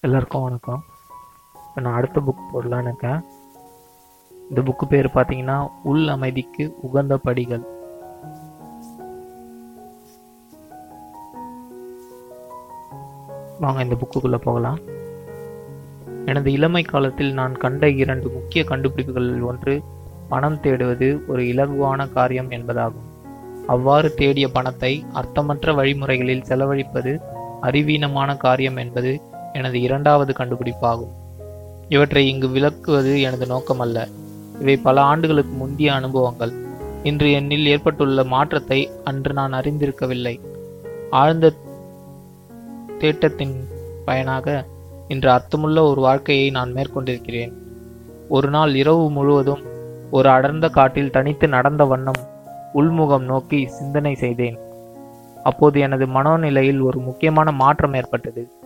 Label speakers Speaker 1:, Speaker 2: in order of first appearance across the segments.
Speaker 1: எல்லாருக்கும் வணக்கம். இப்போ நான் அடுத்த புக் போடலான்னு இருக்கேன். இந்த புக்கு பேர் பார்த்தீங்கன்னா உள் அமைதிக்கு உகந்த படிகள். வாங்க இந்த புக்குக்குள்ளே போகலாம். எனது இளமை காலத்தில் நான் கண்ட இரண்டு முக்கிய கண்டுபிடிப்புகளில் ஒன்று பணம் தேடுவது ஒரு இலகுவான காரியம் என்பதாகும். அவ்வாறு தேடிய பணத்தை அர்த்தமற்ற வழிமுறைகளில் செலவழிப்பது அறிவீனமான காரியம் என்பது எனது இரண்டாவது கண்டுபிடிப்பாகும். இவற்றை இங்கு விளக்குவது எனது நோக்கமல்ல. இவை பல ஆண்டுகளுக்கு முந்தைய அனுபவங்கள். இன்று என்னில் ஏற்பட்டுள்ள மாற்றத்தை அன்று நான் அறிந்திருக்கவில்லை. ஆழ்ந்த தேட்டத்தின் பயனாக இன்று அர்த்தமுள்ள ஒரு வாழ்க்கையை நான் மேற்கொண்டிருக்கிறேன். ஒரு நாள் இரவு முழுவதும் ஒரு அடர்ந்த காட்டில் தனித்து நடந்த வண்ணம் உள்முகம் நோக்கி சிந்தனை செய்தேன். அப்போது எனது மனோநிலையில் ஒரு முக்கியமான மாற்றம் ஏற்பட்டது.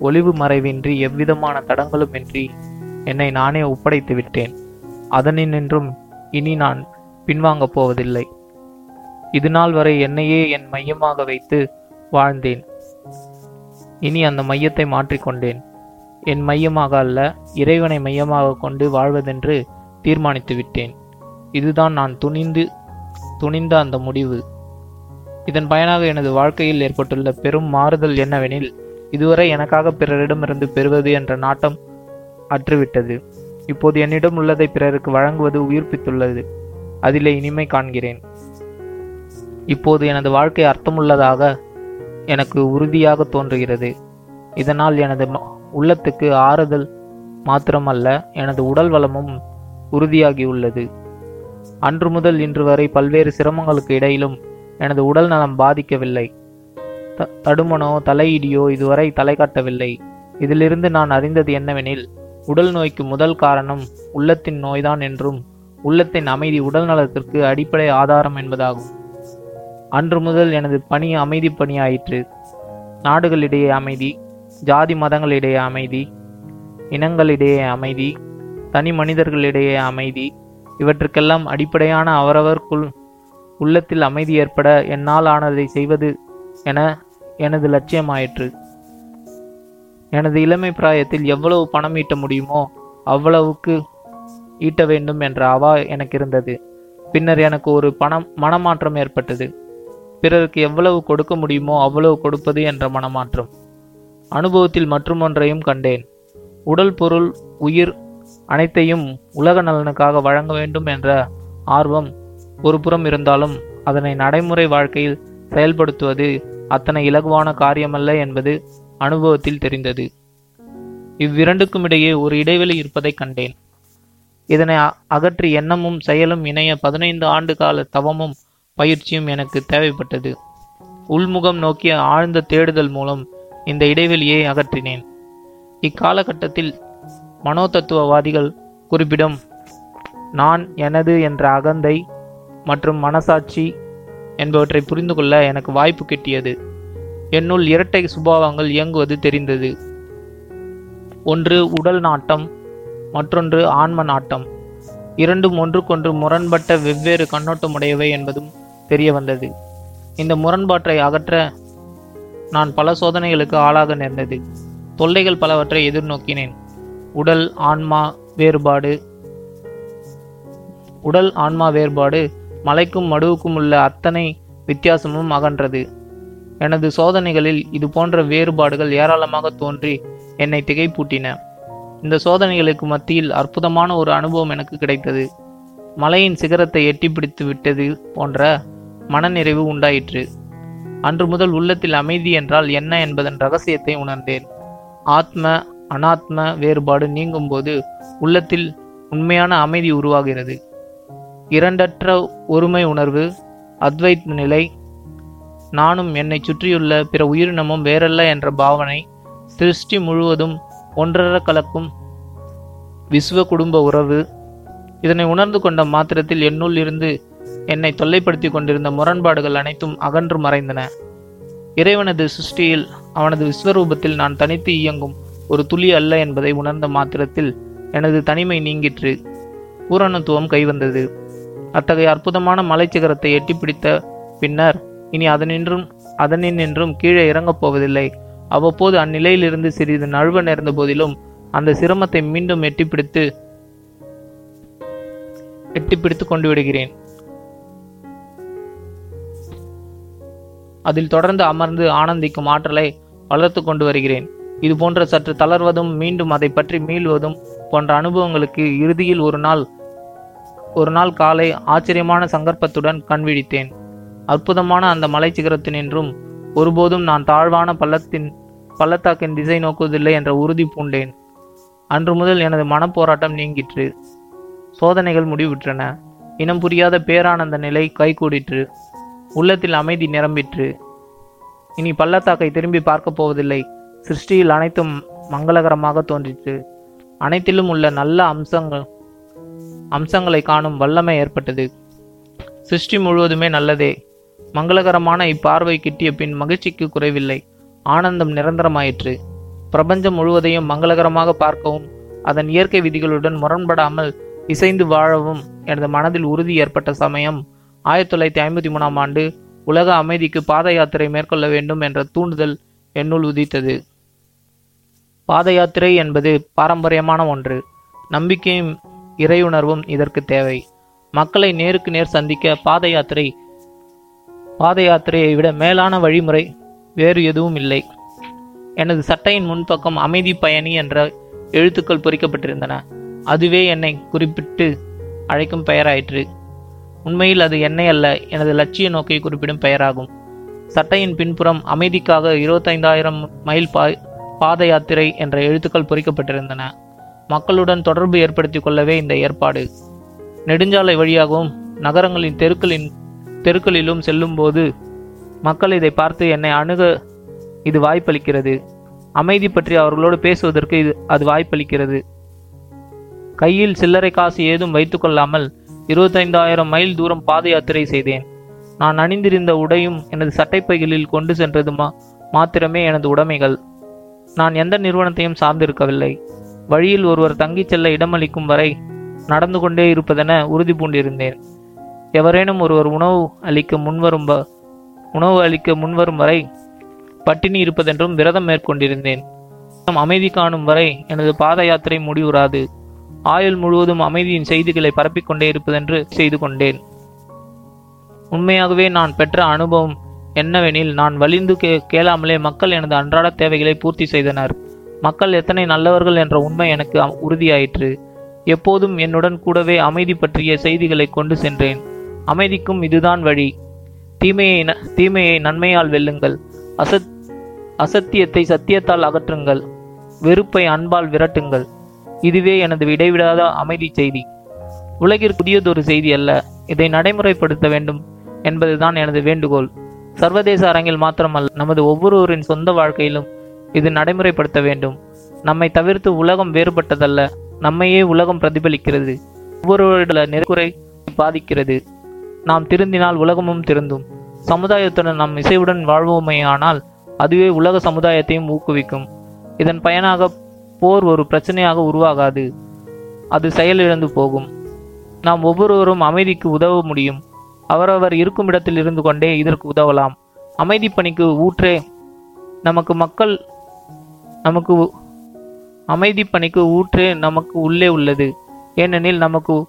Speaker 1: ஒளிவு மறைவின்றி எவ்விதமான தடங்களுமின்றி என்னை நானே ஒப்படைத்து விட்டேன். அதனினின்றும் இனி நான் பின்வாங்கப் போவதில்லை. இது நாள் வரை என்னையே என் மையமாக வைத்து வாழ்ந்தேன். இனி அந்த மையத்தை மாற்றிக்கொண்டேன் என் மையமாக அல்ல இறைவனை மையமாக கொண்டு வாழ்வதென்று தீர்மானித்து விட்டேன். இதுதான் நான் துணிந்து துணிந்த அந்த முடிவு. இதன் பயனாக எனது வாழ்க்கையில் ஏற்பட்டுள்ள பெரும் மாறுதல் என்னவெனில் இதுவரை எனக்காக பிறரிடமிருந்து பெறுவது என்ற நாட்டம் அற்றுவிட்டது. இப்போது என்னிடம் உள்ளதை பிறருக்கு வழங்குவது உயிர்ப்பித்துள்ளது. அதிலே இனிமை காண்கிறேன். இப்போது எனது வாழ்க்கை அர்த்தமுள்ளதாக எனக்கு உறுதியாக தோன்றுகிறது. இதனால் எனது ம- உள்ளத்துக்கு ஆறுதல் மாத்திரமல்ல எனது உடல் வளமும் உறுதியாகியுள்ளது. அன்று முதல் இன்று வரை பல்வேறு சிரமங்களுக்கு இடையிலும் எனது உடல் நலம் பாதிக்கவில்லை. த- தடுமனோ தலையிடியோ இதுவரை தலை காட்டவில்லை இதிலிருந்து நான் அறிந்தது என்னவெனில் உடல் நோய்க்கு முதல் காரணம் உள்ளத்தின் நோய்தான் என்றும் உள்ளத்தின் அமைதி உடல் நலத்திற்கு அடிப்படை ஆதாரம் என்பதாகும். அன்று முதல் எனது பணி அமைதி பணியாயிற்று. நாடுகளிடையே அமைதி ஜாதி மதங்களிடையே அமைதி இனங்களிடையே அமைதி தனி மனிதர்களிடையே அமைதி இவற்றுக்கெல்லாம் அடிப்படையான அவரவர்க்குள் உள்ளத்தில் அமைதி ஏற்பட என்னால் ஆனதை செய்வது என எனது லட்சியமாயிற்று. எனது இளமை பிராயத்தில் எவ்வளவு பணம் ஈட்ட முடியுமோ அவ்வளவுக்கு ஈட்ட வேண்டும் என்ற அவா எனக்கு இருந்தது பின்னர் எனக்கு ஒரு பணம் மனமாற்றம் ஏற்பட்டது. பிறருக்கு எவ்வளவு கொடுக்க முடியுமோ அவ்வளவு கொடுப்பது என்ற மனமாற்றம். அனுபவத்தில் மற்றுமொன்றையும் கண்டேன். உடல் பொருள் உயிர் அனைத்தையும் உலக நலனுக்காக வழங்க வேண்டும் என்ற ஆர்வம் ஒரு புறம் இருந்தாலும் அதனை நடைமுறை வாழ்க்கையில் செயல்படுத்துவது அத்தனை இலகுவான காரியமல்ல என்பது அனுபவத்தில் தெரிந்தது. இவ்விரண்டுக்கும் இடையே ஒரு இடைவெளி இருப்பதைக் கண்டேன். இதனை அகற்றி எண்ணமும் செயலும் இணைய பதினைந்து ஆண்டு கால தவமும் பயிற்சியும் எனக்கு தேவைப்பட்டது. உள்முகம் நோக்கிய ஆழ்ந்த தேடுதல் மூலம் இந்த இடைவெளியை அகற்றினேன். இக்காலகட்டத்தில் மனோதத்துவவாதிகள் குறிப்பிடும் நான் எனது என்ற அகந்தை மற்றும் மனசாட்சி என்பவற்றை புரிந்து கொள்ள எனக்கு வாய்ப்பு கிட்டியது. என்னுள் இரட்டை சுபாவங்கள் இயங்குவது தெரிந்தது. ஒன்று உடல் நாட்டம் மற்றொன்று ஆன்ம நாட்டம். இரண்டும் ஒன்றுக்கொன்று முரண்பட்ட வெவ்வேறு கண்ணோட்டமுடையவை என்பதும் தெரிய வந்தது. இந்த முரண்பாட்டை அகற்ற நான் பல சோதனைகளுக்கு ஆளாக நேர்ந்தது. தொல்லைகள் பலவற்றை எதிர்நோக்கினேன். உடல் ஆன்மா வேறுபாடு உடல் ஆன்மா வேறுபாடு மலைக்கும் மடுவுக்கும் உள்ள அத்தனை வித்தியாசமும் அகன்றது. எனது சோதனைகளில் இது போன்ற வேறுபாடுகள் ஏராளமாக தோன்றி என்னை திகைப்பூட்டின. இந்த சோதனைகளுக்கு மத்தியில் அற்புதமான ஒரு அனுபவம் எனக்கு கிடைத்தது. மலையின் சிகரத்தை எட்டி பிடித்து விட்டது போன்ற மனநிறைவு உண்டாயிற்று. அன்று முதல் உள்ளத்தில் அமைதி என்றால் என்ன என்பதன் ரகசியத்தை உணர்ந்தேன். ஆத்ம அனாத்ம வேறுபாடு நீங்கும்போது உள்ளத்தில் உண்மையான அமைதி உருவாகிறது. இரண்டற்ற ஒருமை உணர்வு அத்வைத் நிலை. நானும் என்னை சுற்றியுள்ள பிற உயிரினமும் வேறல்ல என்ற பாவனை சிருஷ்டி முழுவதும் ஒன்றர கலக்கும் விஸ்வ குடும்ப உறவு. இதனை உணர்ந்து கொண்ட மாத்திரத்தில் என்னுள் இருந்து என்னை தொல்லைப்படுத்தி கொண்டிருந்த முரண்பாடுகள் அனைத்தும் அகன்று மறைந்தன. இறைவனது சிருஷ்டியில் அவனது விஸ்வரூபத்தில் நான் தனித்து இயங்கும் ஒரு துளி அல்ல என்பதை உணர்ந்த மாத்திரத்தில் எனது தனிமை நீங்கிற்று. பூரணத்துவம் கைவந்தது. அத்தகைய அற்புதமான மலைச்சிகரத்தை எட்டிப்பிடித்த பின்னர் இனி அதனின்றும் அதனின்றும் கீழே இறங்கப் போவதில்லை. அவ்வப்போது அந்நிலையிலிருந்து சிறிது நழுவ நேர்ந்த போதிலும் அந்த சிரமத்தை மீண்டும் எட்டிப்பிடித்து எட்டிப்பிடித்து கொண்டு விடுகிறேன். அதில் தொடர்ந்து அமர்ந்து ஆனந்திக்கும் ஆற்றலை வளர்த்து கொண்டு வருகிறேன். இது போன்ற சற்று தளர்வதும் மீண்டும் அதை பற்றி மீள்வதும் போன்ற அனுபவங்களுக்கு இறுதியில் ஒரு நாள் ஒரு நாள் காலை ஆச்சரியமான சங்கற்பத்துடன் கண்விழித்தேன் அற்புதமான அந்த மலை சிகரத்தினின்றும் ஒருபோதும் நான் தாழ்வான பள்ளத்தின் பள்ளத்தாக்கின் திசை நோக்குவதில்லை என்ற உறுதி பூண்டேன். அன்று முதல் எனது மனப்போராட்டம் நீங்கிற்று. சோதனைகள் முடிவுற்றன. இனம் புரியாத பேரானந்த நிலை கைகூடிற்று. உள்ளத்தில் அமைதி நிரம்பிற்று. இனி பள்ளத்தாக்கை திரும்பி பார்க்கப் போவதில்லை. சிருஷ்டியில் அனைத்தும் மங்களகரமாக தோன்றிற்று. அனைத்திலும் உள்ள நல்ல அம்சங்கள் அம்சங்களை காணும் வல்லமை ஏற்பட்டது. சிருஷ்டி முழுவதுமே நல்லதே. மங்களகரமான இப்பார்வை கிட்டிய பின் மகிழ்ச்சிக்கு குறைவில்லை. ஆனந்தம் நிரந்தரமாயிற்று. பிரபஞ்சம் முழுவதையும் மங்களகரமாக பார்க்கவும் அதன் இயற்கை விதிகளுடன் முரண்படாமல் இசைந்து வாழவும் எனது மனதில் உறுதி ஏற்பட்ட சமயம் ஆயிரத்தி தொள்ளாயிரத்தி ஐம்பத்தி மூணாம் ஆண்டு உலக அமைதிக்கு பாத யாத்திரை மேற்கொள்ள வேண்டும் என்ற தூண்டுதல் என்னுள் உதித்தது. பாத யாத்திரை என்பது பாரம்பரியமான ஒன்று. நம்பிக்கையும் இறையுணர்வும் இதற்கு தேவை. மக்களை நேருக்கு நேர் சந்திக்க பாத யாத்திரை பாத யாத்திரையை விட மேலான வழிமுறை வேறு எதுவும் இல்லை. எனது சட்டையின் முன்பக்கம் அமைதி பயணி என்ற எழுத்துக்கள் பொறிக்கப்பட்டிருந்தன. அதுவே என்னை குறிப்பிட்டு அழைக்கும் பெயராயிற்று. உண்மையில் அது என்னை அல்ல எனது லட்சிய நோக்கை குறிப்பிடும் பெயராகும். சட்டையின் பின்புறம் அமைதிக்காக இருபத்தைந்தாயிரம் மைல் பா பாத யாத்திரை என்ற எழுத்துக்கள் பொறிக்கப்பட்டிருந்தன. மக்களுடன் தொடர்பு ஏற்படுத்திக் கொள்ளவே இந்த ஏற்பாடு. நெடுஞ்சாலை வழியாகவும் நகரங்களின் தெருக்களின் தெருக்களிலும் செல்லும்போது மக்கள் இதை பார்த்து என்னை அணுக இது வாய்ப்பளிக்கிறது. அமைதி பற்றி அவர்களோடு பேசுவதற்கு இது அது வாய்ப்பளிக்கிறது. கையில் சில்லறை காசு ஏதும் வைத்துக்கொள்ளாமல் இருபத்தைந்தாயிரம் மைல் தூரம் பாத யாத்திரை செய்தேன். நான் அணிந்திருந்த உடையும் எனது சட்டைப்பைகளில் கொண்டு சென்றது மா மாத்திரமே எனது உடைமைகள். நான் எந்த நிறுவனத்தையும் சார்ந்திருக்கவில்லை. வழியில் ஒருவர் தங்கிச் செல்ல இடமளிக்கும் வரை நடந்து கொண்டே இருப்பதென உறுதி பூண்டிருந்தேன். எவரேனும் ஒருவர் உணவு அளிக்க முன்வரும் வ- உணவு அளிக்க முன்வரும் வரை பட்டினி இருப்பதென்றும் விரதம் மேற்கொண்டிருந்தேன். அமைதி காணும் வரை எனது பாத யாத்திரை முடிவுறாது. ஆயுள் முழுவதும் அமைதியின் செய்திகளை பரப்பிக்கொண்டே இருப்பதென்று செய்து கொண்டேன். உண்மையாகவே நான் பெற்ற அனுபவம் என்னவெனில் நான் வலிந்து கே கேளாமலே மக்கள் எனது அன்றாட தேவைகளை பூர்த்தி செய்தனர். மக்கள் எத்தனை நல்லவர்கள் என்ற உண்மை எனக்கு உறுதியாயிற்று. எப்போதும் என்னுடன் கூடவே அமைதி பற்றிய செய்திகளை கொண்டு சென்றேன். அமைதிக்கும் இதுதான் வழி. தீமையை ந- தீமையை நன்மையால் வெல்லுங்கள். அசத் அசத்தியத்தை சத்தியத்தால் அகற்றுங்கள். வெறுப்பை அன்பால் விரட்டுங்கள். இதுவே எனது இடைவிடாத அமைதி செய்தி. உலகிற்கு புதியதொரு செய்தி அல்ல. இதை நடைமுறைப்படுத்த வேண்டும் என்பதுதான் எனது வேண்டுகோள். சர்வதேச அரங்கில் மாத்திரமல்ல நமது ஒவ்வொருவரின் சொந்த வாழ்க்கையிலும் இது நடைமுறைப்படுத்த வேண்டும். நம்மை தவிர்த்து உலகம் வேறுபட்டதல்ல. நம்மையே உலகம் பிரதிபலிக்கிறது. ஒவ்வொருவருடைய நெருக்குறை பாதிக்கிறது. நாம் திருந்தினால் உலகமும் திருந்தும். சமுதாயத்துடன் நாம் இசையுடன் வாழ்வோமேயானால் அதுவே உலக சமுதாயத்தையும் ஊக்குவிக்கும். இதன் பயனாக போர் ஒரு பிரச்சனையாக உருவாகாது. அது செயலிழந்து போகும். நாம் ஒவ்வொருவரும் அமைதிக்கு உதவ முடியும். அவரவர் இருக்கும் இடத்தில் இருந்து கொண்டே இதற்கு உதவலாம். அமைதி பணிக்கு ஊற்றே நமக்கு மக்கள் நமக்கு உ- அமைதி பணிக்கு ஊற்றே நமக்கு உள்ளே உள்ளது. ஏனெனில் நமக்கு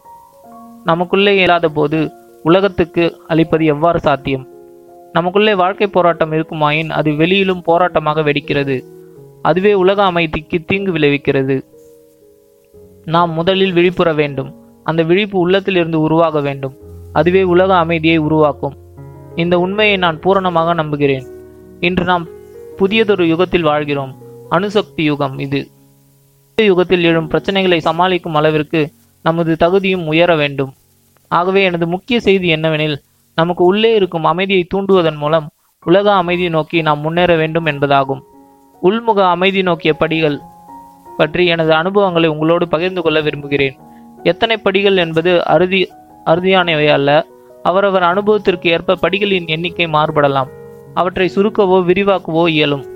Speaker 1: நமக்குள்ளே இல்லாத போது உலகத்துக்கு அளிப்பது எவ்வாறு சாத்தியம்? நமக்குள்ளே வாழ்க்கை போராட்டம் இருக்குமாயின் அது வெளியிலும் போராட்டமாக வெடிக்கிறது. அதுவே உலக அமைதிக்கு தீங்கு விளைவிக்கிறது. நாம் முதலில் விழிப்புற வேண்டும். அந்த விழிப்பு உள்ளத்திலிருந்து உருவாக வேண்டும். அதுவே உலக அமைதியை உருவாக்கும். இந்த உண்மையை நான் பூரணமாக நம்புகிறேன். இன்று நாம் புதியதொரு யுகத்தில் வாழ்கிறோம். அணுசக்தி யுகம் இது. யுகத்தில் எழும் பிரச்சனைகளை சமாளிக்கும் அளவிற்கு நமது தகுதியும் உயர வேண்டும். ஆகவே எனது முக்கிய செய்தி என்னவெனில் நமக்கு உள்ளே இருக்கும் அமைதியை தூண்டுவதன் மூலம் உலக அமைதி நோக்கி நாம் முன்னேற வேண்டும் என்பதாகும். உள்முக அமைதி நோக்கிய படிகள் பற்றி எனது அனுபவங்களை உங்களோடு பகிர்ந்து கொள்ள விரும்புகிறேன். எத்தனை படிகள் என்பது அறுதி அறுதியானவை அல்ல அவரவர் அனுபவத்திற்கு ஏற்ப படிகளின் எண்ணிக்கை மாறுபடலாம். அவற்றை சுருக்கவோ விரிவாக்கவோ இயலும்.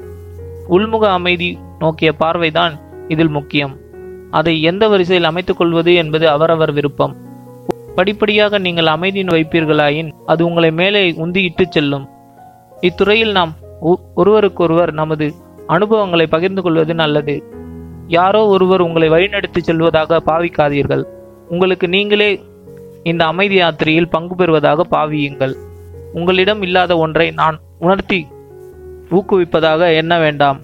Speaker 1: உள்முக அமைதி நோக்கிய பார்வைதான் இதில் முக்கியம். அதை எந்த வரிசையில் அமைத்துக் கொள்வது என்பது அவரவர் விருப்பம். படிப்படியாக நீங்கள் அமைதியின் வைப்பீர்களாயின் அது உங்களை மேலே உந்தியிட்டு செல்லும். இத்துறையில் நாம் ஒருவருக்கொருவர் நமது அனுபவங்களை பகிர்ந்து கொள்வது நல்லது. யாரோ ஒருவர் உங்களை வழிநடத்தி செல்வதாக பாவிக்காதீர்கள். உங்களுக்கு நீங்களே இந்த அமைதி யாத்திரையில் பங்கு பெறுவதாக பாவியுங்கள். உங்களிடம் இல்லாத ஒன்றை நான் உணர்த்தி ஊக்குவிப்பதாக எண்ண வேண்டாம்.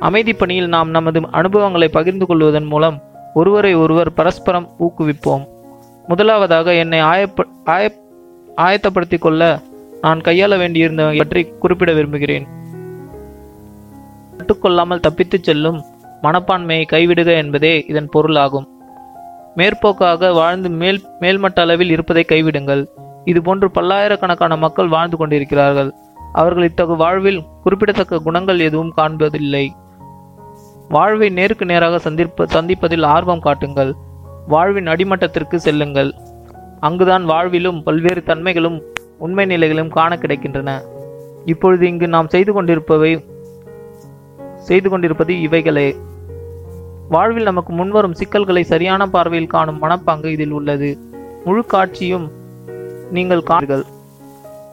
Speaker 1: அமைதி பணியில் நாம் நமது அனுபவங்களை பகிர்ந்து கொள்வதன் மூலம் ஒருவரை ஒருவர் பரஸ்பரம் ஊக்குவிப்போம். முதலாவதாக என்னை ஆயப்ப ஆய ஆயத்தப்படுத்தி கொள்ள நான் கையாள வேண்டியிருந்த பற்றி குறிப்பிட விரும்புகிறேன். கட்டுக்கொள்ளாமல் தப்பித்துச் செல்லும் மனப்பான்மையை கைவிடுக என்பதே இதன் பொருளாகும். மேற்போக்காக வாழ்ந்து மேல் மேல்மட்ட அளவில் இருப்பதை கைவிடுங்கள். இதுபோன்று பல்லாயிரக்கணக்கான மக்கள் வாழ்ந்து கொண்டிருக்கிறார்கள். அவர்கள் இத்தகு வாழ்வில் குறிப்பிடத்தக்க குணங்கள் எதுவும் காண்பதில்லை. வாழ்வை நேருக்கு நேராக சந்திப்ப சந்திப்பதில் ஆர்வம் காட்டுங்கள். வாழ்வின் அடிமட்டத்திற்கு செல்லுங்கள். அங்குதான் வாழ்விலும் பல்வேறு தன்மைகளும் உண்மை நிலைகளும் காண கிடைக்கின்றன. இப்பொழுது இங்கு நாம் செய்து கொண்டிருப்பவை செய்து கொண்டிருப்பது இவைகளே. வாழ்வில் நமக்கு முன்வரும் சிக்கல்களை சரியான பார்வையில் காணும் மனப்பாங்கு இதில் உள்ளது. முழு காட்சியும் நீங்கள் காண்கள்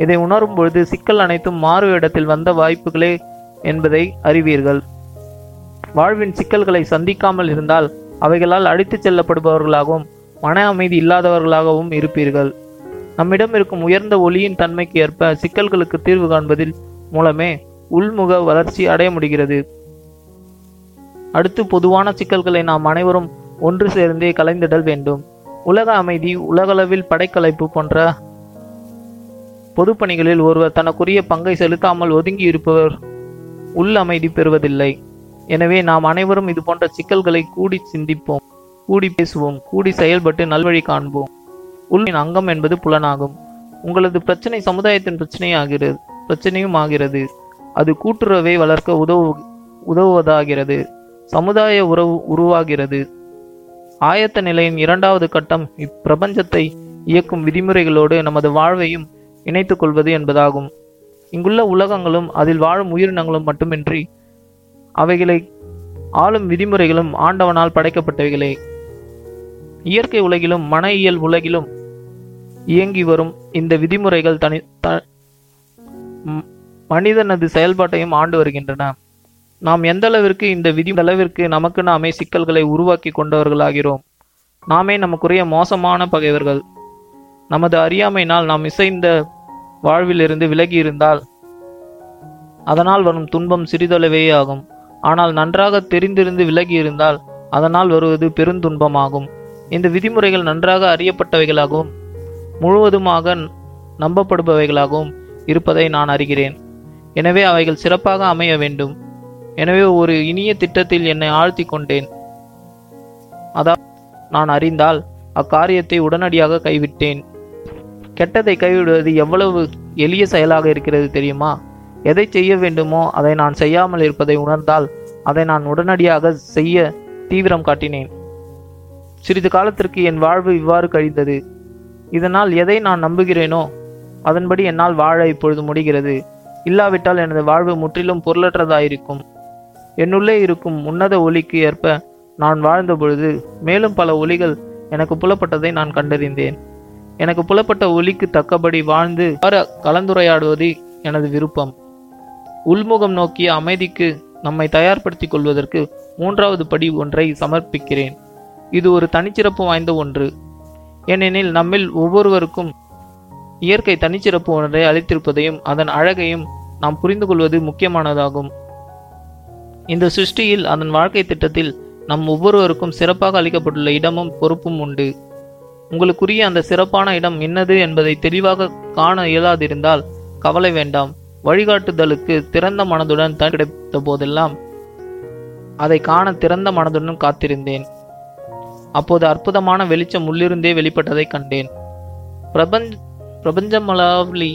Speaker 1: இதை உணரும் பொழுது சிக்கல் அனைத்தும் மாறு இடத்தில் வந்த வாய்ப்புகளே என்பதை அறிவீர்கள். வாழ்வின் சிக்கல்களை சந்திக்காமல் இருந்தால் அவைகளால் அடித்துச் செல்லப்படுபவர்களாகவும் மன அமைதி இல்லாதவர்களாகவும் இருப்பீர்கள். நம்மிடம் இருக்கும் உயர்ந்த ஒளியின் தன்மைக்கு ஏற்ப சிக்கல்களுக்கு தீர்வு காண்பதில் மூலமே உள்முக வளர்ச்சி அடைய முடிகிறது. அடுத்து பொதுவான சிக்கல்களை நாம் அனைவரும் ஒன்று சேர்ந்தே கலைந்திடல் வேண்டும். உலக அமைதி உலகளவில் படைக்கலைப்பு போன்ற பொதுப்பணிகளில் ஒருவர் தனக்குரிய பங்கை செலுத்தாமல் ஒதுங்கி இருப்பவர் உள் அமைதி பெறுவதில்லை. எனவே நாம் அனைவரும் இது போன்ற சிக்கல்களை கூடி சிந்திப்போம் கூடி பேசுவோம் கூடி செயல்பட்டு நல்வழி காண்போம். உள்ளின் அங்கம் என்பது புலனாகும். உங்களது பிரச்சனை சமுதாயத்தின் பிரச்சனையாகிறது பிரச்சனையும் ஆகிறது. அது கூட்டுறவை வளர்க்க உதவு உதவுவதாகிறது. சமுதாய உறவு உருவாகிறது. ஆயத்த நிலையின் இரண்டாவது கட்டம் இப்பிரபஞ்சத்தை இயக்கும் விதிமுறைகளோடு நமது வாழ்வையும் இணைத்து கொள்வது என்பதாகும். இங்குள்ள உலகங்களும் அதில் வாழும் உயிரினங்களும் மட்டுமின்றி அவைகளை ஆளும் விதிமுறைகளும் ஆண்டவனால் படைக்கப்பட்டவைகளே. இயற்கை உலகிலும் மன இயல் உலகிலும் இயங்கி வரும் இந்த விதிமுறைகள் தனி த- மனிதனது செயல்பாட்டையும் ஆண்டு வருகின்றன. நாம் எந்த அளவிற்கு இந்த விதி அளவிற்கு நமக்கு நாமே சிக்கல்களை உருவாக்கி கொண்டவர்களாகிறோம். நாமே நமக்குரிய மோசமான பகைவர்கள். நமது அறியாமையினால் நாம் இசைந்த வாழ்விலிருந்து விலகி இருந்தால் அதனால் வரும் துன்பம் சிறிதளவே ஆகும். ஆனால் நன்றாக தெரிந்திருந்து விலகி இருந்தால் அதனால் வருவது பெருந்துன்பமாகும். இந்த விதிமுறைகள் நன்றாக அறியப்பட்டவைகளாகவும் முழுவதுமாக நம்பப்படுபவைகளாகவும் இருப்பதை நான் அறிகிறேன். எனவே அவைகள் சிறப்பாக அமைய வேண்டும். எனவே ஒரு இனிய திட்டத்தில் என்னை ஆழ்த்தி கொண்டேன். அதாவது நான் அறிந்தால் அக்காரியத்தை உடனடியாக கைவிட்டேன். கெட்டதை கைவிடுவது எவ்வளவு எளிய செயலாக இருக்கிறது தெரியுமா? எதை செய்ய வேண்டுமோ அதை நான் செய்யாமல் இருப்பதை உணர்ந்தால் அதை நான் உடனடியாக செய்ய தீவிரம் காட்டினேன். சிறிது காலத்திற்கு என் வாழ்வு இவ்வாறு கழிந்தது. இதனால் எதை நான் நம்புகிறேனோ அதன்படி என்னால் வாழ இப்பொழுது முடிகிறது. இல்லாவிட்டால் எனது வாழ்வு முற்றிலும் பொருளற்றதாயிருக்கும். என்னுள்ளே இருக்கும் உன்னத ஒளிக்கு ஏற்ப நான் வாழ்ந்த பொழுது மேலும் பல ஒளிகள் எனக்கு புலப்பட்டதை நான் கண்டறிந்தேன். எனக்கு புலப்பட்ட ஒலிக்கு தக்கபடி வாழ்ந்து வார கலந்துரையாடுவது எனது விருப்பம். உள்முகம் நோக்கிய அமைதிக்கு நம்மை தயார்படுத்திக் கொள்வதற்கு மூன்றாவது படி ஒன்றை சமர்ப்பிக்கிறேன். இது ஒரு தனிச்சிறப்பு வாய்ந்த ஒன்று. ஏனெனில் நம்மில் ஒவ்வொருவருக்கும் இயற்கை தனிச்சிறப்பு ஒன்றை அளித்திருப்பதையும் அதன் அழகையும் நாம் புரிந்து கொள்வது முக்கியமானதாகும். இந்த சிருஷ்டியில் அதன் வாழ்க்கை திட்டத்தில் நம் ஒவ்வொருவருக்கும் சிறப்பாக அளிக்கப்பட்டுள்ள இடமும் பொறுப்பும் உண்டு. உங்களுக்குரிய அந்த சிறப்பான இடம் என்னது என்பதை தெளிவாக காண இயலாதிருந்தால் கவலை வேண்டாம். வழிகாட்டுதலுக்கு திறந்த மனதுடன் தன் கிடைத்த போதெல்லாம் அதை காண திறந்த மனதுடன் காத்திருந்தேன். அப்போது அற்புதமான வெளிச்சம் உள்ளிருந்தே வெளிப்பட்டதை கண்டேன். பிரபஞ்ச பிரபஞ்சமலாவலி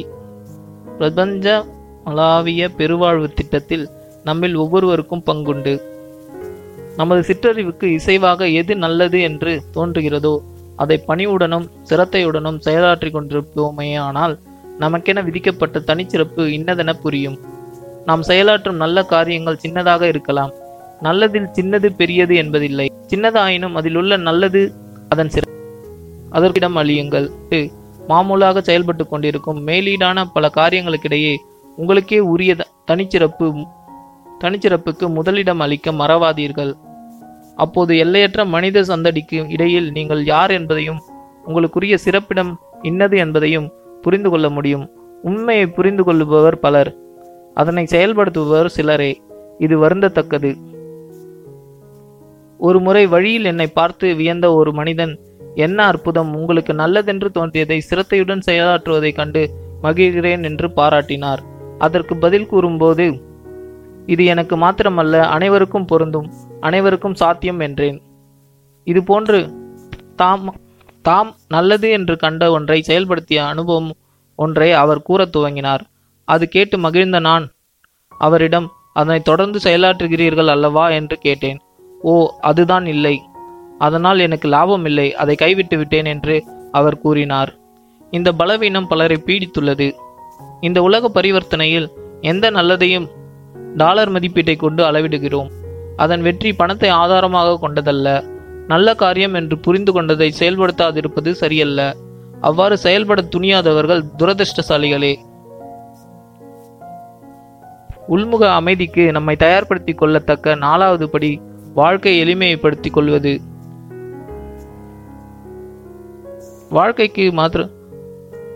Speaker 1: பிரபஞ்ச மலாவிய பெருவாழ்வு திட்டத்தில் நம்மில் ஒவ்வொருவருக்கும் பங்குண்டு. நமது சிற்றறிவுக்கு இசைவாக எது நல்லது என்று தோன்றுகிறதோ அதை பணிவுடனும் சிரத்தையுடனும் செயலாற்றிக் கொண்டிருப்போமேயானால் நமக்கென விதிக்கப்பட்ட தனிச்சிறப்பு இன்னதென புரியும். நாம் செயலாற்றும் நல்ல காரியங்கள் சின்னதாக இருக்கலாம். நல்லதில் சின்னது பெரியது என்பதில்லை. சின்னதாயினும் அதில் உள்ள நல்லது அதன் சிற அதற்கிடம் அழியுங்கள். மாமூலாக செயல்பட்டு கொண்டிருக்கும் மேலீடான பல காரியங்களுக்கிடையே உங்களுக்கே உரிய தனிச்சிறப்பு தனிச்சிறப்புக்கு முதலிடம் அளிக்க மறவாதீர்கள். அப்போது எல்லையற்ற மனித சந்தடிக்கு இடையில் நீங்கள் யார் என்பதையும் உங்களுக்குரிய சிறப்பிடம் இன்னது என்பதையும் புரிந்து கொள்ள முடியும். உண்மையை புரிந்து கொள்ளுபவர் பலர். அதனை செயல்படுத்துபவர் சிலரே. இது வருந்தத்தக்கது. ஒரு முறை வழியில் என்னை பார்த்து வியந்த ஒரு மனிதன் என்ன அற்புதம் உங்களுக்கு நல்லதென்று தோன்றியதை சிரத்தையுடன் செயலாற்றுவதைக் கண்டு மகிழ்கிறேன் என்று பாராட்டினார். அதற்கு பதில் கூறும்போது இது எனக்கு மாத்திரமல்ல அனைவருக்கும் பொருந்தும். அனைவருக்கும் சாத்தியம் என்றேன். இது போன்று தாம் தாம் நல்லது என்று கண்ட ஒன்றை செயல்படுத்திய அனுபவம் ஒன்றை அவர் கூறத் துவங்கினார். அது கேட்டு மகிழ்ந்த நான் அவரிடம் அதனை தொடர்ந்து செயலாற்றுகிறீர்கள் அல்லவா? என்று கேட்டேன். ஓ அதுதான் இல்லை. அதனால் எனக்கு லாபம் இல்லை. அதை கைவிட்டு விட்டேன் என்று அவர் கூறினார். இந்த பலவீனம் பலரை பீடித்துள்ளது. இந்த உலக பரிவர்த்தனையில் எந்த நல்லதையும் டாலர் மதிப்பீட்டை கொண்டு அளவிடுகிறோம். அதன் வெற்றி பணத்தை ஆதாரமாக கொண்டதல்ல. நல்ல காரியம் என்று புரிந்து கொண்டதை செயல்படுத்தாதிருப்பது சரியல்ல. அவ்வாறு செயல்பட துணியாதவர்கள் துரதிருஷ்டசாலிகளே. உள்முக அமைதிக்கு நம்மை தயார்படுத்தி கொள்ளத்தக்க நாலாவது படி வாழ்க்கை எளிமைப்படுத்திக் கொள்வது. வாழ்க்கைக்கு மாத்திர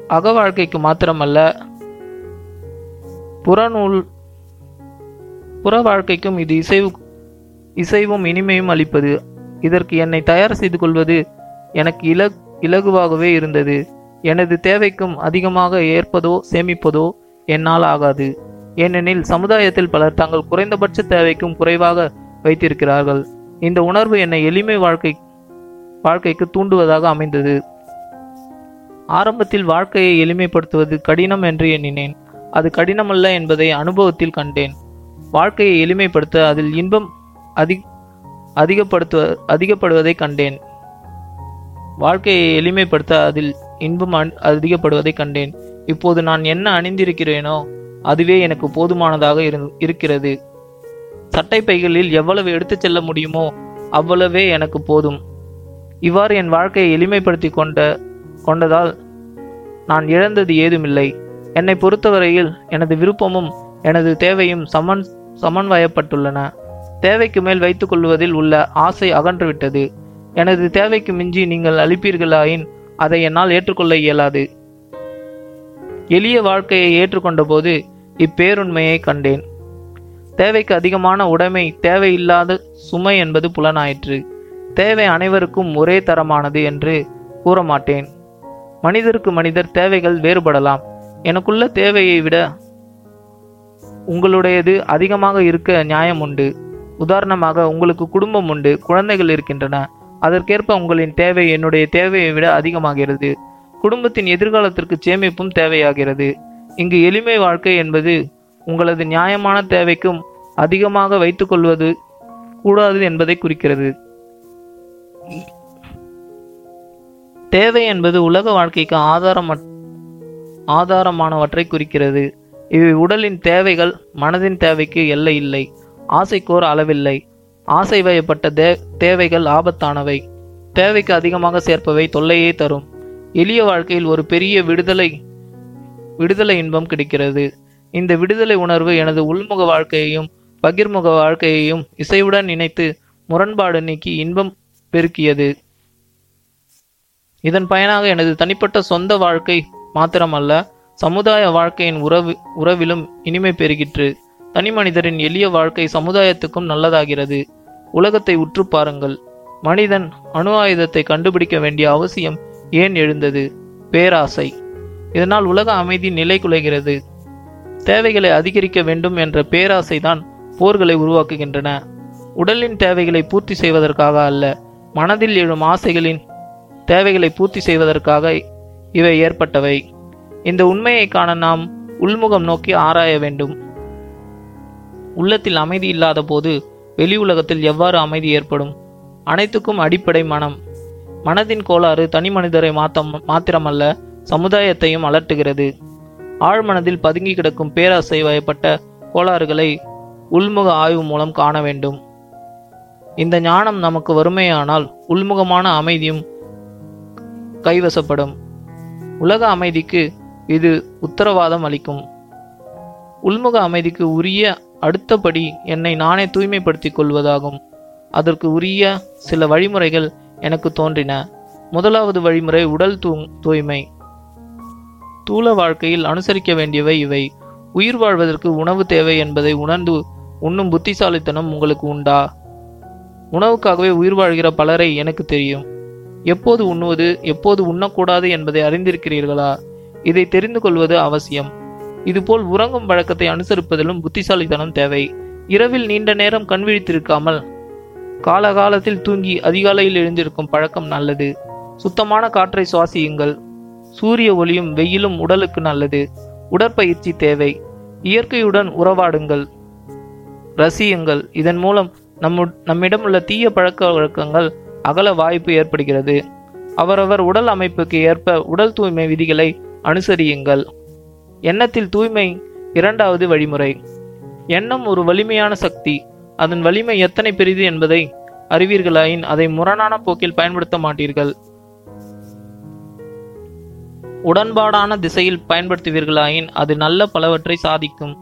Speaker 1: அக வாழ்க்கைக்கு மாத்திரமல்ல. புறநூல் புற வாழ்க்கைக்கும் இது இசைவு இசைவும் இனிமையும் அளிப்பது. இதற்கு என்னை தயார் செய்து கொள்வது எனக்கு இல இலகுவாகவே இருந்தது. எனது தேவைக்கும் அதிகமாக ஏற்பதோ சேமிப்பதோ என்னால் ஆகாது. ஏனெனில் சமுதாயத்தில் பலர் தங்கள் குறைந்தபட்ச தேவைக்கும் குறைவாக வைத்திருக்கிறார்கள். இந்த உணர்வு என்னை எளிமை வாழ்க்கை வாழ்க்கைக்கு தூண்டுவதாக அமைந்தது. ஆரம்பத்தில் வாழ்க்கையை எளிமைப்படுத்துவது கடினம் என்று எண்ணினேன். அது கடினமல்ல என்பதை அனுபவத்தில் கண்டேன். வாழ்க்கையை எளிமைப்படுத்த அதில் இன்பம் அதி அதிகப்படுத்துவ அதிகப்படுவதை கண்டேன். வாழ்க்கையை எளிமைப்படுத்த அதில் இன்பம் அதிகப்படுவதை கண்டேன். இப்போது நான் என்ன அணிந்திருக்கிறேனோ அதுவே எனக்கு போதுமானதாக இருக்கிறது. சட்டை பைகளில் எவ்வளவு எடுத்துச் செல்ல முடியுமோ அவ்வளவே எனக்கு போதும். இவ்வாறு என் வாழ்க்கையை எளிமைப்படுத்தி கொண்ட கொண்டதால் நான் இழந்தது ஏதுமில்லை. என்னை பொறுத்தவரையில் எனது விருப்பமும் எனது தேவையும் சமன் சமன்வயப்பட்டுள்ளன. தேவைக்கு மேல் வைத்துக் கொள்வதில் உள்ள ஆசை அகன்றுவிட்டது. எனது தேவைக்கு மிஞ்சி நீங்கள் அளிப்பீர்களாயின் அதை என்னால் ஏற்றுக்கொள்ள இயலாது. எளிய வாழ்க்கையை ஏற்றுக்கொண்டபோது இப்பேருண்மையை கண்டேன். தேவைக்கு அதிகமான உடைமை தேவையில்லாத சுமை என்பது புலனாயிற்று. தேவை அனைவருக்கும் ஒரே தரமானது என்று கூற மாட்டேன் மனிதருக்கு மனிதர் தேவைகள் வேறுபடலாம். எனக்குள்ள தேவையை விட உங்களுடையது அதிகமாக இருக்க நியாயம் உண்டு. உதாரணமாக உங்களுக்கு குடும்பம் உண்டு குழந்தைகள் இருக்கின்றன. அதற்கேற்ப உங்களின் தேவை என்னுடைய தேவையை விட அதிகமாகிறது. குடும்பத்தின் எதிர்காலத்திற்கு சேமிப்பும் தேவையாகிறது. இங்கு எளிமை வாழ்க்கை என்பது உங்களது நியாயமான தேவைக்கும் அதிகமாக வைத்துக்கொள்வது கூடாது என்பதை குறிக்கிறது. தேவை என்பது உலக வாழ்க்கைக்கு ஆதாரம் ஆதாரமானவற்றை குறிக்கிறது. இவை உடலின் தேவைகள் மனதின் தேவைக்கு எல்லை இல்லை. ஆசைக்கோர் அளவில்லை. ஆசை வயப்பட்ட தே தேவைகள் ஆபத்தானவை. தேவைக்கு அதிகமாக சேர்ப்பவை தொல்லையே தரும். எளிய வாழ்க்கையில் ஒரு பெரிய விடுதலை விடுதலை இன்பம் கிடைக்கிறது. இந்த விடுதலை உணர்வு எனது உள்முக வாழ்க்கையையும் பகிர்முக வாழ்க்கையையும் இசையுடன் இணைத்து முரண்பாடு நீக்கி இன்பம் பெருக்கியது. இதன் பயனாக எனது தனிப்பட்ட சொந்த வாழ்க்கை மாத்திரமல்ல சமுதாய வாழ்க்கையின் உறவு உறவிலும் இனிமை பெருகிற்று. தனி மனிதரின் எளிய வாழ்க்கை சமுதாயத்துக்கும் நல்லதாகிறது. உலகத்தை உற்று பாருங்கள். மனிதன் அணு ஆயுதத்தை கண்டுபிடிக்க வேண்டிய அவசியம் ஏன் எழுந்தது? பேராசை. இதனால் உலக அமைதி நிலை குலைகிறது. தேவைகளை அதிகரிக்க வேண்டும் என்ற பேராசைதான் போர்களை உருவாக்குகின்றன. உடலின் தேவைகளை பூர்த்தி செய்வதற்காக அல்ல மனதில் எழும் ஆசைகளின் தேவைகளை பூர்த்தி செய்வதற்காக இவை ஏற்பட்டவை. இந்த உண்மையை காண நாம் உள்முகம் நோக்கி ஆராய வேண்டும். உள்ளத்தில் அமைதி இல்லாத போது வெளி உலகத்தில் எவ்வாறு அமைதி ஏற்படும்? அனைத்துக்கும் அடிப்படை மனம். மனதின் கோளாறு தனி மனிதரை மாத்தம் மாத்திரமல்ல சமுதாயத்தையும் அலட்டுகிறது. ஆழ்மனதில் பதுங்கி கிடக்கும் பேராசை வயப்பட்ட கோளாறுகளை உள்முக ஆய்வு மூலம் காண வேண்டும். இந்த ஞானம் நமக்கு வறுமையானால் உள்முகமான அமைதியும் கைவசப்படும். உலக அமைதிக்கு இது உத்தரவாதம் அளிக்கும். உள்முக அமைதிக்கு உரிய அடுத்தபடி என்னை நானே தூய்மைப்படுத்திக் கொள்வதாகும். அதற்கு உரிய சில வழிமுறைகள் எனக்கு தோன்றின. முதலாவது வழிமுறை உடல் தூ தூய்மை. தூள வாழ்க்கையில் அனுசரிக்க வேண்டியவை இவை. உயிர் வாழ்வதற்கு உணவு தேவை என்பதை உணர்ந்து உண்ணும் புத்திசாலித்தனம் உங்களுக்கு உண்டா? உணவுக்காகவே உயிர் வாழ்கிற பலரை எனக்கு தெரியும். எப்போது உண்ணுவது எப்போது உண்ணக்கூடாது என்பதை அறிந்திருக்கிறீர்களா? இதை தெரிந்து கொள்வது அவசியம். இதுபோல் உறங்கும் வழக்கத்தை அனுசரிப்பதிலும் புத்திசாலித்தனம் தேவை. இரவில் நீண்ட நேரம் கண் விழித்திருக்காமல் காலகாலத்தில் தூங்கி அதிகாலையில் எழுந்திருக்கும் பழக்கம் நல்லது. சுத்தமான காற்றை சுவாசியுங்கள். சூரிய ஒளியும் வெயிலும் உடலுக்கு நல்லது. உடற்பயிற்சி தேவை. இயற்கையுடன் உறவாடுங்கள். ரசியுங்கள். இதன் மூலம் நம்மு நம்மிடம் உள்ள தீய பழக்க வழக்கங்கள் அகல வாய்ப்பு ஏற்படுகிறது. அவரவர் உடல் அமைப்புக்கு ஏற்ப உடல் தூய்மை விதிகளை அனுசரியுங்கள். எண்ணத்தில் தூய்மை இரண்டாவது வழிமுறை. எண்ணம் ஒரு வலிமையான சக்தி. அதன் வலிமை எத்தனை பெரிது என்பதை அறிவீர்களாயின் அதை முரணான போக்கில் பயன்படுத்த மாட்டீர்கள். உடன்பாடான திசையில் பயன்படுத்துவீர்களாயின் அது நல்ல பலவற்றை சாதிக்கும்.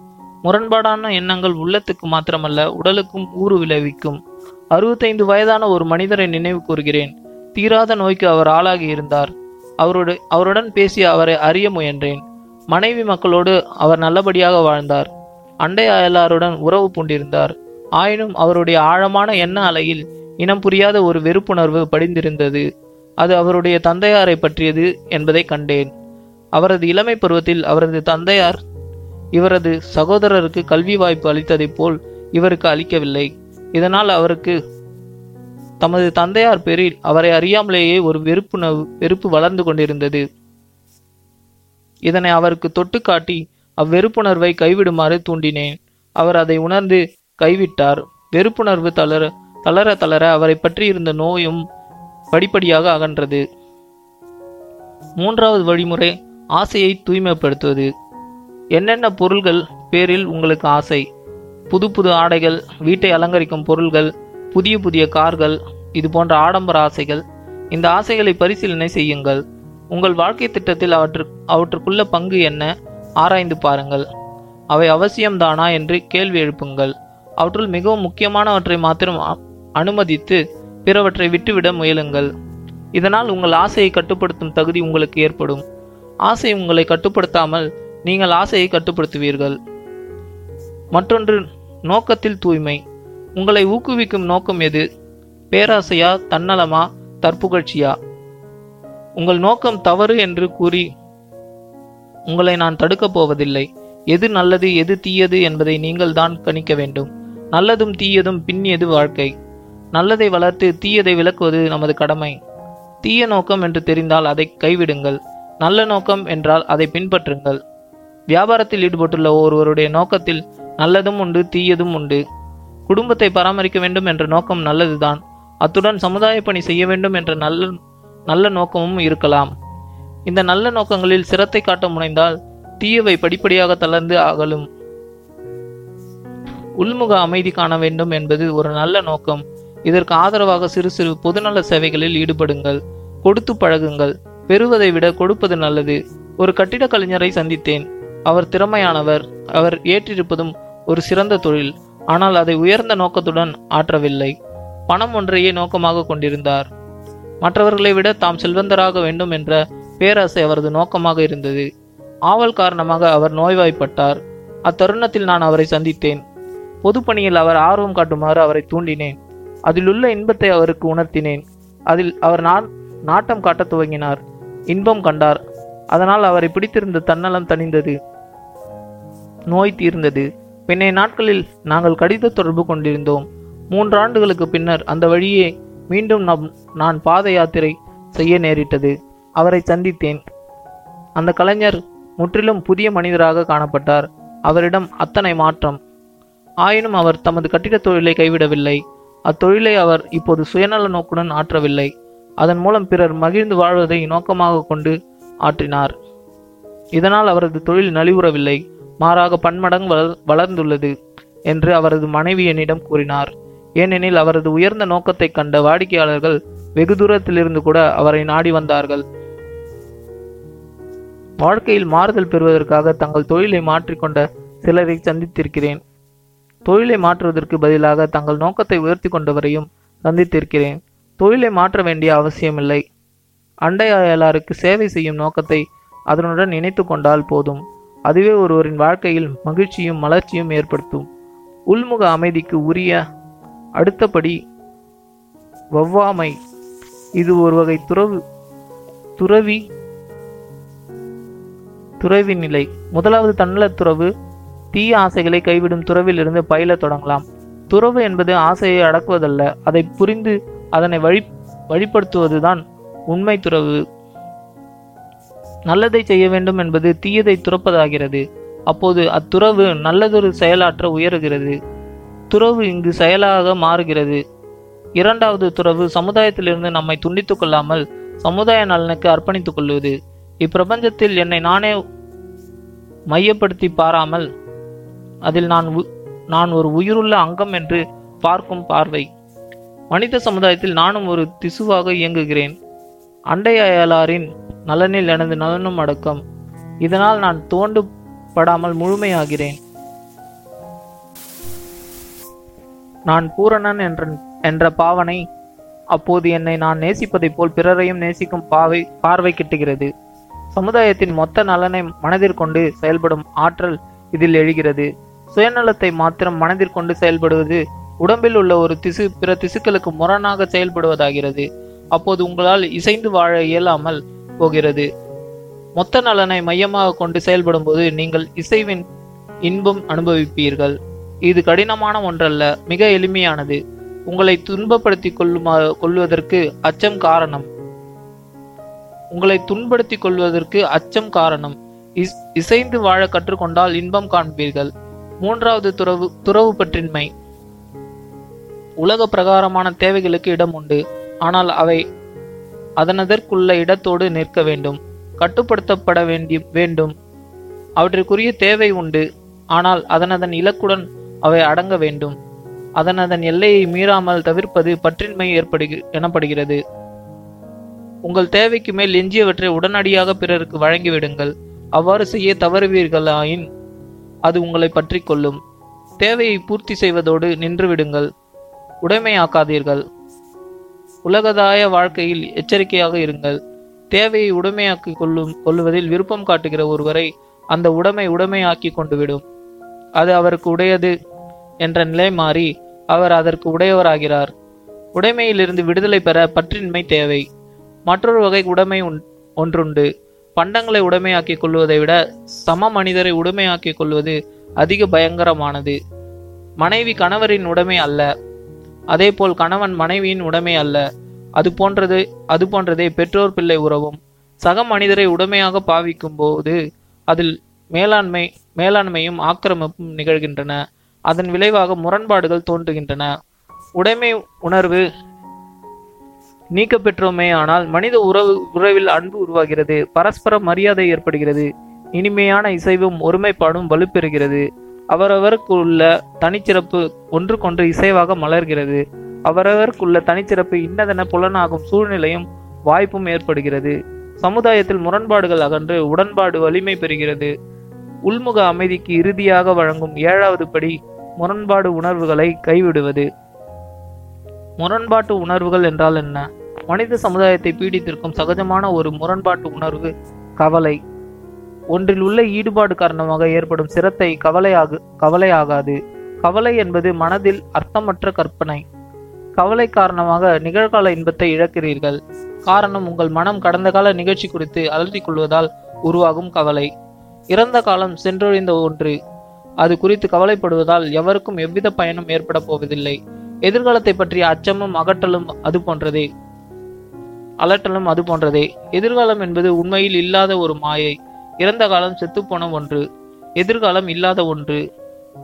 Speaker 1: முரண்பாடான எண்ணங்கள் உள்ளத்துக்கு மாத்திரமல்ல உடலுக்கும் ஊறு விளைவிக்கும். அறுபத்தைந்து வயதான ஒரு மனிதரை நினைவு கூறுகிறேன். தீராத நோய்க்கு அவர் ஆளாகி இருந்தார். அவரோடு அவருடன் பேசி அவரை அறிய முயன்றேன். மனைவி மக்களோடு அவர் நல்லபடியாக வாழ்ந்தார். அண்டை அயலாருடன் உறவு பூண்டிருந்தார். ஆயினும் அவருடைய ஆழமான எண்ண அலையில் இனம் புரியாத ஒரு வெறுப்புணர்வு படிந்திருந்தது. அது அவருடைய தந்தையாரை பற்றியது என்பதை கண்டேன். அவரது இளமை பருவத்தில் அவரது தந்தையார் இவரது சகோதரருக்கு கல்வி வாய்ப்பு அளித்ததைப் போல் இவருக்கு அளிக்கவில்லை. இதனால் அவருக்கு தமது தந்தையார் பேரில் அவரை அறியாமலேயே ஒரு வெறுப்புணர்வு வெறுப்பு வளர்ந்து கொண்டிருந்தது. இதனை அவருக்கு தொட்டு காட்டி அவ்வெறுப்புணர்வை கைவிடுமாறு தூண்டினேன். அவர் அதை உணர்ந்து கைவிட்டார். வெறுப்புணர்வு தளர தளர தளர அவரை பற்றி இருந்த நோயும் படிப்படியாக அகன்றது. மூன்றாவது வழிமுறை ஆசையை தூய்மைப்படுத்துவது. என்னென்ன பொருள்கள் பேரில் உங்களுக்கு ஆசை? புது புது ஆடைகள் வீட்டை அலங்கரிக்கும் பொருள்கள் புதிய புதிய கார்கள் இது போன்ற ஆடம்பர ஆசைகள். இந்த ஆசைகளை பரிசீலனை செய்யுங்கள். உங்கள் வாழ்க்கை திட்டத்தில் அவற்று அவற்றுக்குள்ள பங்கு என்ன? ஆராய்ந்து பாருங்கள். அவை அவசியம்தானா என்று கேள்வி எழுப்புங்கள். அவற்றுள் மிகவும் முக்கியமானவற்றை மாத்திரம் அனுமதித்து பிறவற்றை விட்டுவிட முயலுங்கள். இதனால் உங்கள் ஆசையை கட்டுப்படுத்தும் தகுதி உங்களுக்கு ஏற்படும். ஆசை உங்களை கட்டுப்படுத்தாமல் நீங்கள் ஆசையை கட்டுப்படுத்துவீர்கள். மற்றொன்று நோக்கத்தில் தூய்மை. உங்களை ஊக்குவிக்கும் நோக்கம் எது? பேராசையா தன்னலமா தற்புகழ்ச்சியா? உங்கள் நோக்கம் தவறு என்று கூறி உங்களை நான் தடுக்கப் போவதில்லை. எது நல்லது எது தீயது என்பதை நீங்கள் தான் கணிக்க வேண்டும். நல்லதும் தீயதும் பின்னியது வாழ்க்கை? நல்லதை வளர்த்து தீயதை விளக்குவது நமது கடமை. தீய நோக்கம் என்று தெரிந்தால் அதை கைவிடுங்கள். நல்ல நோக்கம் என்றால் அதை பின்பற்றுங்கள். வியாபாரத்தில் ஈடுபட்டுள்ள ஒருவருடைய நோக்கத்தில் நல்லதும் உண்டு தீயதும் உண்டு. குடும்பத்தை பராமரிக்க வேண்டும் என்ற நோக்கம் நல்லதுதான். அத்துடன் சமுதாய பணி செய்ய வேண்டும் என்ற நல்ல நல்ல நோக்கமும் இருக்கலாம். இந்த நல்ல நோக்கங்களில் சிரத்தை காட்ட முனைந்தால் தீயவை படிப்படியாக தளர்ந்து அகலும். உள்முக அமைதி காண வேண்டும் என்பது ஒரு நல்ல நோக்கம். இதற்கு ஆதரவாக சிறு சிறு பொதுநல சேவைகளில் ஈடுபடுங்கள். கொடுத்து பழகுங்கள். பெறுவதை விட கொடுப்பது நல்லது. ஒரு கட்டிட கலைஞரை சந்தித்தேன். அவர் திறமையானவர். அவர் ஏற்றிருப்பதும் ஒரு சிறந்த தொழில். ஆனால் அதை உயர்ந்த நோக்கத்துடன் ஆற்றவில்லை. பணம் ஒன்றையே நோக்கமாக கொண்டிருந்தார். மற்றவர்களை விட தாம் செல்வந்தராக வேண்டும் என்ற பேராசை அவரது நோக்கமாக இருந்தது. ஆவல் காரணமாக அவர் நோய்வாய்ப்பட்டார். அத்தருணத்தில் நான் அவரை சந்தித்தேன். பொதுப்பணியில் அவர் ஆர்வம் காட்டுமாறு அவரை தூண்டினேன். அதிலுள்ள இன்பத்தை அவருக்கு உணர்த்தினேன். அதில் அவர் நான் நாட்டம் காட்டத் துவங்கினார். இன்பம் கண்டார். அதனால் அவரை பிடித்திருந்த தன்னலம் தணிந்தது. நோய் தீர்ந்தது. பின்னைய நாட்களில் நாங்கள் கடித தொடர்பு கொண்டிருந்தோம். மூன்றாண்டுகளுக்கு பின்னர் அந்த வழியே மீண்டும் நம் நான் பாத யாத்திரை செய்ய நேரிட்டது. அவரை சந்தித்தேன். அந்த கலைஞர் முற்றிலும் புதிய மனிதராக காணப்பட்டார். அவரிடம் அத்தனை மாற்றம். ஆயினும் அவர் தமது கட்டிடத் தொழிலை கைவிடவில்லை. அத்தொழிலை அவர் இப்போது சுயநல நோக்குடன் ஆற்றவில்லை. அதன் மூலம் பிறர் மகிழ்ந்து வாழ்வதை நோக்கமாக கொண்டு ஆற்றினார். இதனால் அவரது தொழில் நலிவுறவில்லை. மாறாக பன்மடங்கு வளர் வளர்ந்துள்ளது என்று அவரது மனைவி என்னிடம் கூறினார். ஏனெனில் அவரது உயர்ந்த நோக்கத்தை கண்ட வாடிக்கையாளர்கள் வெகு தூரத்திலிருந்து கூட அவரை நாடி வந்தார்கள். வாழ்க்கையில் மாறுதல் பெறுவதற்காக தங்கள் தொழிலை மாற்றிக்கொண்ட சிலரை சந்தித்திருக்கிறேன். தொழிலை மாற்றுவதற்கு பதிலாக தங்கள் நோக்கத்தை உயர்த்தி கொண்டவரையும் சந்தித்திருக்கிறேன். தொழிலை மாற்ற வேண்டிய அவசியமில்லை. அண்டை அயலாருக்கு சேவை செய்யும் நோக்கத்தை அதனுடன் இணைத்து கொண்டால் போதும். அதுவே ஒருவரின் வாழ்க்கையில் மகிழ்ச்சியும் மலர்ச்சியும் ஏற்படுத்தும். உள்முக அமைதிக்கு உரிய அடுத்தபடி வவ்வாமை இது ஒரு வகை துறவு துறவி துறவி நிலை. முதலாவது தன்னல துறவு தீய ஆசைகளை கைவிடும் துறவிலிருந்து பயிலத் தொடங்கலாம். துறவு என்பது ஆசையை அடக்குவதல்ல அதை புரிந்து அதனை வழி வழிப்படுத்துவதுதான் உண்மை துறவு. நல்லதை செய்ய வேண்டும் என்பது தீயதை துறப்பதாகிறது. அப்போது அத்துறவு நல்லதொரு செயலாற்ற உயருகிறது. துறவு இங்கு செயலாக மாறுகிறது. இரண்டாவது துறவு சமுதாயத்திலிருந்து நம்மை துண்டித்துக் கொள்ளாமல் சமுதாய நலனுக்கு அர்ப்பணித்துக் கொள்வது. இப்பிரபஞ்சத்தில் என்னை நானே மையப்படுத்தி பாராமல் அதில் நான் உ- நான் ஒரு உயிருள்ள அங்கம் என்று பார்க்கும் பார்வை. மனித சமுதாயத்தில் நானும் ஒரு திசுவாக இயங்குகிறேன். அண்டை அயலாரின் நலனில் எனது நலனும் அடக்கம். இதனால் நான் தோண்டு படாமல் முழுமையாகிறேன். நான் பூரணன் என்ற என்ற பாவனை அப்போது என்னை நான் நேசிப்பதைப் போல் பிறரையும் நேசிக்கும் பாவை பார்வை கிட்டுகிறது. சமுதாயத்தின் மொத்த நலனை மனதிற்கொண்டு செயல்படும் ஆற்றல் இதில் எழுகிறது. சுயநலத்தை மாத்திரம் மனதிற்கொண்டு செயல்படுவது உடம்பில் உள்ள ஒரு திசு பிற திசுக்களுக்கு முரணாக செயல்படுவதாகிறது. அப்போது உங்களால் இசைந்து வாழ இயலாமல் போகிறது. மொத்த நலனை மையமாக கொண்டு செயல்படும் போது நீங்கள் இசைவின் இன்பம் அனுபவிப்பீர்கள். இது கடினமான ஒன்றல்ல மிக எளிமையானது. உங்களை துன்பப்படுத்திக் கொள்ளுமா கொள்வதற்கு அச்சம் காரணம். உங்களை துன்படுத்திக் கொள்வதற்கு அச்சம் காரணம். இஸ்- இசைந்து வாழ கற்றுக்கொண்டால் இன்பம் காண்பீர்கள். மூன்றாவது துறவு துறவு பற்றின்மை. உலக பிரகாரமான தேவைகளுக்கு இடம் உண்டு. ஆனால் அவை அதனதற்குள்ள இடத்தோடு நிற்க வேண்டும். கட்டுப்படுத்தப்பட வேண்டி வேண்டும். அவற்றிற்குரிய தேவை உண்டு. ஆனால் அதனதன் இலக்குடன் அவை அடங்க வேண்டும். அதன் அதன் எல்லையை மீறாமல் தவிர்ப்பது பற்றின்மை ஏற்படுகி எனப்படுகிறது. உங்கள் தேவைக்கு மேல் எஞ்சியவற்றை உடனடியாக பிறருக்கு வழங்கிவிடுங்கள். அவ்வாறு செய்ய தவறுவீர்களாயின் அது உங்களை பற்றி கொள்ளும். தேவையை பூர்த்தி செய்வதோடு நின்றுவிடுங்கள். உடைமையாக்காதீர்கள். உலகதாய வாழ்க்கையில் எச்சரிக்கையாக இருங்கள். தேவையை உடைமையாக்கி கொள்ளும் கொள்வதில் விருப்பம் காட்டுகிற ஒருவரை அந்த உடைமை உடைமையாக்கி கொண்டுவிடும். அது அவருக்கு உடையது. என்ற நிலை மாறி அவர் அதற்கு உடையவராகிறார். உடைமையிலிருந்து விடுதலை பெற பற்றின்மை தேவை. மற்றொரு வகை உடைமை ஒன்றுண்டு. பண்டங்களை உடைமையாக்கிக் கொள்வதை விட சம மனிதரை உடைமையாக்கிக் கொள்வது அதிக பயங்கரமானது. மனைவி கணவரின் உடைமை அல்ல. அதேபோல் கணவன் மனைவியின் உடைமை அல்ல. அது போன்றது அது போன்றதே பெற்றோர் பிள்ளை உறவும். சக மனிதரை உடைமையாக பாவிக்கும் போது அதில் மேலாண்மை மேலாண்மையும் ஆக்கிரமிப்பும் நிகழ்கின்றன. அதன் விளைவாக முரண்பாடுகள் தோன்றுகின்றன. உடைமை உணர்வு நீக்க பெற்றோமே ஆனால் மனித உறவு உறவில் அன்பு உருவாகிறது. பரஸ்பர மரியாதை ஏற்படுகிறது. இனிமையான இசைவும் ஒருமைப்பாடும் வலுப்பெறுகிறது. அவரவருக்குள்ள தனிச்சிறப்பு ஒன்றுக்கொன்று இசைவாக மலர்கிறது. அவரவருக்குள்ள தனிச்சிறப்பு இன்னதென புலனாகும் சூழ்நிலையும் வாய்ப்பும் ஏற்படுகிறது. சமுதாயத்தில் முரண்பாடுகள் அகன்று உடன்பாடு வலிமை பெறுகிறது. உள்முக அமைதிக்கு இறுதியாக வழங்கும் ஏழாவது படி முரண்பாடு உணர்வுகளை கைவிடுவது. முரண்பாட்டு உணர்வுகள் என்றால் என்ன? மனித சமுதாயத்தை பீடித்திருக்கும் சகஜமான ஒரு முரண்பாட்டு உணர்வு கவலை. ஒன்றில் உள்ள ஈடுபாடு காரணமாக ஏற்படும் சிரத்தை கவலையாக கவலையாகாது. கவலை என்பது மனதில் அர்த்தமற்ற கற்பனை. கவலை காரணமாக நிகழ்கால இன்பத்தை இழக்கிறீர்கள். காரணம் உங்கள் மனம் கடந்த கால நிகழ்ச்சி குறித்து அலட்டிக் கொள்வதால் உருவாகும் கவலை. இறந்த காலம் சென்றொழிந்த ஒன்று அது குறித்து கவலைப்படுவதால் எவருக்கும் எவ்வித பயனும் ஏற்பட போவதில்லை. எதிர்காலத்தை பற்றிய அச்சமும் அகற்றலும் அது போன்றதே. அலட்டலும் அது போன்றதே. எதிர்காலம் என்பது உண்மையில் இல்லாத ஒரு மாயை. இறந்த காலம் செத்துப்போன ஒன்று. எதிர்காலம் இல்லாத ஒன்று.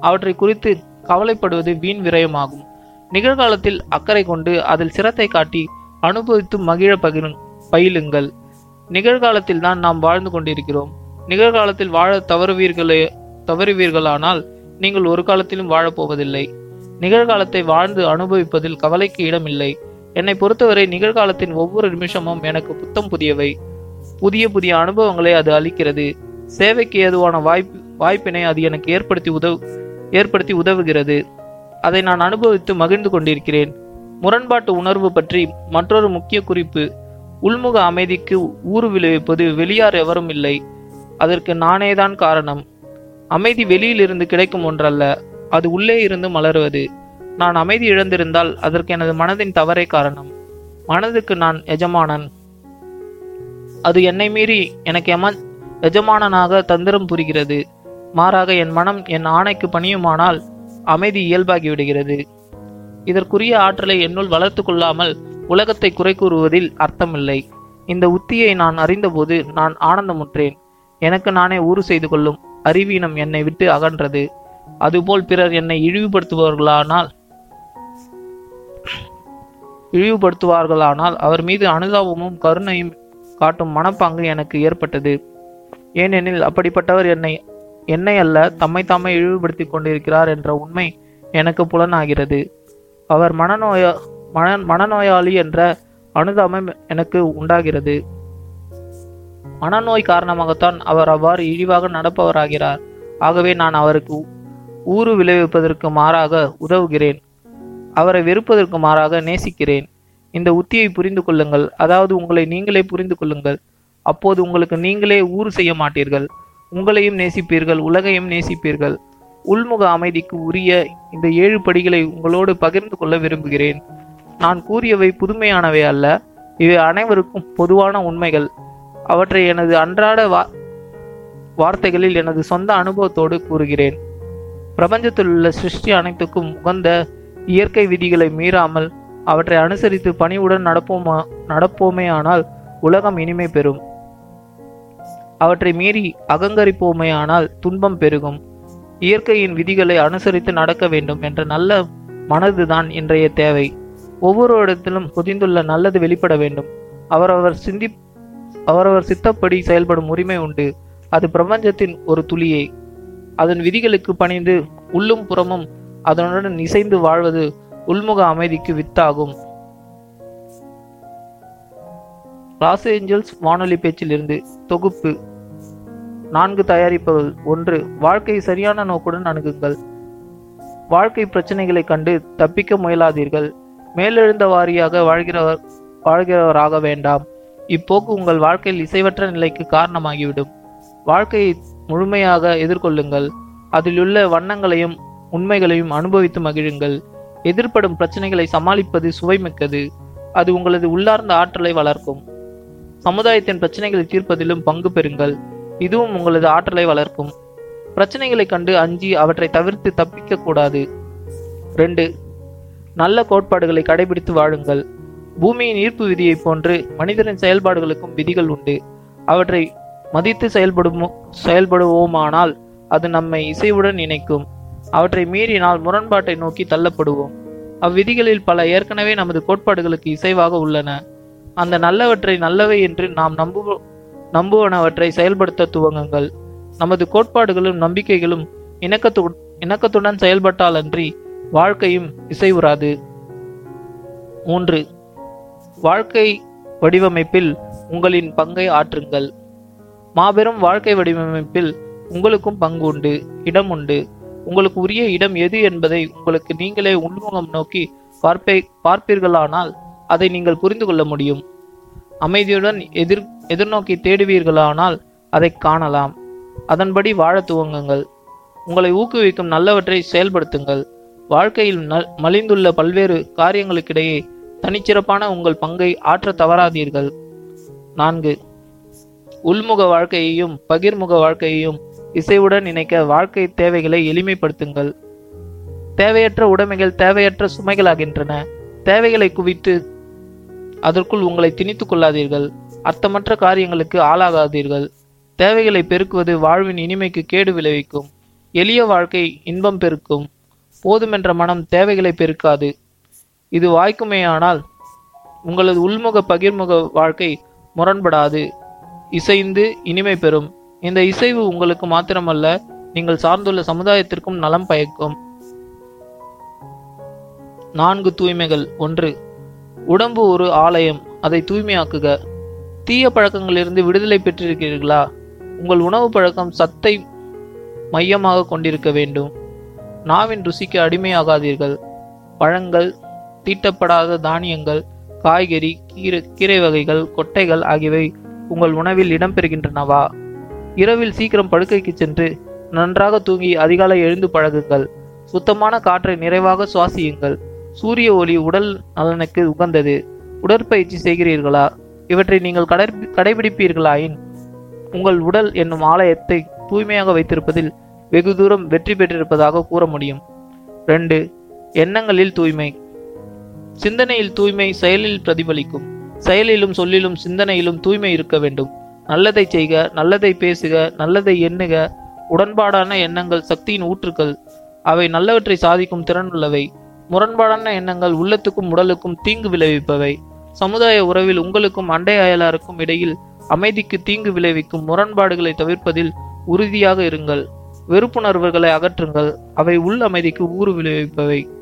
Speaker 1: அவற்றை குறித்து கவலைப்படுவது வீண் விரயமாகும். நிகழ்காலத்தில் அக்கறை கொண்டு அதில் சிரத்தை காட்டி அனுபவித்து மகிழ பகிரு பயிலுங்கள். நிகழ்காலத்தில் தான் நாம் வாழ்ந்து கொண்டிருக்கிறோம். நிகழ்காலத்தில் வாழ தவறுவீர்களே தவறுவீர்களானால் நீங்கள் ஒரு காலத்திலும் வாழப்போவதில்லை. நிகழ்காலத்தை வாழ்ந்து அனுபவிப்பதில் கவலைக்கு இடமில்லை. என்னை பொறுத்தவரை நிகழ்காலத்தின் ஒவ்வொரு நிமிஷமும் எனக்கு புத்தம் புதியவை. புதிய புதிய அனுபவங்களை அது அளிக்கிறது. சேவைக்கு ஏதுவான வாய்ப்பு வாய்ப்பினை அது எனக்கு ஏற்படுத்தி உதவு ஏற்படுத்தி உதவுகிறது. அதை நான் அனுபவித்து மகிழ்ந்து கொண்டிருக்கிறேன். முரண்பாட்டு உணர்வு பற்றி மற்றொரு முக்கிய குறிப்பு. உள்முக அமைதிக்கு ஊறு விளைவிப்பது வெளியார் எவரும் இல்லை. அதற்கு நானேதான் காரணம். அமைதி வெளியிலிருந்து கிடைக்கும் ஒன்றல்ல அது உள்ளே இருந்து மலருவது. நான் அமைதி இழந்திருந்தால் அதற்கு எனது மனதின் தவறே காரணம். மனதுக்கு நான் எஜமானன். அது என்னை மீறி எனக்கு எம எஜமானனாக தந்திரம் புரிகிறது. மாறாக என் மனம் என் ஆணைக்கு பணியுமானால் அமைதி இயல்பாகி விடுகிறது. இதற்குரிய ஆற்றலை என்னுள் வளர்த்து கொள்ளாமல் உலகத்தை குறை கூறுவதில் அர்த்தமில்லை. இந்த உத்தியை நான் அறிந்தபோது நான் ஆனந்தமுற்றேன். எனக்கு நானே ஊறு செய்து கொள்ளும். அறிவீனம் என்னை விட்டு அகன்றது. அதுபோல் பிறர் என்னை இழிவுபடுத்துபவர்களானால் இழிவுபடுத்துவார்களானால் அவர் மீது அனுதாபமும் கருணையும் காட்டும் மனப்பாங்கு எனக்கு ஏற்பட்டது. ஏனெனில் அப்படிப்பட்டவர் என்னை என்னை அல்ல தம்மை தாமே இழிவுபடுத்திக் கொண்டிருக்கிறார் என்ற உண்மை எனக்கு புலனாகிறது. அவர் மனநோயா மன மனநோயாளி என்ற அனுதாபம் எனக்கு உண்டாகிறது. மனநோய் காரணமாகத்தான் அவர் அவ்வாறு இழிவாக நடப்பவராகிறார். ஆகவே நான் அவருக்கு ஊறு விளைவிப்பதற்கு மாறாக உதவுகிறேன். அவரை வெறுப்பதற்கு மாறாக நேசிக்கிறேன். இந்த உத்தியை புரிந்து கொள்ளுங்கள். அதாவது உங்களை நீங்களே புரிந்து கொள்ளுங்கள். அப்போது உங்களுக்கு நீங்களே ஊறு செய்ய மாட்டீர்கள். உங்களையும் நேசிப்பீர்கள். உலகையும் நேசிப்பீர்கள். உள்முக அமைதிக்கு உரிய இந்த ஏழு படிகளை உங்களோடு பகிர்ந்து கொள்ள விரும்புகிறேன். நான் கூறியவை புதுமையானவை அல்ல. இவை அனைவருக்கும் பொதுவான உண்மைகள். அவற்றை எனது அன்றாட வா வார்த்தைகளில் எனது சொந்த அனுபவத்தோடு கூறுகிறேன். பிரபஞ்சத்தில் உள்ள சிருஷ்டி அனைத்துக்கும் உகந்த இயற்கை விதிகளை மீறாமல் அவற்றை அனுசரித்து பணிவுடன் நடப்போமா நடப்போமேயானால் உலகம் இனிமை பெறும். அவற்றை மீறி அகங்கரிப்போமேயானால் துன்பம் பெருகும். இயற்கையின் விதிகளை அனுசரித்து நடக்க வேண்டும் என்ற நல்ல மனதுதான் இன்றைய தேவை. ஒவ்வொரு இடத்திலும் புதிந்துள்ள நல்லது வெளிப்பட வேண்டும். அவரவர் சிந்தி அவரவர் சித்தப்படி செயல்படும் உரிமை உண்டு. அது பிரபஞ்சத்தின் ஒரு துளியே. அதன் விதிகளுக்கு பணிந்து உள்ளும் புறமும் அதனுடன் இசைந்து வாழ்வது உள்முக அமைதிக்கு வித்தாகும். லாஸ் ஏஞ்சல்ஸ் வானொலி பேச்சிலிருந்து தொகுப்பு. நான்கு தயாரிப்புகள் ஒன்று வாழ்க்கை சரியான நோக்குடன் அணுகுங்கள். வாழ்க்கை பிரச்சனைகளை கண்டு தப்பிக்க முயலாதீர்கள். மேலெழுந்த வாரியாக வாழ்கிறவர் வாழ்கிறவராக வேண்டாம். இப்போக்கு உங்கள் வாழ்க்கையில் இசைவற்ற நிலைக்கு காரணமாகிவிடும். வாழ்க்கையை முழுமையாக எதிர்கொள்ளுங்கள். அதிலுள்ள வண்ணங்களையும் உண்மைகளையும் அனுபவித்து மகிழுங்கள். எதிர்ப்படும் பிரச்சனைகளை சமாளிப்பது சுவைமிக்கது. அது உங்களது உள்ளார்ந்த ஆற்றலை வளர்க்கும். சமுதாயத்தின் பிரச்சனைகளை தீர்ப்பதிலும் பங்கு பெறுங்கள். இதுவும் உங்களது ஆற்றலை வளர்க்கும். பிரச்சனைகளை கண்டு அஞ்சி அவற்றை தவிர்த்து தப்பிக்க கூடாது ரெண்டு நல்ல கோட்பாடுகளை கடைபிடித்து வாழுங்கள். பூமியின் ஈர்ப்பு விதியைப் போன்று மனிதரின் செயல்பாடுகளுக்கும் விதிகள் உண்டு. அவற்றை மதித்து செயல்படும் செயல்படுவோமானால் அது நம்மை இசைவுடன் இணைக்கும். அவற்றை மீறினால் முரண்பாட்டை நோக்கி தள்ளப்படுவோம். அவ்விதிகளில் பல ஏற்கனவே நமது கோட்பாடுகளுக்கு இசைவாக உள்ளன. அந்த நல்லவற்றை நல்லவை என்று நாம் நம்பு நம்புவனவற்றை செயல்படுத்த துவங்குங்கள். நமது கோட்பாடுகளும் நம்பிக்கைகளும் இணக்கத்து இணக்கத்துடன் செயல்பட்டாலன்றி வாழ்க்கையும் இசைவுறாது. மூன்று வாழ்க்கை வடிவமைப்பில் உங்களின் பங்கை ஆற்றுங்கள். மாபெரும் வாழ்க்கை வடிவமைப்பில் உங்களுக்கும் பங்கு உண்டு இடம் உண்டு. உங்களுக்கு உரிய இடம் எது என்பதை உங்களுக்கு நீங்களே உள்முகம் நோக்கி பார்ப்பை பார்ப்பீர்களானால் அதை நீங்கள் புரிந்து கொள்ள முடியும். அமைதியுடன் எதிர் எதிர்நோக்கி தேடுவீர்களானால் அதை காணலாம். அதன்படி வாழ துவங்குங்கள். உங்களை ஊக்குவிக்கும் நல்லவற்றை செயல்படுத்துங்கள். வாழ்க்கையில் நல் மலிந்துள்ள பல்வேறு காரியங்களுக்கிடையே தனிச்சிறப்பான உங்கள் பங்கை ஆற்ற தவறாதீர்கள். நான்கு உள்முக வாழ்க்கையையும் பகிர்முக வாழ்க்கையையும் இசைவுடன் இணைக்க வாழ்க்கை தேவைகளை எளிமைப்படுத்துங்கள். தேவையற்ற உடைமைகள் தேவையற்ற சுமைகளாகின்றன. தேவைகளை குவித்து அதற்குள் உங்களை திணித்துக் கொள்ளாதீர்கள். அர்த்தமற்ற காரியங்களுக்கு ஆளாகாதீர்கள். தேவைகளை பெருக்குவது வாழ்வின் இனிமைக்கு கேடு விளைவிக்கும். எளிய வாழ்க்கை இன்பம் பெருக்கும். போதுமென்ற மனம் தேவைகளை பெருக்காது. இது வாய்க்குமேயானால் உங்களது உள்முக பகிர்முக வாழ்க்கை முரண்படாது. இசைந்து இனிமை பெறும். இந்த இசைவு உங்களுக்கு மாத்திரமல்ல நீங்கள் சார்ந்துள்ள சமுதாயத்திற்கும் நலம் பயக்கும். நான்கு தூய்மைகள். ஒன்று உடம்பு ஒரு ஆலயம். அதை தூய்மையாக்குக. தீய பழக்கங்களிலிருந்து விடுதலை பெற்றிருக்கிறீர்களா? உங்கள் உணவு பழக்கம் சத்தை மையமாக கொண்டிருக்க வேண்டும். நாவின் ருசிக்கு அடிமையாகாதீர்கள். பழங்கள் தீட்டப்படாத தானியங்கள் காய்கறி கீரை கீரை வகைகள் கொட்டைகள் ஆகியவை உங்கள் உணவில் இடம்பெறுகின்றனவா? இரவில் சீக்கிரம் படுக்கைக்கு சென்று நன்றாக தூங்கி அதிகாலை எழுந்து பழகுங்கள். சுத்தமான காற்றை நிறைவாக சுவாசியுங்கள். சூரிய ஒளி உடல் நலனுக்கு உகந்தது. உடற்பயிற்சி செய்கிறீர்களா? இவற்றை நீங்கள் கடை கடைபிடிப்பீர்களாயின் உங்கள் உடல் என்னும் ஆலயத்தை தூய்மையாக வைத்திருப்பதில் வெகு தூரம் வெற்றி பெற்றிருப்பதாக கூற முடியும். ரெண்டு எண்ணங்களில் தூய்மை. சிந்தனையில் தூய்மை செயலில் பிரதிபலிக்கும். செயலிலும் சொல்லிலும் சிந்தனையிலும் தூய்மை இருக்க வேண்டும். நல்லதை செய்க நல்லதை பேசுக நல்லதை எண்ணுக உடன்பாடான எண்ணங்கள் சக்தியின் ஊற்றுக்கள் அவை நல்லவற்றை சாதிக்கும் திறனுள்ளவை முரண்பாடான எண்ணங்கள் உள்ளத்துக்கும் உடலுக்கும் தீங்கு விளைவிப்பவை. சமுதாய உறவில் உங்களுக்கும் அண்டை அயலாருக்கும் இடையில் அமைதிக்கு தீங்கு விளைவிக்கும் முரண்பாடுகளை தவிர்ப்பதில் உறுதியாக இருங்கள். வெறுப்புணர்வுகளை அகற்றுங்கள். அவை உள் அமைதிக்கு ஊறு விளைவிப்பவை.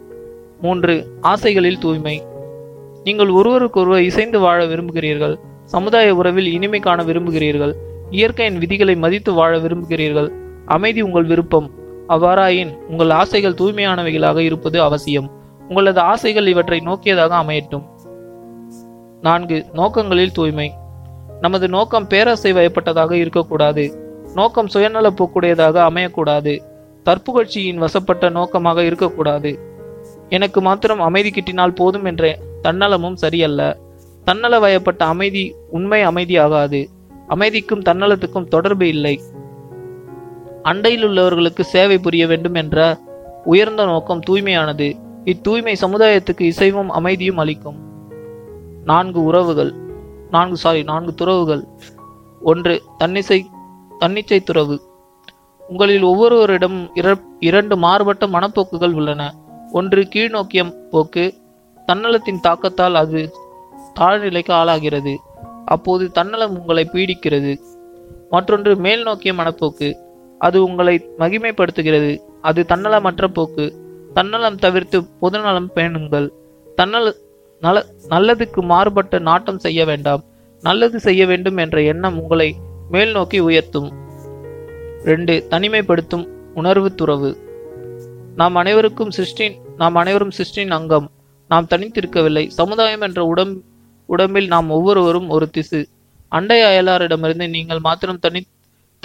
Speaker 1: மூன்று ஆசைகளில் தூய்மை. நீங்கள் ஒருவருக்கொருவர் இசைந்து வாழ விரும்புகிறீர்கள் சமுதாய உறவில் இனிமை காண விரும்புகிறீர்கள் இயற்கையின் விதிகளை மதித்து வாழ விரும்புகிறீர்கள். அமைதி உங்கள் விருப்பம். அவ்வாறாயின் உங்கள் ஆசைகள் தூய்மையானவைகளாக இருப்பது அவசியம். உங்களது ஆசைகள் இவற்றை நோக்கியதாக அமையட்டும். நான்கு நோக்கங்களில் தூய்மை. நமது நோக்கம் பேராசை வயப்பட்டதாக இருக்கக்கூடாது. நோக்கம் சுயநல போக்குடையதாக அமையக்கூடாது. தற்புகழ்ச்சியின் வசப்பட்ட நோக்கமாக இருக்கக்கூடாது. எனக்கு மாத்திரம் அமைதி கிட்டினால் போதும் என்ற தன்னலமும் சரியல்ல. தன்னல வயப்பட்ட அமைதி உண்மை அமைதி ஆகாது அமைதிக்கும் தன்னலத்துக்கும் தொடர்பு இல்லை. அண்டையில் உள்ளவர்களுக்கு சேவை புரிய வேண்டும் என்ற உயர்ந்த நோக்கம் தூய்மையானது. இத்தூய்மை சமுதாயத்துக்கு இசைவும் அமைதியும் அளிக்கும். நான்கு உறவுகள். நான்கு சாரி நான்கு துறவுகள். ஒன்று தன்னிசை தன்னிச்சை துறவு உங்களில் ஒவ்வொருவரிடம் இர- இரண்டு மாறுபட்ட மனப்போக்குகள் உள்ளன. ஒன்று கீழ்நோக்கிய போக்கு தன்னலத்தின் தாக்கத்தால் அது தாழ்நிலைக்கு ஆளாகிறது. அப்போது தன்னலம் உங்களை பீடிக்கிறது. மற்றொன்று மேல் நோக்கிய மனப்போக்கு. அது உங்களை மகிமைப்படுத்துகிறது. அது தன்னலமற்ற போக்கு. தன்னலம் தவிர்த்து பொதுநலம் பேணுங்கள். தன்னல நல நல்லதுக்கு மாறுபட்ட நாட்டம் செய்ய வேண்டாம். நல்லது செய்ய வேண்டும் என்ற எண்ணம் உங்களை மேல் நோக்கி உயர்த்தும். ரெண்டு தனிமைப்படுத்தும் உணர்வு துறவு. நாம் அனைவருக்கும் சிருஷ்டின் நாம் அனைவரும் சிருஷ்டின் அங்கம். நாம் தனித்திருக்கவில்லை. சமுதாயம் என்ற உடம் உடம்பில் நாம் ஒவ்வொருவரும் ஒரு திசு. அண்டை அயலாரிடமிருந்து நீங்கள் மாத்திரம் தனி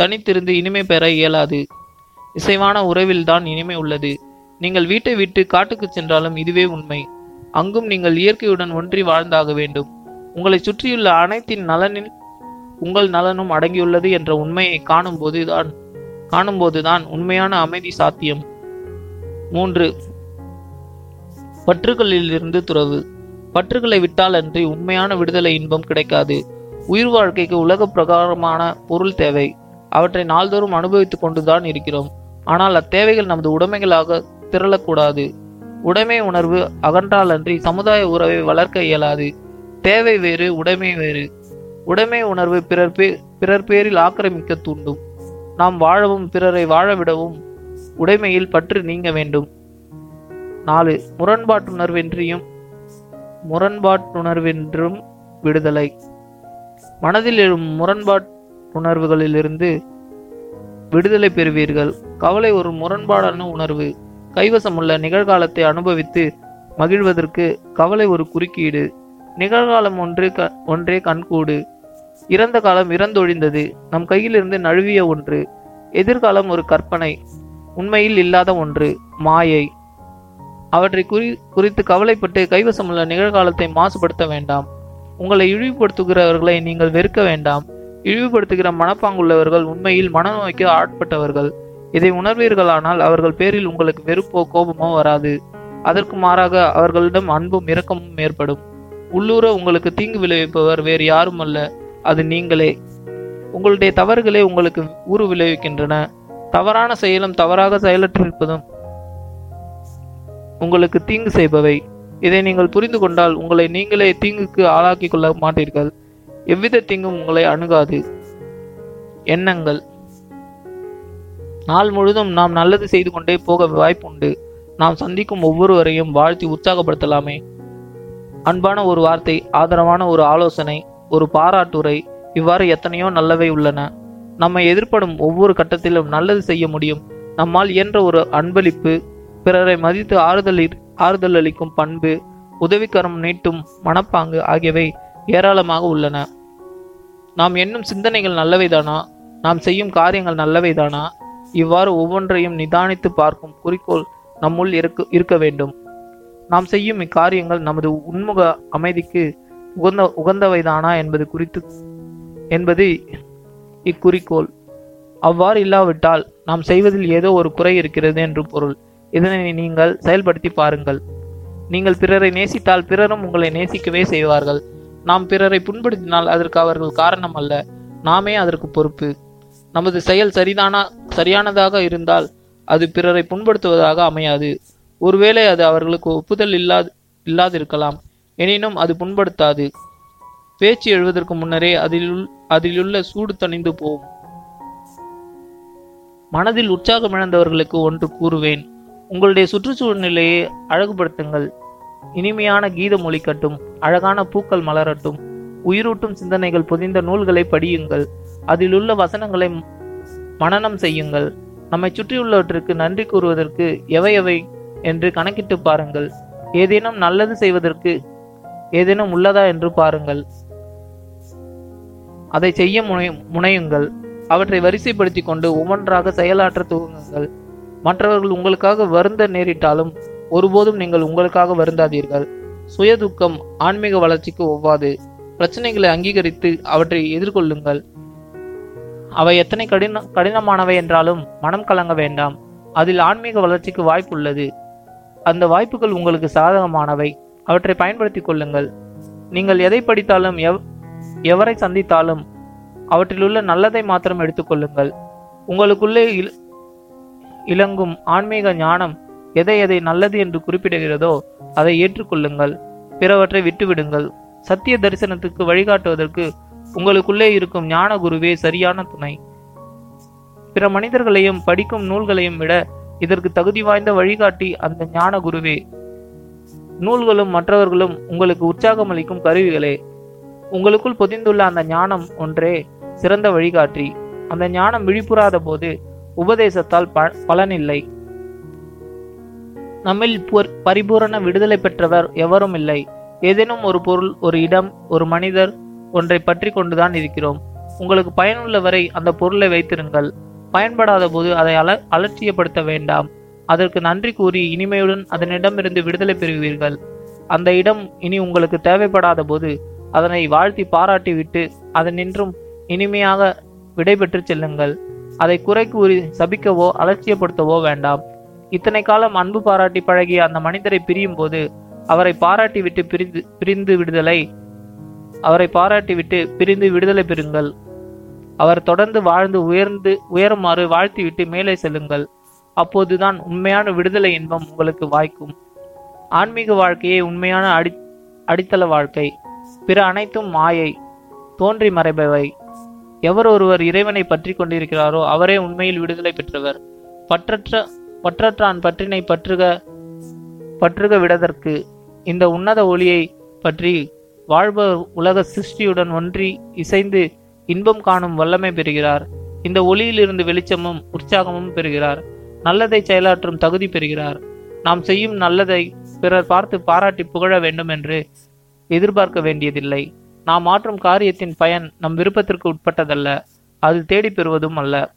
Speaker 1: தனித்திருந்து இனிமை பெற இயலாது. இசைவான உறவில்தான் இனிமை உள்ளது. நீங்கள் வீட்டை விட்டு காட்டுக்கு சென்றாலும் இதுவே உண்மை. அங்கும் நீங்கள் இயற்கையுடன் ஒன்றி வாழ்ந்தாக வேண்டும். உங்களை சுற்றியுள்ள அனைத்தின் நலனில் உங்கள் நலனும் அடங்கியுள்ளது என்ற உண்மையை காணும்போதுதான் காணும்போதுதான் உண்மையான அமைதி சாத்தியம். மூன்று. பற்றுகளிலிருந்து துறவு. பற்றுகளை விட்டாலன்றி உண்மையான விடுதலை இன்பம் கிடைக்காது. உயிர் வாழ்க்கைக்கு உலக பிரகாரமான பொருள் தேவை. அவற்றை நாள்தோறும் அனுபவித்துக் கொண்டுதான் இருக்கிறோம். ஆனால் அத்தேவைகள் நமது உடைமைகளாக திரளக்கூடாது. உடைமை உணர்வு அகன்றாலன்றி சமுதாய உறவை வளர்க்க இயலாது. தேவை வேறு உடைமை வேறு. உடைமை உணர்வு பிறர் பே பிறர் பேரில் ஆக்கிரமிக்க தூண்டும். நாம் வாழவும் பிறரை வாழ விடவும் உடைமையில் பற்று நீங்க வேண்டும். நாலு முரண்பாட்டுணர்வென்றியும் முரண்பாட்டுணர்வென்றும் விடுதலை. மனதில் எழும் முரண்பாட்டுணர்வுகளிலிருந்து விடுதலை பெறுவீர்கள். கவலை ஒரு முரண்பாடான உணர்வு. கைவசமுள்ள நிகழ்காலத்தை அனுபவித்து மகிழ்வதற்கு கவலை ஒரு குறுக்கீடு. நிகழ்காலம் ஒன்று க ஒன்றே கண்கூடு. இறந்த காலம் இறந்தொழிந்தது. நம் கையிலிருந்து நழுவிய ஒன்று. எதிர்காலம் ஒரு கற்பனை. உண்மையில் இல்லாத ஒன்று மாயை. அவற்றை குறி குறித்து கவலைப்பட்டு கைவசமுள்ள நிகழ்காலத்தை மாசுபடுத்த வேண்டாம். உங்களை இழிவுபடுத்துகிறவர்களை நீங்கள் வெறுக்க வேண்டாம். இழிவுபடுத்துகிற மனப்பாங்குள்ளவர்கள் உண்மையில் மனநோய்க்கு ஆட்பட்டவர்கள். இதை உணர்வீர்களானால் அவர்கள் பேரில் உங்களுக்கு வெறுப்போ கோபமோ வராது. அதற்கு மாறாக அவர்களிடம் அன்பும் இரக்கமும் ஏற்படும். உள்ளூர உங்களுக்கு தீங்கு விளைவிப்பவர் வேறு யாரும் அல்ல அது நீங்களே. உங்களுடைய தவறுகளே உங்களுக்கு ஊறு விளைவிக்கின்றன. தவறான செயலும் தவறாக செயலற்றிருப்பதும் உங்களுக்கு தீங்கு செய்பவை. இதை நீங்கள் புரிந்து கொண்டால் உங்களை நீங்களே தீங்குக்கு ஆளாக்கிக் கொள்ள மாட்டீர்கள். எவ்வித தீங்கும் உங்களை அணுகாது. எண்ணங்கள். நாள் முழுதும் நாம் நல்லது செய்து கொண்டே போக வாய்ப்புண்டு. நாம் சந்திக்கும் ஒவ்வொருவரையும் வாழ்த்தி உற்சாகப்படுத்தலாமே. அன்பான ஒரு வார்த்தை ஆதரவான ஒரு ஆலோசனை ஒரு பாராட்டுரை இவ்வாறு எத்தனையோ நல்லவை உள்ளன. நம்மை எதிர்ப்படும் ஒவ்வொரு கட்டத்திலும் நல்லது செய்ய முடியும். நம்மால் இயன்ற ஒரு அன்பளிப்பு பிறரை மதித்து ஆறுதல் ஆறுதல் அளிக்கும் பண்பு உதவிக்கரம் நீட்டும் மனப்பாங்கு ஆகியவை ஏராளமாக உள்ளன. நாம் எண்ணும் சிந்தனைகள் நல்லவைதானா? நாம் செய்யும் காரியங்கள் நல்லவைதானா? இவ்வாறு ஒவ்வொன்றையும் நிதானித்து பார்க்கும் குறிக்கோள் நம்முள் இருக்க இருக்க வேண்டும். நாம் செய்யும் இக்காரியங்கள் நமது உன்முக அமைதிக்கு உகந்த உகந்தவைதானா என்பது குறித்து என்பது இக்குறிக்கோள். அவ்வாறு இல்லாவிட்டால் நாம் செய்வதில் ஏதோ ஒரு குறை இருக்கிறது என்று பொருள். இதனை நீங்கள் செயல்படுத்தி பாருங்கள். நீங்கள் பிறரை நேசித்தால் பிறரும் உங்களை நேசிக்கவே செய்வார்கள். நாம் பிறரை புண்படுத்தினால் அதற்கு அவர்கள் காரணம் அல்ல. நாமே அதற்கு பொறுப்பு. நமது செயல் சரிதானா சரியானதாக இருந்தால் அது பிறரை புண்படுத்துவதாக அமையாது. ஒருவேளை அது அவர்களுக்கு ஒப்புதல் இல்லாது இல்லாதிருக்கலாம். எனினும் அது புண்படுத்தாது. பேச்சு எழுவதற்கு முன்னரே அதிலுள் அதிலுள்ள சூடு தணிந்து போகும் மனதில் உற்சாகம் இழந்தவர்களுக்கு ஒன்று கூறுவேன். உங்களுடைய சுற்றுச்சூழ்நிலையை அழகுபடுத்துங்கள். இனிமையான கீதம் ஒழிக்கட்டும் அழகான பூக்கள் மலரட்டும் உயிரூட்டும் சிந்தனைகள் பொதிந்த நூல்களை படியுங்கள். அதிலுள்ள வசனங்களை மனனம் செய்யுங்கள். நம்மை சுற்றியுள்ளவற்றுக்கு நன்றி கூறுவதற்கு எவை எவை என்று கணக்கிட்டு பாருங்கள். ஏதேனும் நல்லது செய்வதற்கு ஏதேனும் உள்ளதா என்று பாருங்கள். அதை செய்ய முனை முனையுங்கள். அவற்றை வரிசைப்படுத்தி கொண்டு ஒவ்வொன்றாக செயலாற்ற துவங்குங்கள். மற்றவர்கள் உங்களுக்காக வருந்த நேரிட்டாலும் ஒருபோதும் நீங்கள் உங்களுக்காக வருந்தாதீர்கள். சுய துக்கம் ஆன்மீக வளர்ச்சிக்கு ஒவ்வாது. பிரச்சனைகளை அங்கீகரித்து அவற்றை எதிர்கொள்ளுங்கள். அவை எத்தனை கடின கடினமானவை என்றாலும் மனம் கலங்க வேண்டாம். அதில் ஆன்மீக வளர்ச்சிக்கு வாய்ப்புள்ளது. அந்த வாய்ப்புகள் உங்களுக்கு சாதகமானவை. அவற்றை பயன்படுத்திக் கொள்ளுங்கள். நீங்கள் எதை படித்தாலும் எவ் எவரை சந்தித்தாலும் அவற்றிலுள்ள நல்லதை மாத்திரம் எடுத்துக்கொள்ளுங்கள். உங்களுக்குள்ளே இலங்கும் ஆன்மீக ஞானம் எதை எதை நல்லது என்று குறிப்பிடுகிறதோ அதை ஏற்றுக்கொள்ளுங்கள். பிறவற்றை விட்டுவிடுங்கள். சத்திய தரிசனத்துக்கு வழிகாட்டுவதற்கு உங்களுக்குள்ளே இருக்கும் ஞான குருவே சரியான துணை. பிற மனிதர்களையும் படிக்கும் நூல்களையும் விட இதற்கு தகுதி வாய்ந்த வழிகாட்டி அந்த ஞான குருவே நூல்களும் மற்றவர்களும் உங்களுக்கு உற்சாகம் அளிக்கும் கருவிகளே. உங்களுக்குள் பொதிந்துள்ள அந்த ஞானம் ஒன்றே சிறந்த வழிகாட்டி. அந்த ஞானம் விழிப்புறாத போது உபதேசத்தால் ப- பலனில்லை. நம்மில் பரிபூரண விடுதலை பெற்றவர் எவரும் இல்லை. ஏதேனும் ஒரு பொருள் ஒரு இடம் ஒரு மனிதர் ஒன்றை பற்றி கொண்டுதான் இருக்கிறோம். உங்களுக்கு பயனுள்ள வரை அந்த பொருளை வைத்திருங்கள். பயன்படாத போது அதை அல அலட்சியப்படுத்த வேண்டாம். அதற்கு நன்றி கூறி இனிமையுடன் அதனிடமிருந்து விடுதலை பெறுவீர்கள். அந்த இடம் இனி உங்களுக்கு தேவைப்படாத போது அதனை வாழ்த்தி பாராட்டிவிட்டு அதனின்றும் இனிமையாக விடைபெற்று செல்லுங்கள். அதை குறை கூறி சபிக்கவோ அலட்சியப்படுத்தவோ வேண்டாம். இத்தனை காலம் அன்பு பாராட்டி பழகிய அந்த மனிதரை பிரியும் போது அவரை பாராட்டி விட்டு பிரிந்து பிரிந்து விடுதலை அவரை பாராட்டி விட்டு பிரிந்து விடுதலை பெறுங்கள். அவர் தொடர்ந்து வாழ்ந்து உயர்ந்து உயருமாறு வாழ்த்திவிட்டு மேலே செல்லுங்கள். அப்போதுதான் உண்மையான விடுதலை இன்பம் உங்களுக்கு வாய்க்கும். ஆன்மீக வாழ்க்கையே உண்மையான அடி அடித்தள வாழ்க்கை. பிற அனைத்தும் மாயை தோன்றி மறைபவை. எவர் ஒருவர் இறைவனை பற்றி கொண்டிருக்கிறாரோ அவரே உண்மையில் விடுதலை பெற்றவர். பற்றற்ற பற்றற்றான் பற்றினை பற்றுக பற்றுக விடதற்கு. இந்த உன்னத ஒளியை பற்றி வாழ்பவர் உலக சிருஷ்டியுடன் ஒன்றி இசைந்து இன்பம் காணும் வல்லமை பெறுகிறார். இந்த ஒளியிலிருந்து வெளிச்சமும் உற்சாகமும் பெறுகிறார். நல்லதை செயலாற்றும் தகுதி பெறுகிறார். நாம் செய்யும் நல்லதை பிறர் பார்த்து பாராட்டி புகழ வேண்டும் என்று எதிர்பார்க்க வேண்டியதில்லை. நாம் மாற்றும் காரியத்தின் பயன் நம் விருப்பத்திற்கு உட்பட்டதல்ல. அது தேடி பெறுவதும் அல்ல.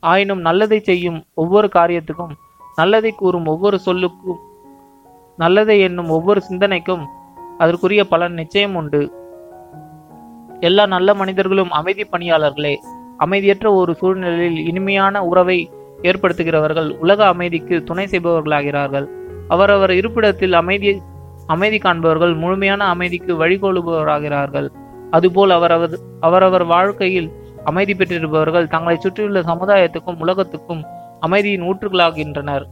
Speaker 1: ஆயினும் நல்லதை செய்யும் ஒவ்வொரு காரியத்துக்கும் நல்லதை கூறும் ஒவ்வொரு சொல்லுக்கும் நல்லதை என்னும் ஒவ்வொரு சிந்தனைக்கும் அதற்குரிய பலன் நிச்சயம் உண்டு. எல்லா நல்ல மனிதர்களும் அமைதி பணியாளர்களே. அமைதியற்ற ஒரு சூழ்நிலையில் இனிமையான உறவை ஏற்படுத்துகிறவர்கள் உலக அமைதிக்கு துணை செய்பவர்களாகிறார்கள். அவரவர் இருப்பிடத்தில் அமைதியை அமைதி காண்பவர்கள் முழுமையான அமைதிக்கு வழிகோலுபவராகிறார்கள். அதுபோல் அவரவர் அவரவர் வாழ்க்கையில் அமைதி பெற்றிருப்பவர்கள் தங்களை சுற்றியுள்ள சமுதாயத்துக்கும் உலகத்துக்கும் அமைதியின் ஊற்றுகளாகின்றனர்.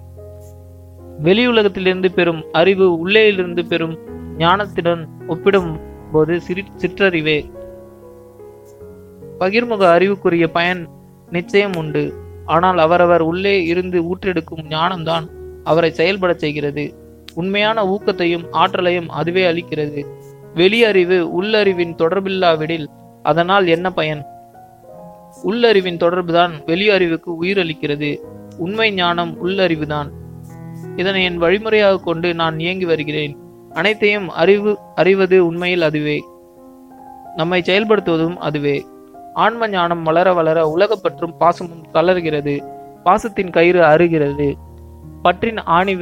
Speaker 1: வெளியுலகத்திலிருந்து பெறும் அறிவு உள்ளேயிலிருந்து பெறும் ஞானத்துடன் ஒப்பிடும் போது சிறி சிற்றறிவே. பகிர்முக அறிவுக்குரிய பயன் நிச்சயம் உண்டு. ஆனால் அவரவர் உள்ளே இருந்து ஊற்றெடுக்கும் ஞானம்தான் அவரை செயல்படச் செய்கிறது. உண்மையான ஊக்கத்தையும் ஆற்றலையும் அதுவே அளிக்கிறது. வெளியறிவு உள்ளறிவின் தொடர்பில்லாவிடில் அதனால் என்ன பயன்? உள்ளறிவின் தொடர்புதான் வெளியறிவுக்கு உயிரளிக்கிறது. உண்மை ஞானம் உள்ளறிவுதான். இதனை என் வழிமுறையாக கொண்டு நான் இயங்கி வருகிறேன். அனைத்தையும் அறிவு அறிவது உண்மையில் அதுவே. நம்மை செயல்படுத்துவதும் அதுவே. ஆன்ம ஞானம் வளர வளர உலகப்பற்றும் பாசமும் தளர்கிறது. பாசத்தின் கயிறு அறுகிறது. பற்றின் ஆணி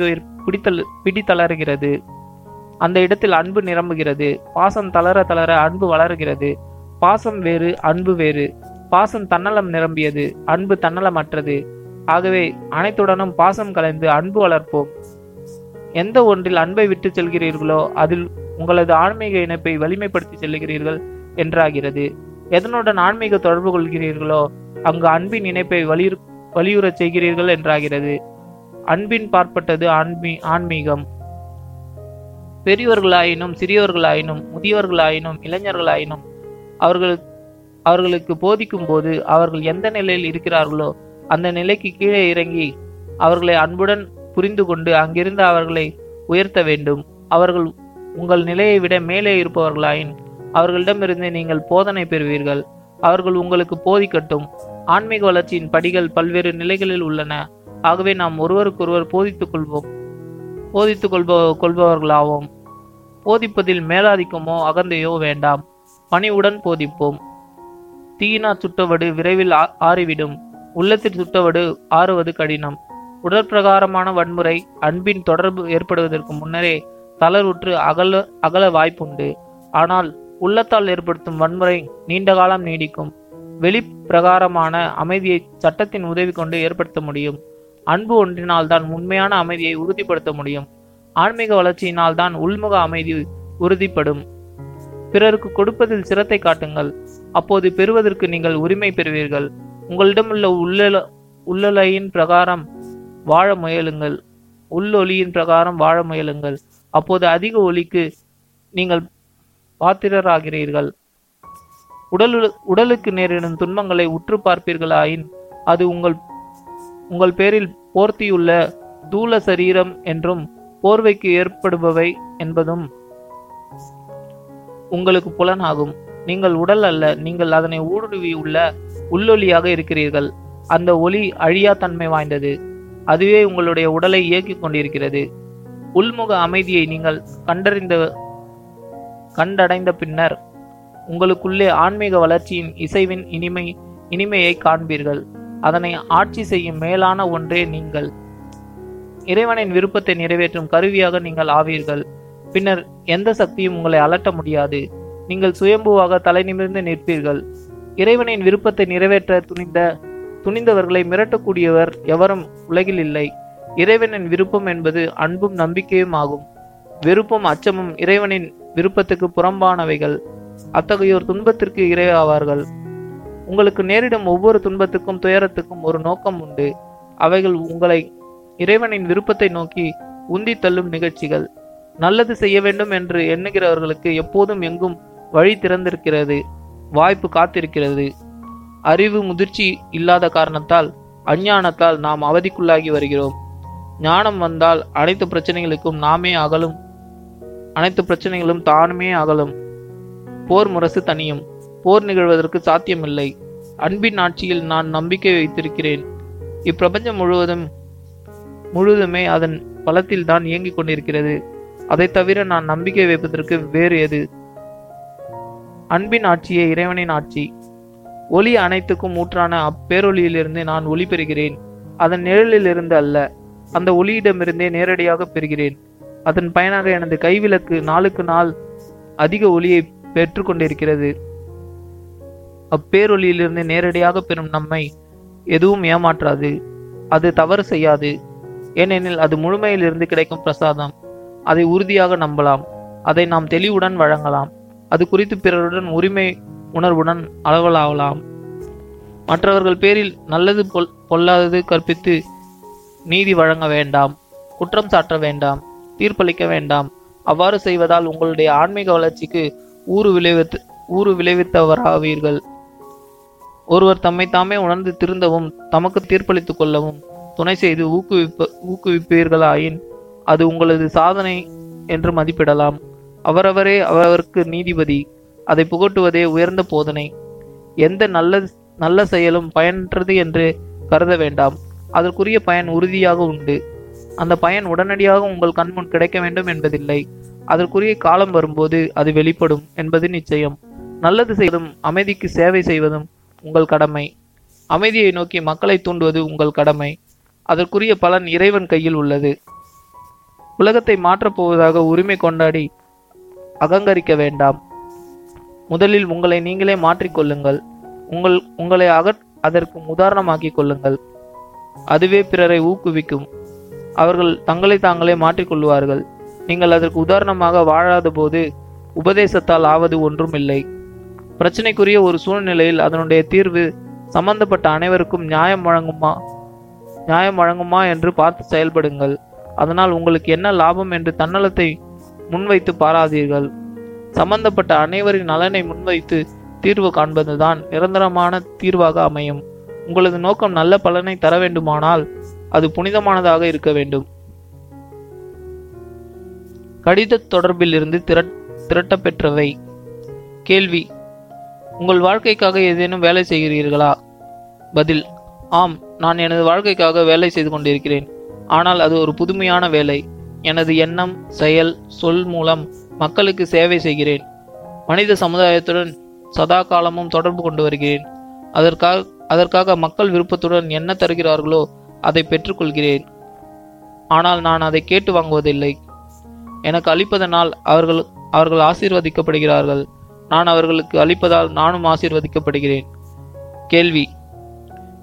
Speaker 1: பிடித்தல் பிடித்தளர்கிறது. அந்த இடத்தில் அன்பு நிரம்புகிறது. பாசம் தளர தளர அன்பு வளர்கிறது. பாசம் வேறு அன்பு வேறு. பாசம் தன்னலம் நிரம்பியது அன்பு தன்னலமற்றது. ஆகவே அனைத்துடனும் பாசம் கலைந்து அன்பு வளர்ப்போம். எந்த ஒன்றில் அன்பை விட்டு செல்கிறீர்களோ அதில் உங்களது ஆன்மீக இணைப்பை வலிமைப்படுத்தி செல்கிறீர்கள் என்றாகிறது. எதனுடன் ஆன்மீக தொடர்பு கொள்கிறீர்களோ அங்கு அன்பின் இணைப்பை வலியுறு வலியுறச் செய்கிறீர்கள் என்றாகிறது. அன்பின் பார்ப்பட்டது ஆன்மீ ஆன்மீகம். பெரியவர்களாயினும் சிறியவர்களாயினும் முதியவர்களாயினும் இளைஞர்களாயினும் அவர்கள் அவர்களுக்கு போதிக்கும் போது அவர்கள் எந்த நிலையில் இருக்கிறார்களோ அந்த நிலைக்கு கீழே இறங்கி அவர்களை அன்புடன் புரிந்து கொண்டு அங்கிருந்து அவர்களை உயர்த்த வேண்டும். அவர்கள் உங்கள் நிலையை விட மேலே இருப்பவர்களாயின் அவர்களிடமிருந்து நீங்கள் போதனை பெறுவீர்கள். அவர்கள் உங்களுக்கு போதிக்கட்டும். ஆன்மீக வளர்ச்சியின் படிகள் பல்வேறு நிலைகளில் உள்ளன. ஆகவே நாம் ஒருவருக்கொருவர் போதித்துக் கொள்வோம் போதித்துக் கொள்ப கொள்பவர்களாவோம். போதிப்பதில் மேலாதிக்கமோ அகந்தையோ வேண்டாம். பணிவுடன் போதிப்போம். தீயினா சுட்டவடு விரைவில் ஆறிவிடும். உள்ளத்தில் சுட்டவடு ஆறுவது கடினம். உடற்பிரகாரமான வன்முறை அன்பின் தொடர்பு ஏற்படுவதற்கு முன்னரே தளர்வுற்று அகல அகல வாய்ப்புண்டு. ஆனால் உள்ளத்தால் ஏற்படுத்தும் வன்முறை நீண்ட காலம் நீடிக்கும். வெளிப்பிரகாரமான அமைதியை சட்டத்தின் உதவி கொண்டு ஏற்படுத்த முடியும். அன்பு ஒன்றினால் தான் உண்மையான அமைதியை உறுதிப்படுத்த முடியும். ஆன்மீக வளர்ச்சியினால் தான் உள்முக அமைதி உறுதிப்படும். பிறருக்கு கொடுப்பதில் சிரத்தை காட்டுங்கள். அப்போது பெறுவதற்கு நீங்கள் உரிமை பெறுவீர்கள். உங்களிடமுள்ள உள்ளல உள்ளலையின் பிரகாரம் வாழ முயலுங்கள். உள்ளொலியின் பிரகாரம் வாழ முயலுங்கள். அப்போது அதிக ஒலிக்கு நீங்கள் பாத்திரராகிறீர்கள். உடல் உடலுக்கு நேரிடும் துன்பங்களை உற்று பார்ப்பீர்களாயின் அது உங்கள் உங்கள் பேரில் போர்த்தியுள்ள தூல சரீரம் என்றும் போர்வைக்கு ஏற்படுபவை என்பதும் உங்களுக்கு புலனாகும். நீங்கள் உடல் அல்ல நீங்கள் அதனை ஊடுருவியுள்ள உள்ளொலியாக இருக்கிறீர்கள். அந்த ஒளி அழியா தன்மை வாய்ந்தது. அதுவே உங்களுடைய உடலை இயக்கிக் கொண்டிருக்கிறது. உள்முக அமைதியை நீங்கள் கண்டறிந்த கண்டடைந்த பின்னர் உங்களுக்குள்ளே ஆன்மீக வளர்ச்சியின் இசைவின் இனிமை இனிமையை காண்பீர்கள். அதனை ஆட்சி செய்யும் மேலான ஒன்றே நீங்கள். இறைவனின் விருப்பத்தை நிறைவேற்றும் கருவியாக நீங்கள் ஆவீர்கள். பின்னர் எந்த சக்தியும் உங்களை அலட்ட முடியாது. நீங்கள் சுயம்புவாக தலை நிமிர்ந்து நிற்பீர்கள். இறைவனின் விருப்பத்தை நிறைவேற்ற துணிந்த துணிந்தவர்களை மிரட்டக்கூடியவர் எவரும் உலகில் இல்லை. இறைவனின் விருப்பம் என்பது அன்பும் நம்பிக்கையும் ஆகும். வெறுப்பும் அச்சமும் இறைவனின் விருப்பத்துக்கு புறம்பானவைகள். அத்தகையோர் துன்பத்திற்கு இரையாவார்கள். உங்களுக்கு நேரிடும் ஒவ்வொரு துன்பத்துக்கும் துயரத்துக்கும் ஒரு நோக்கம் உண்டு. அவைகள் உங்களை இறைவனின் விருப்பத்தை நோக்கி உந்தி தள்ளும் நிகழ்ச்சிகள். நல்லது செய்ய வேண்டும் என்று எண்ணுகிறவர்களுக்கு எப்போதும் எங்கும் வழி திறந்திருக்கிறது வாய்ப்பு காத்திருக்கிறது. அறிவு முதிர்ச்சி இல்லாத காரணத்தால் அஞ்ஞானத்தால் நாம் அவதிக்குள்ளாகி வருகிறோம். ஞானம் வந்தால் அனைத்து பிரச்சனைகளுக்கும் நாமே அகலும் அனைத்து பிரச்சனைகளும் தானுமே அகலும். போர் முரசு தனியும் போர் நிகழ்வதற்கு சாத்தியமில்லை. அன்பின் ஆட்சியில் நான் நம்பிக்கை வைத்திருக்கிறேன். இப்பிரபஞ்சம் முழுவதும் முழுவதுமே அதன் பலத்தில் தான் இயங்கிக் கொண்டிருக்கிறது. அதை தவிர நான் நம்பிக்கை வைப்பதற்கு வேறு எது? அன்பின் ஆட்சியே இறைவனின் ஆட்சி. ஒளி அனைத்துக்கும் ஊற்றான அப்பேரொளியிலிருந்து நான் ஒளி பெறுகிறேன். அதன் நிழலிலிருந்து அல்ல அந்த ஒளியிடமிருந்தே நேரடியாக பெறுகிறேன். அதன் பயனாக எனது கைவிளக்கு நாளுக்கு நாள் அதிக ஒளியை பெற்றுக்கொண்டிருக்கிறது. அப்பேரொளியிலிருந்து நேரடியாக பெறும் நம்மை எதுவும் ஏமாற்றாது. அது தவறு செய்யாது. ஏனெனில் அது முழுமையிலிருந்து கிடைக்கும் பிரசாதம். அதை உறுதியாக நம்பலாம். அதை நாம் தெளிவுடன் வழங்கலாம். அது குறித்து பிறருடன் உரிமை உணர்வுடன் அளவலாகலாம். மற்றவர்கள் பேரில் நல்லது பொல் பொல்லாதது கற்பித்து நீதி வழங்க வேண்டாம். குற்றம் சாட்ட வேண்டாம். தீர்ப்பளிக்க வேண்டாம். அவ்வாறு செய்வதால் உங்களுடைய ஆன்மீக வளர்ச்சிக்கு ஊறு விளைவித்து ஊறு விளைவித்தவராவீர்கள். ஒருவர் தம்மை தாமே உணர்ந்து திருந்தவும் தமக்கு தீர்ப்பளித்துக் கொள்ளவும் துணை செய்து ஊக்குவிப்ப ஊக்குவிப்பீர்களாயின் அது உங்களது சாதனை என்று மதிப்பிடலாம். அவரவரே அவரவருக்கு நீதிபதி அதை புகட்டுவதே உயர்ந்த போதனை. எந்த நல்ல நல்ல செயலும் பயனற்றது என்று கருத வேண்டாம். அதற்குரிய பயன் உறுதியாக உண்டு. அந்த பயன் உடனடியாக உங்கள் கண்முன் கிடைக்க வேண்டும் என்பதில்லை. அதற்குரிய காலம் வரும்போது அது வெளிப்படும் என்பது நிச்சயம். நல்லது செய்வதும் அமைதிக்கு சேவை செய்வதும் உங்கள் கடமை. அமைதியை நோக்கி மக்களை தூண்டுவது உங்கள் கடமை. அதற்குரிய பலன் இறைவன் கையில் உள்ளது. உலகத்தை மாற்றப் போவதாக உரிமை கொண்டாடி அகங்கரிக்க வேண்டாம். முதலில் உங்களை நீங்களே மாற்றிக்கொள்ளுங்கள் உங்கள் உங்களை அகற் அதற்கு உதாரணமாக்கிக் கொள்ளுங்கள். அதுவே பிறரை ஊக்குவிக்கும். அவர்கள் தங்களை தாங்களே மாற்றிக்கொள்வார்கள் நீங்கள் அதற்கு உதாரணமாக வாழாத போது உபதேசத்தால் ஆவது ஒன்றும் இல்லை. பிரச்சனைக்குரிய ஒரு சூழ்நிலையில் அதனுடைய தீர்வு சம்பந்தப்பட்ட அனைவருக்கும் நியாயம் வழங்குமா? நியாயம் வழங்குமா என்று பார்த்து செயல்படுங்கள். அதனால் உங்களுக்கு என்ன லாபம் என்று தன்னலத்தை முன்வைத்து பாராதீர்கள். சம்பந்தப்பட்ட அனைவரின் நலனை முன்வைத்து தீர்வு காண்பதுதான் நிரந்தரமான தீர்வாக அமையும். உங்களது நோக்கம் நல்ல பலனை தர வேண்டுமானால் அது புனிதமானதாக இருக்க வேண்டும். கடித தொடர்பில் இருந்து திரட் திரட்டப்பெற்றவை. கேள்வி உங்கள் வாழ்க்கைக்காக ஏதேனும் வேலை செய்கிறீர்களா? பதில் ஆம் நான் எனது வாழ்க்கைக்காக வேலை செய்து கொண்டிருக்கிறேன். ஆனால் அது ஒரு புதுமையான வேலை. எனது எண்ணம் செயல் சொல் மூலம் மக்களுக்கு சேவை செய்கிறேன். மனித சமுதாயத்துடன் சதா காலமும் தொடர்பு கொண்டு வருகிறேன். அதற்காக அதற்காக மக்கள் விருப்பத்துடன் என்ன தருகிறார்களோ அதை பெற்றுக்கொள்கிறேன். ஆனால் நான் அதை கேட்டு வாங்குவதில்லை. எனக்கு அளிப்பதனால் அவர்கள் அவர்கள் ஆசீர்வதிக்கப்படுகிறார்கள். நான் அவர்களுக்கு அளிப்பதால் நானும் ஆசீர்வதிக்கப்படுகிறேன். கேள்வி.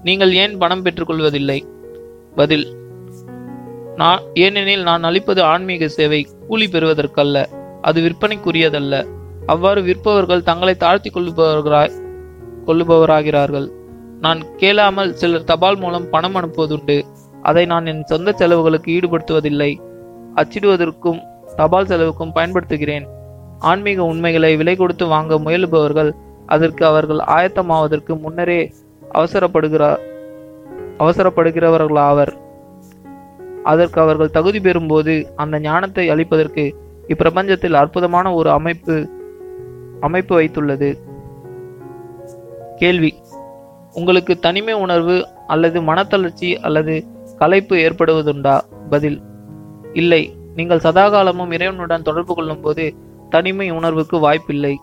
Speaker 1: நீங்கள் ஏன் பணம் பெற்றுக்கொள்வதில்லை? பதில். நான் ஏனெனில் நான் அளிப்பது ஆன்மீக சேவை கூலி பெறுவதற்கல்ல அது விற்பனைக்குரியதல்ல. அவ்வாறு விற்பவர்கள் தங்களை தாழ்த்தி கொள்ளுபவர்களாய் கொள்ளுபவராகிறார்கள். நான் கேளாமல் சிலர் தபால் மூலம் பணம் அனுப்புவதுண்டு அதை நான் என் சொந்த செலவுகளுக்கு ஈடுபடுத்துவதில்லை. அச்சிடுவதற்கும் தபால் செலவுக்கும் பயன்படுத்துகிறேன். ஆன்மீக உண்மைகளை விலை கொடுத்து வாங்க முயலுபவர்கள் அதற்கு அவர்கள் ஆயத்தமாவதற்கு முன்னரே அவசரப்படுகிறார் அவசரப்படுகிறவர்களாவர். அதற்கு அவர்கள் தகுதி பெறும்போது அந்த ஞானத்தை அளிப்பதற்கு இப்பிரபஞ்சத்தில் அற்புதமான ஒரு அமைப்பு அமைப்பு வைத்துள்ளது. கேள்வி. உங்களுக்கு தனிமை உணர்வு அல்லது மனத்தளர்ச்சி அல்லது களைப்பு ஏற்படுவதுண்டா? பதில். இல்லை. நீங்கள் சதாகாலமும் இறைவனுடன் தொடர்பு கொள்ளும் போது தனிமை உணர்வுக்கு வாய்ப்பில்லை.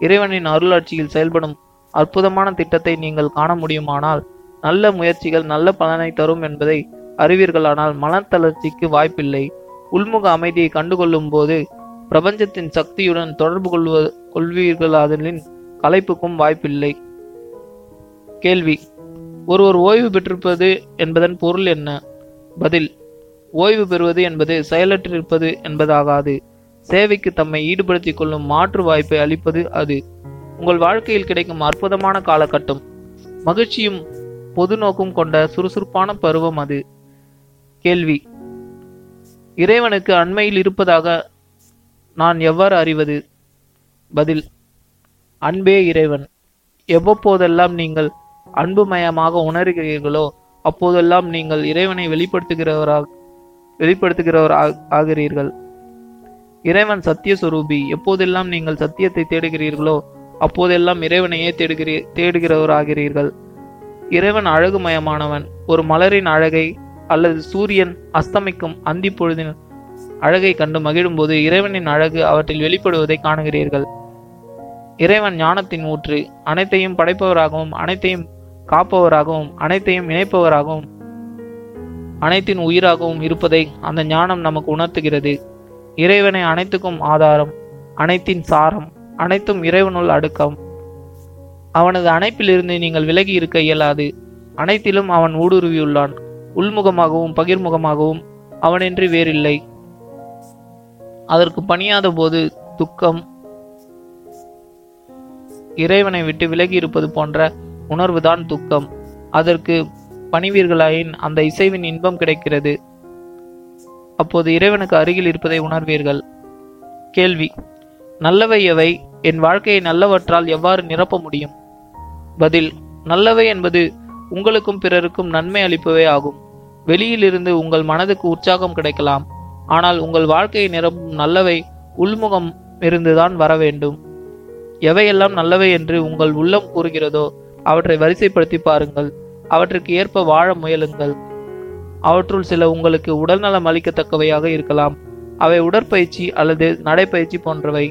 Speaker 1: இறைவனின் அருளாட்சியில் செயல்படும் அற்புதமான திட்டத்தை நீங்கள் காண முடியுமானால் நல்ல முயற்சிகள் நல்ல பலனை தரும் என்பதை அறிவீர்களானால் மனத்தளர்ச்சிக்கு வாய்ப்பில்லை. உள்முக அமைதியை கண்டுகொள்ளும் போது பிரபஞ்சத்தின் சக்தியுடன் தொடர்பு கொள்வ கொள்வீர்களாதலின் கலைப்புக்கும் வாய்ப்பில்லை. கேள்வி. ஒருவர் ஓய்வு பெற்றிருப்பது என்பதன் பொருள் என்ன? பதில். ஓய்வு பெறுவது என்பது செயலற்றிருப்பது என்பதாகாது. சேவைக்கு தம்மை ஈடுபடுத்திக் கொள்ளும் மாற்று வாய்ப்பை அளிப்பது அது. உங்கள் வாழ்க்கையில் கிடைக்கும் அற்புதமான காலகட்டம். மகிழ்ச்சியும் பொது நோக்கும் கொண்ட சுறுசுறுப்பான பருவம் அது. கேள்வி. இறைவனுக்கு அண்மையில் இருப்பதாக நான் எவ்வாறு அறிவது? பதில். அன்பே இறைவன். எவ்வப்போதெல்லாம் நீங்கள் அன்புமயமாக உணர்கிறீர்களோ அப்போதெல்லாம் நீங்கள் இறைவனை வெளிப்படுத்துகிறவராக வெளிப்படுத்துகிறவர் ஆகிறீர்கள். இறைவன் சத்திய சுரூபி எப்போதெல்லாம் நீங்கள் சத்தியத்தை தேடுகிறீர்களோ அப்போதெல்லாம் இறைவனையே தேடுகிறீ தேடுகிறவராகிறீர்கள். இறைவன் அழகுமயமானவன். ஒரு மலரின் அழகை அல்லது சூரியன் அஸ்தமிக்கும் அந்தி பொழுதின் அழகை கண்டு மகிழும்போது இறைவனின் அழகு அவற்றில் வெளிப்படுவதை காணுகிறீர்கள். இறைவன் ஞானத்தின் ஊற்று. அனைத்தையும் படைப்பவராகவும் அனைத்தையும் காப்பவராகவும் அனைத்தையும் இணைப்பவராகவும் அனைத்தின் உயிராகவும் இருப்பதை அந்த ஞானம் நமக்கு உணர்த்துகிறது. இறைவனை அனைத்துக்கும் ஆதாரம் அனைத்தின் சாரம் அனைத்தும் இறைவனுள் அடக்கம். அவனது அணைப்பிலிருந்து நீங்கள் விலகி இருக்க இயலாது. அனைத்திலும் அவன் ஊடுருவியுள்ளான். உள்முகமாகவும் பகிர்முகமாகவும் அவனின்றி வேறில்லை. அதற்கு பணியாத போது துக்கம் இறைவனை விட்டு விலகி இருப்பது போன்ற உணர்வுதான் துக்கம். அதற்கு பணிவீர்களாயின் அந்த இசைவின் இன்பம் கிடைக்கிறது. அப்போது இறைவனுக்கு அருகில் இருப்பதை உணர்வீர்கள். கேள்வி. நல்லவை எவை? என் வாழ்க்கையை நல்லவற்றால் எவ்வாறு நிரப்ப முடியும்? பதில். நல்லவை என்பது உங்களுக்கும் பிறருக்கும் நன்மை அளிப்பவே ஆகும். வெளியிலிருந்து உங்கள் மனதுக்கு உற்சாகம் கிடைக்கலாம். ஆனால் உங்கள் வாழ்க்கையை நிரப்பும் நல்லவை உள்முகம் இருந்துதான் வர வேண்டும். எவையெல்லாம் நல்லவை என்று உங்கள் உள்ளம் கூறுகிறதோ அவற்றை வரிசைப்படுத்தி பாருங்கள். அவற்றுக்கு ஏற்ப வாழ முயலுங்கள். அவற்றுள் சில உங்களுக்கு உடல்நலம் அளிக்கத்தக்கவையாக இருக்கலாம். அவை உடற்பயிற்சி அல்லது நடைப்பயிற்சி போன்றவை.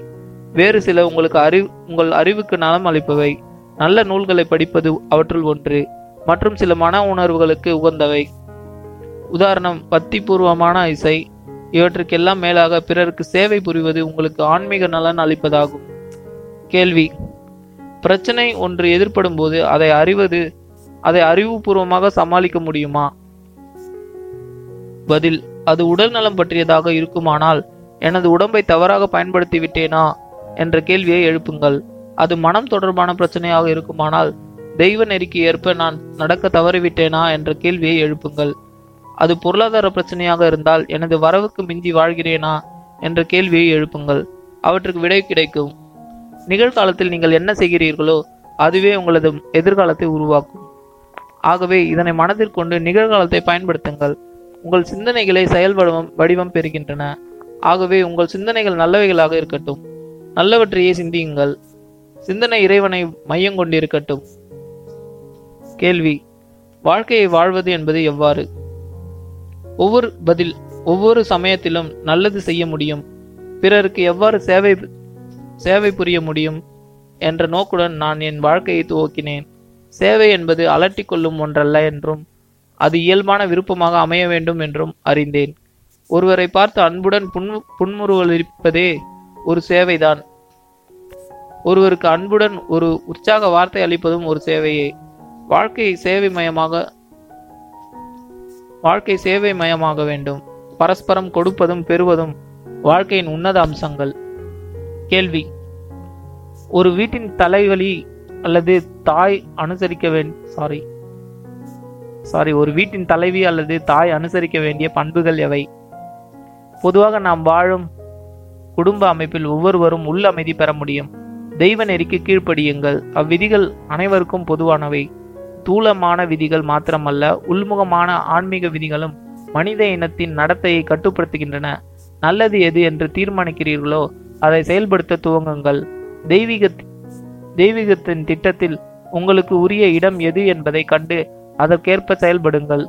Speaker 1: வேறு சில உங்களுக்கு அறிவு உங்கள் அறிவுக்கு நலம் அளிப்பவை. நல்ல நூல்களை படிப்பது அவற்றுள் ஒன்று மற்றும் சில மன உணர்வுகளுக்கு உகந்தவை. உதாரணம் பக்திபூர்வமான இசை. இவற்றுக்கெல்லாம் மேலாக பிறருக்கு சேவை புரிவது உங்களுக்கு ஆன்மீக நலன் அளிப்பதாகும். கேள்வி பிரச்சனை ஒன்று எதிர்ப்படும் போது அதை அறிவது அதை அறிவுபூர்வமாக சமாளிக்க முடியுமா? பதில் அது உடல் நலம் பற்றியதாக இருக்குமானால் எனது உடம்பை தவறாக பயன்படுத்தி விட்டேனா என்ற கேள்வியை எழுப்புங்கள். அது மனம் தொடர்பான பிரச்சனையாக இருக்குமானால் தெய்வ நெறிக்கு ஏற்ப நான் நடக்க தவறிவிட்டேனா? என்ற கேள்வியை எழுப்புங்கள். அது பொருளாதார பிரச்சனையாக இருந்தால் எனது வரவுக்கு மிஞ்சி வாழ்கிறேனா? என்ற கேள்வியை எழுப்புங்கள். அவற்றுக்கு விடை கிடைக்கும். நிகழ்காலத்தில் நீங்கள் என்ன செய்கிறீர்களோ அதுவே உங்களது எதிர்காலத்தை உருவாக்கும். ஆகவே இதனை மனதில் கொண்டு நிகழ்காலத்தை பயன்படுத்துங்கள். உங்கள் சிந்தனைகளை செயல் வடிவம் வடிவம் பெறுகின்றன. ஆகவே உங்கள் சிந்தனைகள் நல்லவைகளாக இருக்கட்டும். நல்லவற்றையே சிந்தியுங்கள். சிந்தனை இறைவனை மையம் கொண்டிருக்கட்டும். கேள்வி வாழ்க்கையை வாழ்வது என்பது எவ்வாறு? ஒவ்வொரு பதில் ஒவ்வொரு சமயத்திலும் நல்லது செய்ய முடியும். பிறருக்கு எவ்வாறு சேவை சேவை புரிய முடியும்? என்ற நோக்குடன் நான் என் வாழ்க்கையை துவக்கினேன். சேவை என்பது அலட்டிக்கொள்ளும் ஒன்றல்ல என்றும் அது இயல்பான விருப்பமாக அமைய வேண்டும் என்றும் அறிந்தேன். ஒருவரை பார்த்து அன்புடன் புன் புன்முறுவலிப்பதே ஒரு சேவைதான். ஒருவருக்கு அன்புடன் ஒரு உற்சாக வார்த்தை அளிப்பதும் ஒரு சேவையே. வாழ்க்கையை சேவைமயமாக வாழ்க்கை சேவை மயமாக வேண்டும். பரஸ்பரம் கொடுப்பதும் பெறுவதும் வாழ்க்கையின் உன்னத அம்சங்கள். கேள்வி. ஒரு வீட்டின் தலைவலி அல்லது தாய் அனுசரிக்க வேண்டும் சாரி சாரி ஒரு வீட்டின் தலைவி அல்லது தாய் அனுசரிக்க வேண்டிய பண்புகள் எவை? பொதுவாக நாம் வாழும் குடும்ப அமைப்பில் ஒவ்வொருவரும் உள் அமைதி பெற முடியும். தெய்வ நெறிக்கு கீழ்ப்படியுங்கள். அவ்விதிகள் அனைவருக்கும் பொதுவானவை. தூளமான விதிகள் மாத்திரமல்ல உள்முகமான ஆன்மீக விதிகளும் மனித இனத்தின் நடத்தையை கட்டுப்படுத்துகின்றன. நல்லது எது என்று தீர்மானிக்கிறீர்களோ அதை செயல்படுத்த துவங்குங்கள். தெய்வீக தெய்வீகத்தின் திட்டத்தில் உங்களுக்கு உரிய இடம் எது என்பதை கண்டு அதற்கேற்ப செயல்படுங்கள்.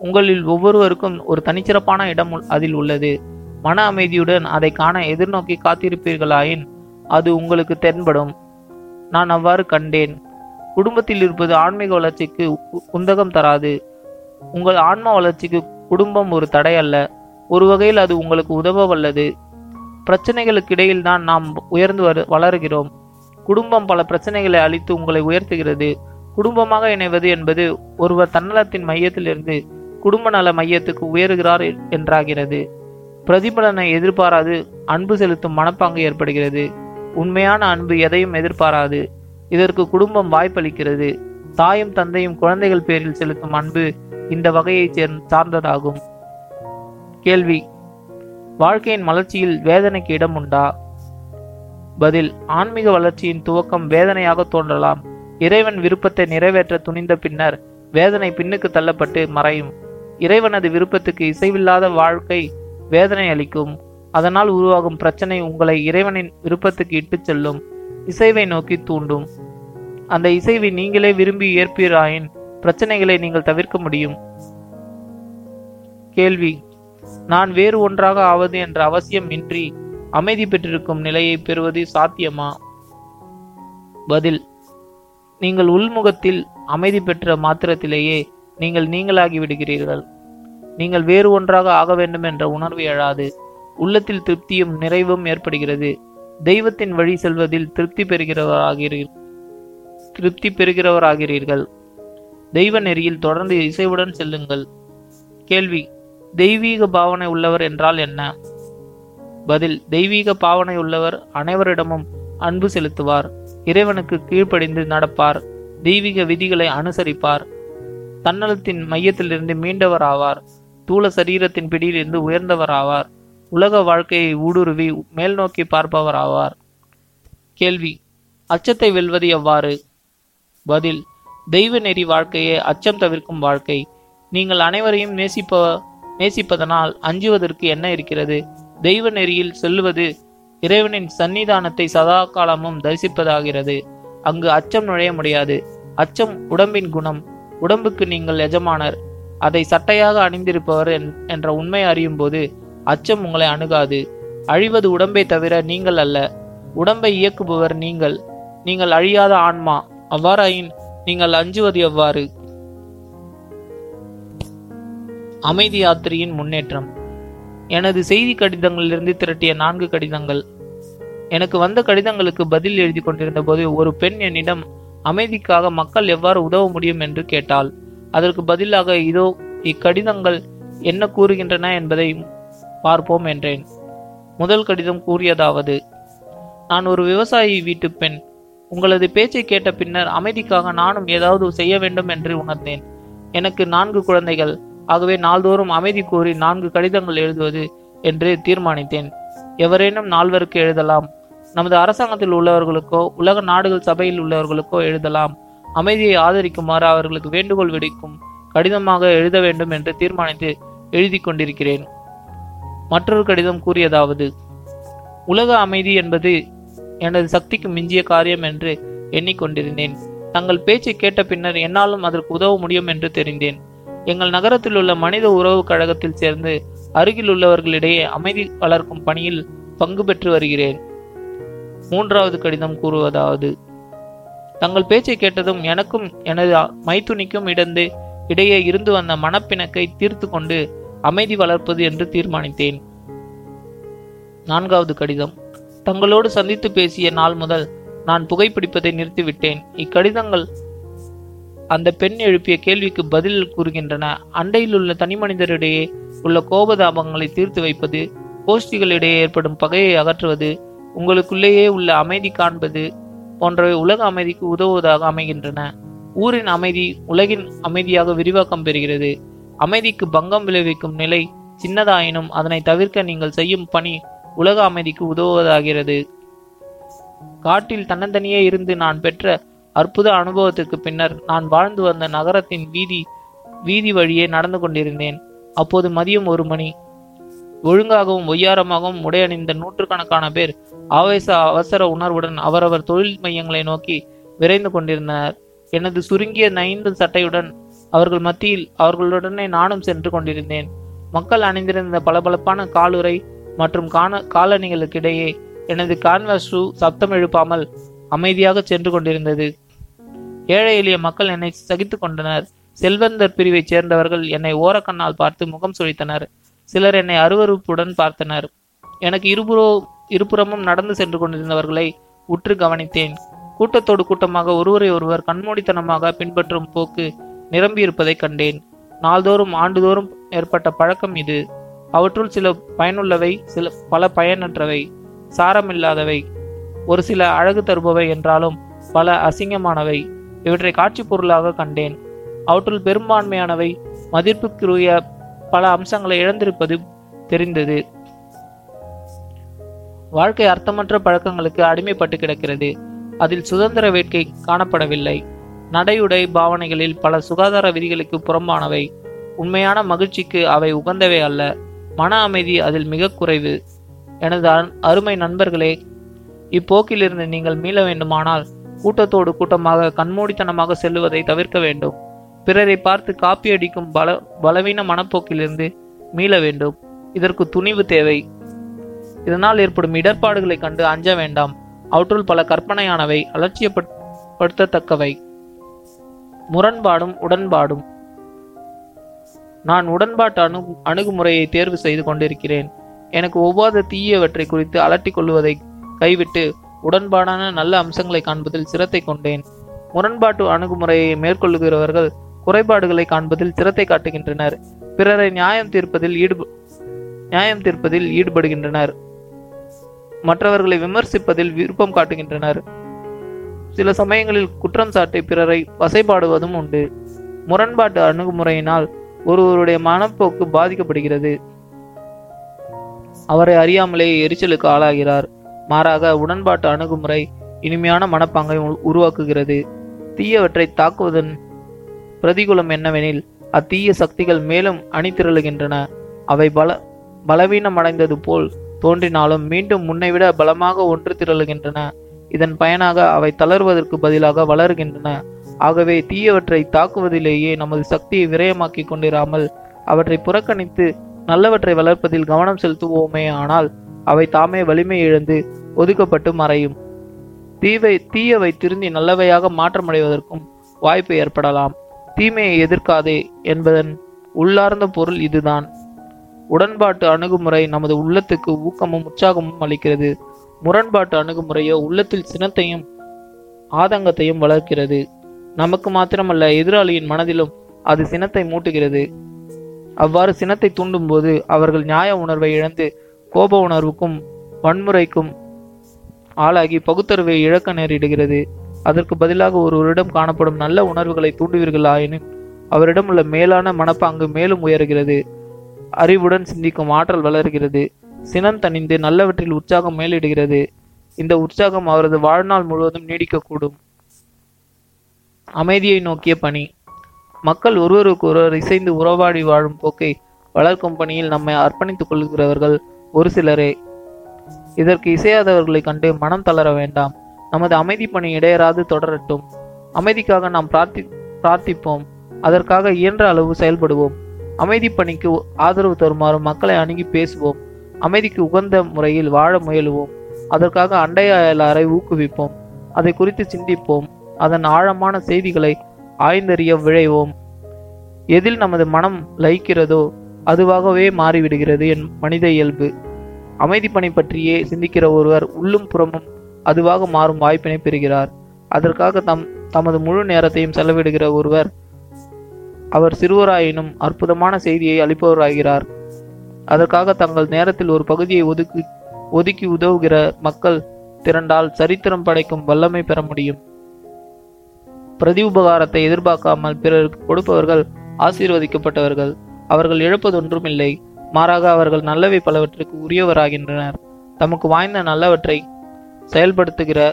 Speaker 1: உங்களில் ஒவ்வொருவருக்கும் ஒரு தனிச்சிறப்பான இடம் உள்- அதில் உள்ளது. மன அமைதியுடன் அதை காண எதிர்நோக்கி காத்திருப்பீர்களாயின் அது உங்களுக்கு தென்படும். நான் அவ்வாறு கண்டேன். குடும்பத்தில் இருப்பது ஆன்மீக வளர்ச்சிக்கு குந்தகம் தராது. உங்கள் ஆன்ம வளர்ச்சிக்கு குடும்பம் ஒரு தடை அல்ல. ஒரு வகையில் அது உங்களுக்கு உதவ வல்லது பிரச்சனைகளுக்கு இடையில் தான் நாம் உயர்ந்து வரு வளருகிறோம். குடும்பம் பல பிரச்சனைகளை அளித்து உங்களை உயர்த்துகிறது. குடும்பமாக இணைவது என்பது ஒருவர் தன்னலத்தின் மையத்திலிருந்து குடும்ப நல மையத்துக்கு உயருகிறார் என்றாகிறது. பிரதிபலனை எதிர்பாராது அன்பு செலுத்தும் மனப்பாங்கு ஏற்படுகிறது. உண்மையான அன்பு எதையும் எதிர்பாராது. இதற்கு குடும்பம் வாய்ப்பளிக்கிறது. தாயும் தந்தையும் குழந்தைகள் பேரில் செலுத்தும் அன்பு இந்த வகையைச் சேர் சார்ந்ததாகும். கேள்வி. வாழ்க்கையின் வளர்ச்சியில் வேதனைக்கு இடம் உண்டா? பதில். ஆன்மீக வளர்ச்சியின் துவக்கம் வேதனையாக தோன்றலாம். இறைவன் விருப்பத்தை நிறைவேற்ற துணிந்த பின்னர் வேதனை பின்னுக்கு தள்ளப்பட்டு மறையும். இறைவனது விருப்பத்துக்கு இசைவில்லாத வாழ்க்கை வேதனை அளிக்கும். அதனால் உருவாகும் பிரச்சனை உங்களை இறைவனின் விருப்பத்துக்கு இட்டுச் செல்லும். இசைவை நோக்கி தூண்டும். அந்த இசைவை நீங்களே விரும்பி ஏற்பீராயின் பிரச்சனைகளை நீங்கள் தவிர்க்க முடியும். கேள்வி. நான் வேறு ஒன்றாக ஆவது என்ற அவசியம் இன்றி அமைதி பெற்றிருக்கும் நிலையை பெறுவது சாத்தியமா? பதில். நீங்கள் உள்முகத்தில் அமைதி பெற்ற மாத்திரத்திலேயே நீங்கள் நீங்களாகி விடுகிறீர்கள். நீங்கள் வேறு ஒன்றாக ஆக வேண்டும் என்ற உணர்வு எழாது. உள்ளத்தில் திருப்தியும் நிறைவும் ஏற்படுகிறது. தெய்வத்தின் வழி செல்வதில் திருப்தி பெறுகிறவராகிறீர்கள் திருப்தி பெறுகிறவராகிறீர்கள். தெய்வ நெறியில் தொடர்ந்து இசைவுடன் செல்லுங்கள். கேள்வி தெய்வீக பாவனை உள்ளவர் என்றால் என்ன? பதில் தெய்வீக பாவனை உள்ளவர் அனைவரிடமும் அன்பு செலுத்துவார். இறைவனுக்கு கீழ்ப்படிந்து நடப்பார். தெய்வீக விதிகளை அனுசரிப்பார். தன்னலத்தின் மையத்திலிருந்து மீண்டவர் ஆவார். தூள சரீரத்தின் பிடியிலிருந்து உயர்ந்தவர் ஆவார். உலக வாழ்க்கையை ஊடுருவி மேல் நோக்கி பார்ப்பவர் ஆவார். கேள்வி அச்சத்தை வெல்வது எவ்வாறு? பதில் தெய்வ நெறி வாழ்க்கையே அச்சம் தவிர்க்கும் வாழ்க்கை. நீங்கள் அனைவரையும் நேசிப்ப நேசிப்பதனால் அஞ்சுவதற்கு என்ன இருக்கிறது? தெய்வ நெறியில் செல்வது இறைவனின் சன்னிதானத்தை சதா காலமும் தரிசிப்பதாகிறது. அங்கு அச்சம் நுழைய முடியாது. அச்சம் உடம்பின் குணம். உடம்புக்கு நீங்கள் எஜமானர். அதை சட்டையாக அணிந்திருப்பவர் என்ற உண்மை அறியும் போது அச்சம் உங்களை அணுகாது. அழிவது உடம்பை தவிர நீங்கள் அல்ல. உடம்பை இயக்குபவர் நீங்கள். நீங்கள் அழியாத ஆன்மா. அவ்வாறாயின் நீங்கள் அஞ்சுவது எவ்வாறு? அமைதி யாத்திரையின் முன்னேற்றம். எனது செய்தி கடிதங்களிலிருந்து திரட்டிய நான்கு கடிதங்கள். எனக்கு வந்த கடிதங்களுக்கு பதில் எழுதி கொண்டிருந்த போது ஒரு பெண் என்னிடம் அமைதிக்காக மக்கள் எவ்வாறு உதவ முடியும்? என்று கேட்டாள். அதற்கு பதிலாக இதோ இக்கடிதங்கள் என்ன கூறுகின்றன என்பதை பார்ப்போம் என்றேன். முதல் கடிதம் கூறியதாவது நான் ஒரு விவசாயி வீட்டு பெண். உங்களது பேச்சை கேட்ட பின்னர் அமைதிக்காக நானும் ஏதாவது செய்ய வேண்டும் என்று உணர்ந்தேன். எனக்கு நான்கு குழந்தைகள். ஆகவே நாள்தோறும் அமைதி கூறி நான்கு கடிதங்கள் எழுதுவது என்று தீர்மானித்தேன். எவரேனும் நால்வருக்கு எழுதலாம். நமது அரசாங்கத்தில் உள்ளவர்களுக்கோ உலக நாடுகள் சபையில் உள்ளவர்களுக்கோ எழுதலாம். அமைதியை ஆதரிக்குமாறு அவர்களுக்கு வேண்டுகோள் விடுக்கும் கடிதமாக எழுத வேண்டும் என்று தீர்மானித்து எழுதி கொண்டிருக்கிறேன். மற்றொரு கடிதம் கூறியதாவது உலக அமைதி என்பது எனது சக்திக்கு மிஞ்சிய காரியம் என்று எண்ணிக்கொண்டிருந்தேன் தங்கள் பேச்சை கேட்ட பின்னர் என்னாலும் அதற்கு உதவ முடியும் என்று தெரிந்தேன். எங்கள் நகரத்தில் உள்ள மனித உறவு கழகத்தில் சேர்ந்து அருகில் உள்ளவர்களிடையே அமைதி வளர்க்கும் பணியில் பங்கு பெற்று வருகிறேன். மூன்றாவது கடிதம் கூறுவதாவது தங்கள் பேச்சை கேட்டதும் எனக்கும் எனது மைத்துனிக்கும் இடந்து இடையே இருந்து வந்த மனப்பிணக்கை தீர்த்து கொண்டு அமைதி வளர்ப்பது என்று தீர்மானித்தேன். நான்காவது கடிதம் தங்களோடு சந்தித்து பேசிய நாள் முதல் நான் புகைப்பிடிப்பதை நிறுத்திவிட்டேன். இக்கடிதங்கள் அந்த பெண் எழுப்பிய கேள்விக்கு பதில் கூறுகின்றன. அண்டையில் உள்ள தனிமனிதரிடையே உள்ள கோபதாபங்களை தீர்த்து வைப்பது கோஷ்டிகளிடையே ஏற்படும் பகையை அகற்றுவது உங்களுக்குள்ளேயே உள்ள அமைதி காண்பது போன்றவை உலக அமைதிக்கு உதவுவதாக அமைகின்றன. ஊரின் அமைதி உலகின் அமைதியாக விரிவாக்கம் பெறுகிறது. அமைதிக்கு பங்கம் விளைவிக்கும் நிலை சின்னதாயினும் அதனை தவிர்க்க நீங்கள் செய்யும் பணி உலக அமைதிக்கு உதவுவதாகிறது. காட்டில் தன்னந்தனியே இருந்து நான் பெற்ற அற்புத அனுபவத்திற்கு பின்னர் நான் வாழ்ந்து வந்த நகரத்தின் வீதி வீதி வழியே நடந்து கொண்டிருந்தேன். அப்போது மதியம் ஒரு மணி. ஒழுங்காகவும் ஒய்யாரமாகவும் உடையணிந்த நூற்றுக்கணக்கான பேர் ஆவேச அவசர உணர்வுடன் அவரவர் தொழில் மையங்களை நோக்கி விரைந்து கொண்டிருந்தனர். எனது சுருங்கிய நைந்து சட்டையுடன் அவர்கள் மத்தியில் அவர்களுடனே நானும் சென்று கொண்டிருந்தேன். மக்கள் அணிந்திருந்த பளபளப்பான காலுறை மற்றும் காண காலணிகளுக்கிடையே எனது கான்வாஸ் ஷூ சப்தம் எழுப்பாமல் அமைதியாக சென்று கொண்டிருந்தது. ஏழை எளிய மக்கள் என்னை சகித்து கொண்டனர். செல்வந்தர் பிரிவைச் சேர்ந்தவர்கள் என்னை ஓரக்கண்ணால் பார்த்து முகம் சுழித்தனர். சிலர் என்னை அருவருப்புடன் பார்த்தனர். எனக்கு இருபுறோ இருபுறமும் நடந்து சென்று கொண்டிருந்தவர்களை உற்று கவனித்தேன். கூட்டத்தோடு கூட்டமாக ஒருவரை ஒருவர் கண்மூடித்தனமாக பின்பற்றும் போக்கு நிரம்பியிருப்பதை கண்டேன். நாள்தோறும் ஆண்டுதோறும் ஏற்பட்ட பழக்கம் இது. அவற்றுள் சில பயனுள்ளவை சில பல பயனற்றவை. சாரமில்லாதவை. ஒரு சில அழகு தருபவை என்றாலும் பல அசிங்கமானவை. இவற்றை காட்சி பொருளாக கண்டேன். அவற்றுள் பெரும்பான்மையானவை மதிப்புக்குரிய பல அம்சங்களை இழந்திருப்பது தெரிந்தது. வாழ்க்கை அர்த்தமற்ற பழக்கங்களுக்கு அடிமைப்பட்டு கிடக்கிறது. அதில் சுதந்திர வேட்கை காணப்படவில்லை. நடையுடை பாவனைகளில் பல சுகாதார விதிகளுக்கு புறம்பானவை. உண்மையான மகிழ்ச்சிக்கு அவை உகந்தவை அல்ல. மன அமைதி அதில் மிக குறைவு. எனது அருமை நண்பர்களே இப்போக்கிலிருந்து நீங்கள் மீள வேண்டுமானால் கூட்டத்தோடு கூட்டமாக கண்மூடித்தனமாக செல்லுவதை தவிர்க்க வேண்டும். பிறரை பார்த்து காப்பியடிக்கும் பல பலவீன மனப்போக்கிலிருந்து மீள வேண்டும். இதற்கு துணிவு தேவை. இதனால் ஏற்படும் இடர்பாடுகளைக் கண்டு அஞ்ச வேண்டாம். அவற்றுள் பல கற்பனையானவை அலட்சியப்படுத்தத்தக்கவை. முரண்பாடும் உடன்பாடும். நான் உடன்பாட்டு அணு அணுகுமுறையை தேர்வு செய்து கொண்டிருக்கிறேன். எனக்கு ஒவ்வாத தீயவற்றை குறித்து அலட்டிக் கொள்வதை கைவிட்டு உடன்பாடான நல்ல அம்சங்களை காண்பதில் சிரத்தை கொண்டேன். முரண்பாட்டு அணுகுமுறையை மேற்கொள்ளுகிறவர்கள் குறைபாடுகளை காண்பதில் சிரத்தை காட்டுகின்றனர். பிறரை நியாயம் தீர்ப்பதில் ஈடுப நியாயம் தீர்ப்பதில் ஈடுபடுகின்றனர். மற்றவர்களை விமர்சிப்பதில் விருப்பம் காட்டுகின்றனர். சில சமயங்களில் குற்றம் சாட்டி பிறரை வசைபாடுவதும் உண்டு. முரண்பாட்டு அணுகுமுறையினால் ஒருவருடைய மனப்போக்கு பாதிக்கப்படுகிறது. அவரை அறியாமலே எரிச்சலுக்கு ஆளாகிறார். மாறாக உடன்பாட்டு அணுகுமுறை இனிமையான மனப்பாங்கை உ- உருவாக்குகிறது. தீயவற்றை தாக்குவதன் பிரதிகூலம் என்னவெனில் அத்தீய சக்திகள் மேலும் அணிதிரளுகின்றன. அவை பல பலவீனமடைந்தது போல் தோன்றினாலும் மீண்டும் முன்னைவிட பலமாக ஒன்று திரளுகின்றன. இதன் பயனாக அவை தளர்வதற்கு பதிலாக வளர்கின்றன. ஆகவே தீயவற்றை தாக்குவதிலேயே நமது சக்தியை விரயமாக்கிக் கொண்டிராமல் அவற்றை புறக்கணித்து நல்லவற்றை வளர்ப்பதில் கவனம் செலுத்துவோமே ஆனால் அவை தாமே வலிமை இழந்து ஒதுக்கப்பட்டு மறையும். தீவை தீயவை திருந்தி நல்லவையாக மாற்றமடைவதற்கும் வாய்ப்பு ஏற்படலாம். தீமையை எதிர்க்காதே என்பதன் உள்ளார்ந்த பொருள் இதுதான். உடன்பாட்டு அணுகுமுறை நமது உள்ளத்துக்கு ஊக்கமும் உற்சாகமும் அளிக்கிறது. முரண்பாட்டு அணுகுமுறையோ உள்ளத்தில் சினத்தையும் ஆதங்கத்தையும் வளர்க்கிறது. நமக்கு மாத்திரமல்ல எதிராளியின் மனதிலும் அது சினத்தை மூட்டுகிறது. அவ்வாறு சினத்தை தூண்டும்போது அவர்கள் நியாய உணர்வை இழந்து கோப உணர்வுக்கும் வன்முறைக்கும் ஆளாகி பகுத்தறிவை இழக்க நேரிடுகிறது. அதற்கு பதிலாக ஒருவரிடம் காணப்படும் நல்ல உணர்வுகளை தூண்டுவீர்களாயினும் அவரிடம் உள்ள மேலான மனப்பாங்கு மேலும் உயர்கிறது. அறிவுடன் சிந்திக்கும் ஆற்றல் வளர்கிறது. சினம் தணிந்து நல்லவற்றில் உற்சாகம் மேலிடுகிறது. இந்த உற்சாகம் அவரது வாழ்நாள் முழுவதும் நீடிக்கக்கூடும். அமைதியை நோக்கிய பணி. மக்கள் ஒருவருக்கு ஒருவர் இசைந்து உறவாடி வாழும் போக்கை வளர்க்கும் பணியில் நம்மை அர்ப்பணித்துக் கொள்கிறவர்கள் ஒரு சிலரே. இதற்கு இசையாதவர்களை கண்டு மனம் தளர வேண்டாம். நமது அமைதி பணி இடையராது தொடரட்டும். அமைதிக்காக நாம் பிரார்த்தி பிரார்த்திப்போம். அதற்காக இயன்ற அளவு செயல்படுவோம். அமைதி பணிக்கு ஆதரவு தருமாறு மக்களை அணுகி பேசுவோம். அமைதிக்கு உகந்த முறையில் வாழ முயலுவோம். அதற்காக அண்டைய அயலாரை ஊக்குவிப்போம். அதை குறித்து சிந்திப்போம். அதன் ஆழமான செய்திகளை ஆய்ந்தறிய விழைவோம். எதில் நமது மனம் லயிக்கிறதோ அதுவாகவே மாறிவிடுகிறது என் மனித இயல்பு. அமைதி பணி பற்றியே சிந்திக்கிற ஒருவர் உள்ளும் புறமும் அதுவாக மாறும் வாய்ப்பினை பெறுகிறார். அதற்காக தம் தமது முழு நேரத்தையும் செலவிடுகிற ஒருவர் அவர் சிறுவராயினும் அற்புதமான செய்தியை அளிப்பவராகிறார். அதற்காக தங்கள் நேரத்தில் ஒரு பகுதியை ஒதுக்கி ஒதுக்கி உதவுகிற மக்கள் திரண்டால் சரித்திரம் படைக்கும் வல்லமை பெற முடியும். பிரதி உபகாரத்தை எதிர்பார்க்காமல் பிறருக்கு கொடுப்பவர்கள் ஆசீர்வதிக்கப்பட்டவர்கள். அவர்கள் இழப்பதொன்றுமில்லை. மாறாக அவர்கள் நல்லவை பலவற்றுக்கு உரியவராகின்றனர். தமக்கு வாய்ந்த நல்லவற்றை செயல்படுத்துகிற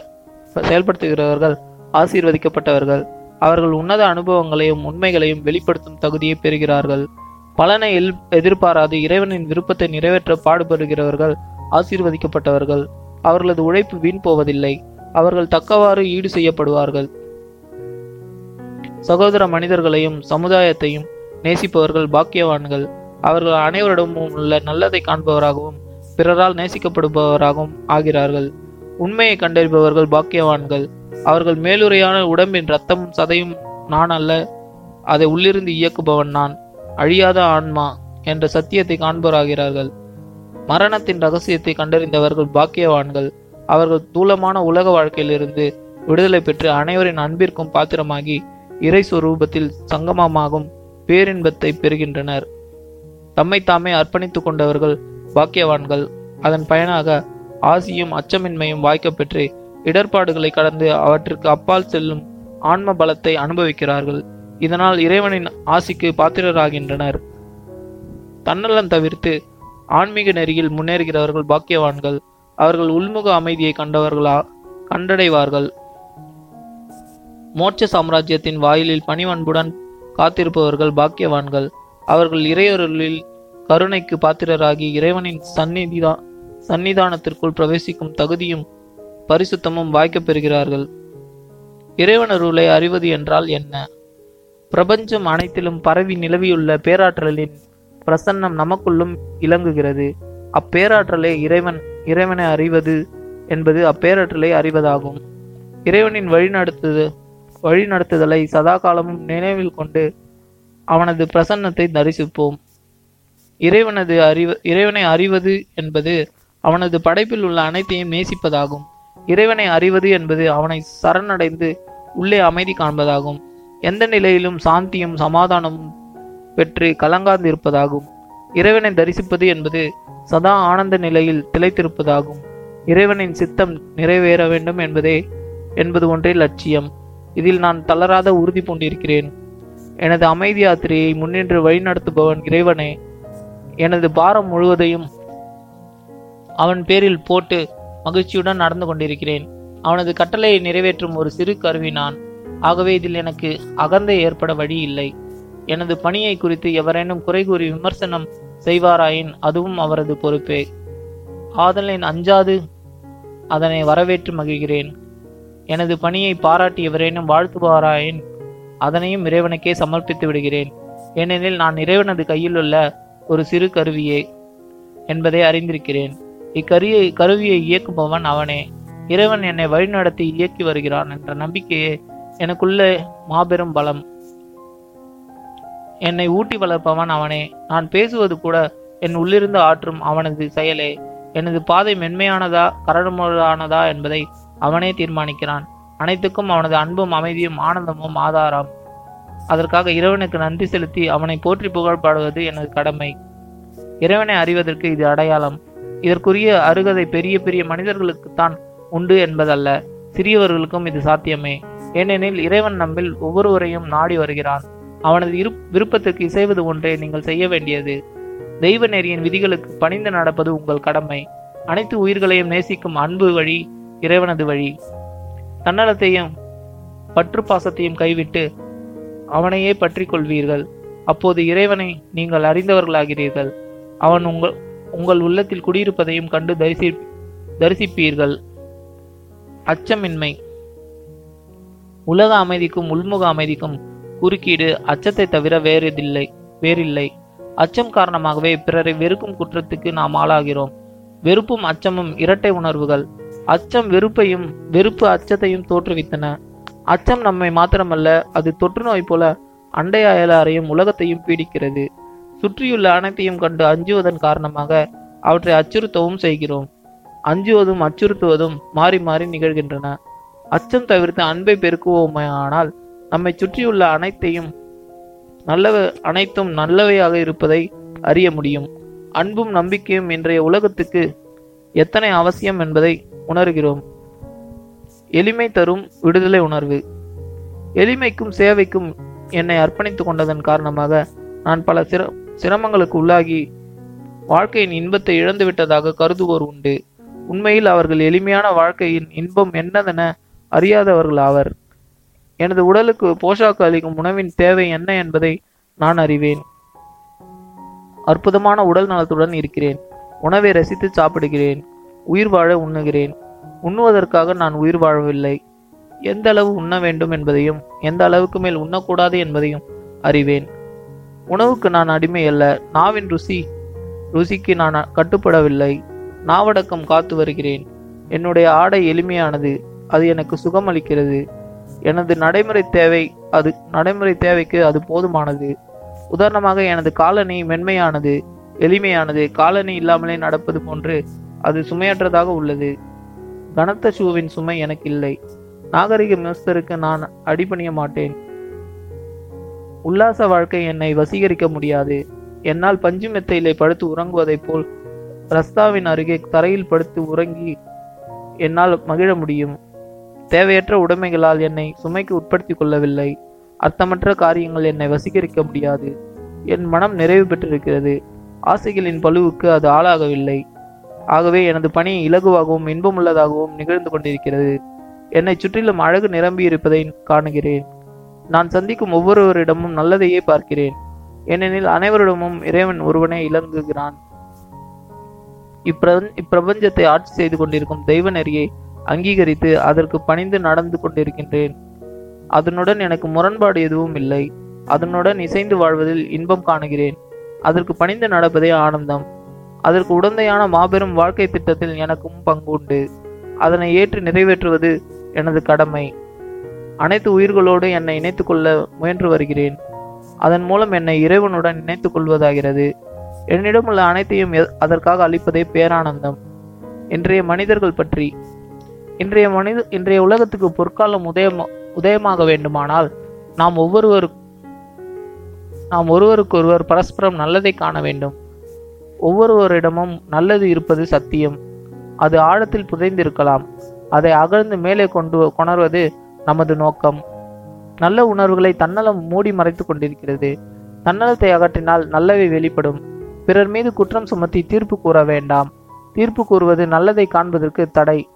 Speaker 1: செயல்படுத்துகிறவர்கள் ஆசீர்வதிக்கப்பட்டவர்கள். அவர்கள் உன்னத அனுபவங்களையும் உண்மைகளையும் வெளிப்படுத்தும் தகுதியை பெறுகிறார்கள். பலனை எல்- எதிர்பாராது இறைவனின் விருப்பத்தை நிறைவேற்ற பாடுபடுகிறவர்கள் ஆசீர்வதிக்கப்பட்டவர்கள். அவர்களது உழைப்பு வீண் போவதில்லை. அவர்கள் தக்கவாறு ஈடு செய்யப்படுவார்கள். சகோதர மனிதர்களையும் சமுதாயத்தையும் நேசிப்பவர்கள் பாக்கியவான்கள். அவர்கள் அனைவரிடமும் உள்ள நல்லதை காண்பவராகவும் பிறரால் நேசிக்கப்படுபவராகவும் ஆகிறார்கள். உண்மையை கண்டறிபவர்கள் பாக்கியவான்கள். அவர்கள் மேலுரையான உடம்பின் ரத்தமும் சதையும் நான் அல்ல அதை உள்ளிருந்து இயக்குபவன் நான். அழியாத ஆன்மா என்ற சத்தியத்தை காண்பவராகிறார்கள். மரணத்தின் ரகசியத்தை கண்டறிந்தவர்கள் பாக்கியவான்கள். அவர்கள் தூலமான உலக வாழ்க்கையிலிருந்து விடுதலை பெற்று அனைவரின் அன்பிற்கும் பாத்திரமாகி இறை சுரூபத்தில் சங்கமமாகும். பேரின்பத்தை பெறுகின்றனர். தம்மை தாமே அர்ப்பணித்துக் கொண்டவர்கள் பாக்கியவான்கள். அதன் பயனாக ஆசியும் அச்சமின்மையும் வாய்க்க பெற்று இடர்பாடுகளை கடந்து அவற்றிற்கு அப்பால் செல்லும் ஆன்ம பலத்தை அனுபவிக்கிறார்கள். இதனால் இறைவனின் ஆசிக்கு பாத்திரராகின்றனர். தன்னலம் தவிர்த்து ஆன்மீக நெறியில் முன்னேறுகிறவர்கள் பாக்கியவான்கள். அவர்கள் உள்முக அமைதியை கண்டவர்களா கண்டடைவார்கள். மோட்ச சாம்ராஜ்யத்தின் வாயிலில் பணிவன்புடன் காத்திருப்பவர்கள் பாக்கியவான்கள். அவர்கள் இறையொருளில் கருணைக்கு பாத்திரராகி இறைவனின் சந்நிதிதா சன்னிதானத்திற்குள் பிரவேசிக்கும் தகுதியும் பரிசுத்தமும் வாய்க்கப் பெறுகிறார்கள். இறைவனருளை அறிவது என்றால் என்ன? பிரபஞ்சம் அனைத்திலும் பரவி நிலவியுள்ள பேராற்றலின் பிரசன்னம் நமக்குள்ளும் இலங்குகிறது. அப்பேராற்றலை இறைவன் இறைவனை அறிவது என்பது அப்பேராற்றலை அறிவதாகும். இறைவனின் வழிநடத்துது வழிநடத்துதலை சதா காலமும் நினைவில் கொண்டு அவனது பிரசன்னத்தை தரிசிப்போம். இறைவனது அறிவு இறைவனை அறிவது என்பது அவனது படைப்பில் உள்ள அனைத்தையும் நேசிப்பதாகும். இறைவனை அறிவது என்பது அவனை சரணடைந்து உள்ளே அமைதி காண்பதாகும். எந்த நிலையிலும் சாந்தியும் சமாதானமும் பெற்று கலங்காந்திருப்பதாகும் இறைவனை தரிசிப்பது என்பது சதா ஆனந்த நிலையில் திளைத்திருப்பதாகும். இறைவனின் சித்தம் நிறைவேற வேண்டும் என்பதே என்பது ஒன்றே லட்சியம். இதில் நான் தளராத உறுதி பூண்டிருக்கிறேன். எனது அமைதி யாத்திரையை முன்னின்று வழிநடத்துபவன் இறைவனே. எனது பாரம் முழுவதையும் அவன் பேரில் போட்டு மகிழ்ச்சியுடன் நடந்து கொண்டிருக்கிறேன். அவனது கட்டளையை நிறைவேற்றும் ஒரு சிறு கருவி நான். ஆகவே இதில் எனக்கு அகந்தை ஏற்பட வழி இல்லை. எனது பணியை குறித்து எவரேனும் குறை கூறி விமர்சனம் செய்வாராயின் அதுவும் அவரது பொறுப்பே. ஆதலின் அஞ்சாது அதனை வரவேற்று மகிழ்கிறேன். எனது பணியை பாராட்டியவரேனும் வாழ்த்துவாராயின் அதனையும் இறைவனுக்கே சமர்ப்பித்து விடுகிறேன். ஏனெனில் நான் இறைவனது கையிலுள்ள ஒரு சிறு கருவியே என்பதை அறிந்திருக்கிறேன். இக்கருவியை கருவியை இயக்குபவன் அவனே. இறைவன் என்னை வழிநடத்தி இயக்கி வருகிறான் என்ற நம்பிக்கையே எனக்குள்ள மாபெரும் பலம். என்னை ஊட்டி வளர்ப்பவன் அவனே. நான் பேசுவது கூட என் உள்ளிருந்து ஆற்றும் அவனது செயலே. எனது பாதை மென்மையானதா கரடுமுரடானதா என்பதை அவனே தீர்மானிக்கிறான். அனைத்துக்கும் அவனது அன்பும் அமைதியும் ஆனந்தமும் ஆதாரம். அதற்காக இறைவனுக்கு நன்றி செலுத்தி அவனை போற்றி புகழ் பாடுவது எனது கடமை. இறைவனை அறிவதற்கு இது அடையாளம். இதற்குரிய அருகதை பெரிய பெரிய மனிதர்களுக்குத்தான் உண்டு என்பதல்ல. சிறியவர்களுக்கும் இது சாத்தியமே. ஏனெனில் இறைவன் நம்மில் ஒவ்வொருவரையும் நாடி வருகிறான். அவனது இரு விருப்பத்திற்கு இசைவது ஒன்றே நீங்கள் செய்ய வேண்டியது. தெய்வ நெறியின் விதிகளுக்கு பணிந்து நடப்பது உங்கள் கடமை. அனைத்து உயிர்களையும் நேசிக்கும் அன்பு வழி இறைவனது வழி. தன்னலத்தையும் பற்று பாசத்தையும் கைவிட்டு அவனையே பற்றி கொள்வீர்கள். அப்போது இறைவனை நீங்கள் அறிந்தவர்களாகிறீர்கள். அவன் உங்கள் உங்கள் உள்ளத்தில் குடியிருப்பதையும் கண்டு தரிசி தரிசிப்பீர்கள். அச்சமின்மை. உலக அமைதிக்கும் உள்முக அமைதிக்கும் குறுக்கீடு அச்சத்தை தவிர வேறதில்லை வேறில்லை. அச்சம் காரணமாகவே பிறரை வெறுக்கும் குற்றத்துக்கு நாம் ஆளாகிறோம். வெறுப்பும் அச்சமும் இரட்டை உணர்வுகள். அச்சம் வெறுப்பையும் வெறுப்பு அச்சத்தையும் தோற்றுவித்தன. அச்சம் நம்மை மாத்திரமல்ல அது தொற்று நோய் போல அண்டை அயலாரையும் உலகத்தையும் பீடிக்கிறது. சுற்றியுள்ள அனைத்தையும் கண்டு அஞ்சுவதன் காரணமாக அவற்றை அச்சுறுத்தவும் செய்கிறோம். அஞ்சுவதும் அச்சுறுத்துவதும் மாறி மாறி நிகழ்கின்றன. அச்சம் தவிர்த்து அன்பை பெருக்குவோமானால் நம்மை சுற்றியுள்ள அனைத்தையும் நல்லவ அனைத்தும் நல்லவையாக இருப்பதை அறிய முடியும். அன்பும் நம்பிக்கையும் இன்றைய உலகத்துக்கு எத்தனை அவசியம் என்பதை உணர்கிறோம். எளிமை தரும் விடுதலை உணர்வு. எளிமைக்கும் சேவைக்கும் என்னை அர்ப்பணித்துக் கொண்டதன் காரணமாக நான் பல சிர சிரமங்களுக்கு உள்ளாகி வாழ்க்கையின் இன்பத்தை இழந்துவிட்டதாக கருதுவோர் உண்டு. உண்மையில் அவர்கள் எளிமையான வாழ்க்கையின் இன்பம் என்னதென அறியாதவர்கள் ஆவர். எனது உடலுக்கு போஷாக்கு அளிக்கும் உணவின் தேவை என்ன என்பதை நான் அறிவேன். அற்புதமான உடல் நலத்துடன் இருக்கிறேன். உணவை ரசித்து சாப்பிடுகிறேன் உயிர் வாழ உண்ணுகிறேன். உண்ணுவதற்காக நான் உயிர் வாழவில்லை. எந்த அளவு உண்ண வேண்டும் என்பதையும் எந்த அளவுக்கு மேல் உண்ணக்கூடாது என்பதையும் அறிவேன். உணவுக்கு நான் அடிமை அல்ல நாவின் ருசி ருசிக்கு நான் கட்டுப்படவில்லை. நாவடக்கம் காத்து வருகிறேன். என்னுடைய ஆடை எளிமையானது அது எனக்கு சுகமளிக்கிறது. எனது நடைமுறை தேவை அது நடைமுறை தேவைக்கு அது போதுமானது. உதாரணமாக எனது காலனி மென்மையானது எளிமையானது. காலணி இல்லாமலே நடப்பது போன்று அது சுமையற்றதாக உள்ளது. கனத்த ஷூவின் சுமை எனக்கு இல்லை நாகரிக மினிஸ்டருக்கு நான் அடிபணிய மாட்டேன். உல்லாச வாழ்க்கை என்னை வசீகரிக்க முடியாது. என்னால் பஞ்சு மெத்தையிலே படுத்து உறங்குவதைப் போல் ரஸ்தாவின் அருகே தரையில் படுத்து உறங்கி என்னால் மகிழ முடியும். தேவையற்ற உடைமைகளால் என்னை சுமைக்கு உட்படுத்தி கொள்ளவில்லை. அர்த்தமற்ற காரியங்கள் என்னை வசீகரிக்க முடியாது. என் மனம் நிறைவு பெற்றிருக்கிறது. ஆசைகளின் பழுவுக்கு அது ஆளாகவில்லை. ஆகவே எனது பணி இலகுவாகவும் இன்பமுள்ளதாகவும் நிகழ்ந்து கொண்டிருக்கிறது. என்னை சுற்றிலும் அழகு நிரம்பி இருப்பதை காணுகிறேன். நான் சந்திக்கும் ஒவ்வொருவரிடமும் நல்லதையே பார்க்கிறேன். ஏனெனில் அனைவரிடமும் இறைவன் ஒருவனே இலங்குகிறான். இப்பிர- இப்பிரபஞ்சத்தை ஆட்சி செய்து கொண்டிருக்கும் தெய்வ நெறியை அங்கீகரித்து அதற்கு பணிந்து நடந்து கொண்டிருக்கின்றேன். அதனுடன் எனக்கு முரண்பாடு எதுவும் இல்லை. அதனுடன் இசைந்து வாழ்வதில் இன்பம் காணுகிறேன். அதற்கு பணிந்து நடப்பதே ஆனந்தம். அதற்கு உடந்தையான மாபெரும் வாழ்க்கை திட்டத்தில் எனக்கும் பங்குண்டு. அதனை ஏற்று நிறைவேற்றுவது எனது கடமை. அனைத்து உயிர்களோடு என்னை இணைத்துக் கொள்ள முயன்று வருகிறேன். அதன் மூலம் என்னை இறைவனுடன் இணைத்துக் கொள்வதாகிறது என்னிடமுள்ள அனைத்தையும் எ- அதற்காக அளிப்பதே பேரானந்தம். இன்றைய மனிதர்கள் பற்றி. இன்றைய மனித இன்றைய உலகத்துக்கு பொற்காலம் உதயம் உதயமாக வேண்டுமானால் நாம் ஒவ்வொருவருக்கும் நாம் ஒருவருக்கொருவர் பரஸ்பரம் நல்லதை காண வேண்டும். ஒவ்வொருவரிடமும் நல்லது இருப்பது சத்தியம். அது ஆழத்தில் புதைந்திருக்கலாம். அதை அகழ்ந்து மேலே கொண்டு கொணர்வது நமது நோக்கம். நல்ல உணர்வுகளை தன்னலம் மூடி மறைத்துக் கொண்டிருக்கிறது. தன்னலத்தை அகற்றினால் நல்லவை வெளிப்படும். பிறர் மீது குற்றம் சுமத்தி தீர்ப்பு கூற வேண்டாம். தீர்ப்பு கூறுவது நல்லதை காண்பதற்கு தடை.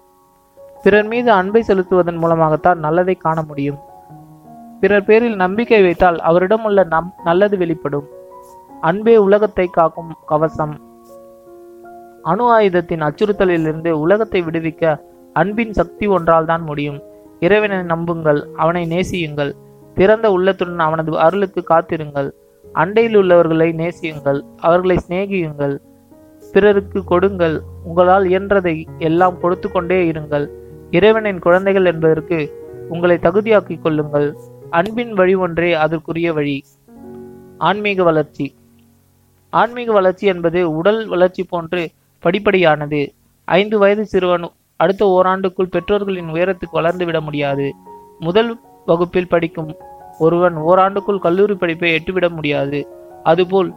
Speaker 1: பிறர் மீது அன்பை செலுத்துவதன் மூலமாகத்தான் நல்லதை காண முடியும். பிறர் பேரில் நம்பிக்கை வைத்தால் அவரிடம் உள்ள நம் நல்லது வெளிப்படும். அன்பே உலகத்தை காக்கும் கவசம். அணு ஆயுதத்தின் அச்சுறுத்தலிலிருந்து உலகத்தை விடுவிக்க அன்பின் சக்தி ஒன்றால் தான் முடியும். இறைவனை நம்புங்கள் அவனை நேசியுங்கள். திறந்த உள்ளத்துடன் அவனது அருளுக்கு காத்திருங்கள். அண்டையில் உள்ளவர்களை நேசியுங்கள் அவர்களை சிநேகியுங்கள். பிறருக்கு கொடுங்கள் உங்களால் இயன்றதை எல்லாம் கொடுத்து கொண்டே இருங்கள். இறைவனின் குழந்தைகள் என்பதற்கு உங்களை தகுதியாக்கிக் கொள்ளுங்கள். அன்பின் வழி ஒன்றே அதற்குரிய வழி. ஆன்மீக வளர்ச்சி. ஆன்மீக வளர்ச்சி என்பது உடல் வளர்ச்சி போன்று படிப்படியானது. ஐந்து வயது சிறுவன் அடுத்த ஓராண்டுக்குள் பெற்றோர்களின் உயரத்துக்கு வளர்ந்து விட முடியாது. முதல் வகுப்பில் படிக்கும் ஒருவன் ஓராண்டுக்குள் கல்லூரி படிப்பை எட்டுவிட முடியாது. அதுபோல்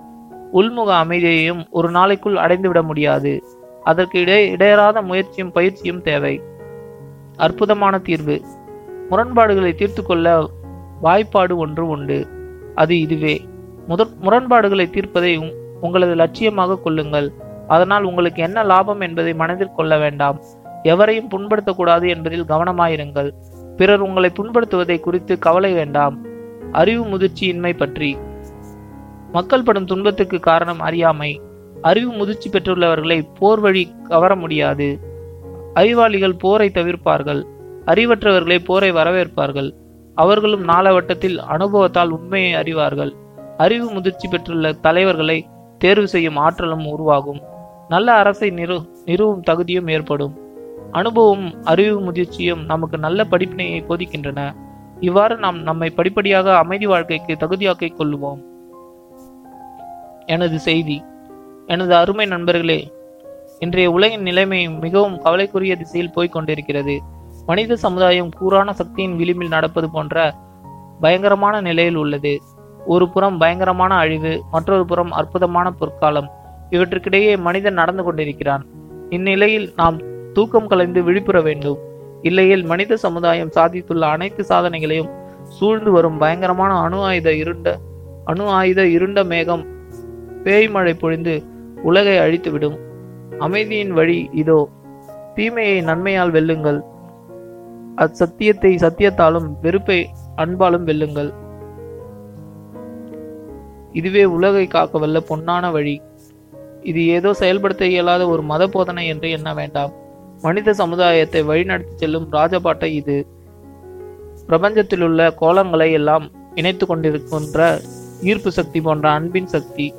Speaker 1: உள்முக அமைதியையும் ஒரு நாளைக்குள் அடைந்துவிட முடியாது. அதற்கு இடை இடையறாத முயற்சியும் பயிற்சியும் தேவை. அற்புதமான தீர்வு. முரண்பாடுகளை தீர்த்து கொள்ள வாய்ப்பாடு ஒன்று உண்டு. அது இதுவே. முதற் முரண்பாடுகளை தீர்ப்பதை உங்களது லட்சியமாக கொள்ளுங்கள். அதனால் உங்களுக்கு என்ன லாபம் என்பதை மனதில் கொள்ள வேண்டாம். எவரையும் புண்படுத்தக்கூடாது என்பதில் கவனமாயிருங்கள். பிறர் உங்களை புண்படுத்துவதை குறித்து கவலை வேண்டாம். அறிவு முதிர்ச்சியின்மை பற்றி. மக்கள் படும் துன்பத்துக்கு காரணம் அறியாமை. அறிவு முதிர்ச்சி பெற்றுள்ளவர்களை போர் வழி கவர முடியாது. அறிவாளிகள் போரை தவிர்ப்பார்கள். அறிவற்றவர்களே போரை வரவேற்பார்கள். அவர்களும் நாளவட்டத்தில் அனுபவத்தால் உண்மையை அறிவார்கள். அறிவு முதிர்ச்சி பெற்றுள்ள தலைவர்களை தேர்வு செய்யும் ஆற்றலும் உருவாகும். நல்ல அரசை நிறு நிறுவும் தகுதியும் ஏற்படும். அனுபவம் அறிவு முதிர்ச்சியும் நமக்கு நல்ல படிப்பினையை போதிக்கின்றன. இவ்வாறு நாம் நம்மை படிப்படியாக அமைதி வாழ்க்கைக்கு தகுதியாக்கிக் கொள்வோம் எனது செய்தி. எனது அருமை நண்பர்களே இன்றைய உலகின் நிலைமை மிகவும் கவலைக்குரிய திசையில் போய்க் கொண்டிருக்கிறது. மனித சமுதாயம் கூறான சக்தியின் விளிம்பில் நடப்பது போன்ற பயங்கரமான நிலையில் உள்ளது. ஒரு புறம் பயங்கரமான அழிவு மற்றொரு புறம் அற்புதமான பொற்காலம். இவற்றுக்கிடையே மனிதன் நடந்து கொண்டிருக்கிறான். இந்நிலையில் நாம் தூக்கம் கலைந்து விழிப்புற வேண்டும். இல்லையில் மனித சமுதாயம் சாதித்துள்ள அனைத்து சாதனைகளையும் சூழ்ந்து வரும் பயங்கரமான அணு ஆயுத இருண்ட அணு ஆயுத இருண்ட மேகம் பேய்மழை பொழிந்து உலகை அழித்துவிடும். அமைதியின் வழி இதோ. தீமையை நன்மையால் வெல்லுங்கள். அச்சத்தியத்தை சத்தியத்தாலும் வெறுப்பை அன்பாலும் வெல்லுங்கள். இதுவே உலகை காக்க வல்ல பொன்னான வழி. இது ஏதோ செயல்படுத்த இயலாத ஒரு மத போதனை என்று எண்ண வேண்டாம். மனித சமுதாயத்தை வழிநடத்தி செல்லும் ராஜபாட்டை இது. பிரபஞ்சத்திலுள்ள கோலங்களை எல்லாம் இணைத்து கொண்டிருக்கின்ற ஈர்ப்பு சக்தி போன்ற அன்பின் சக்தி.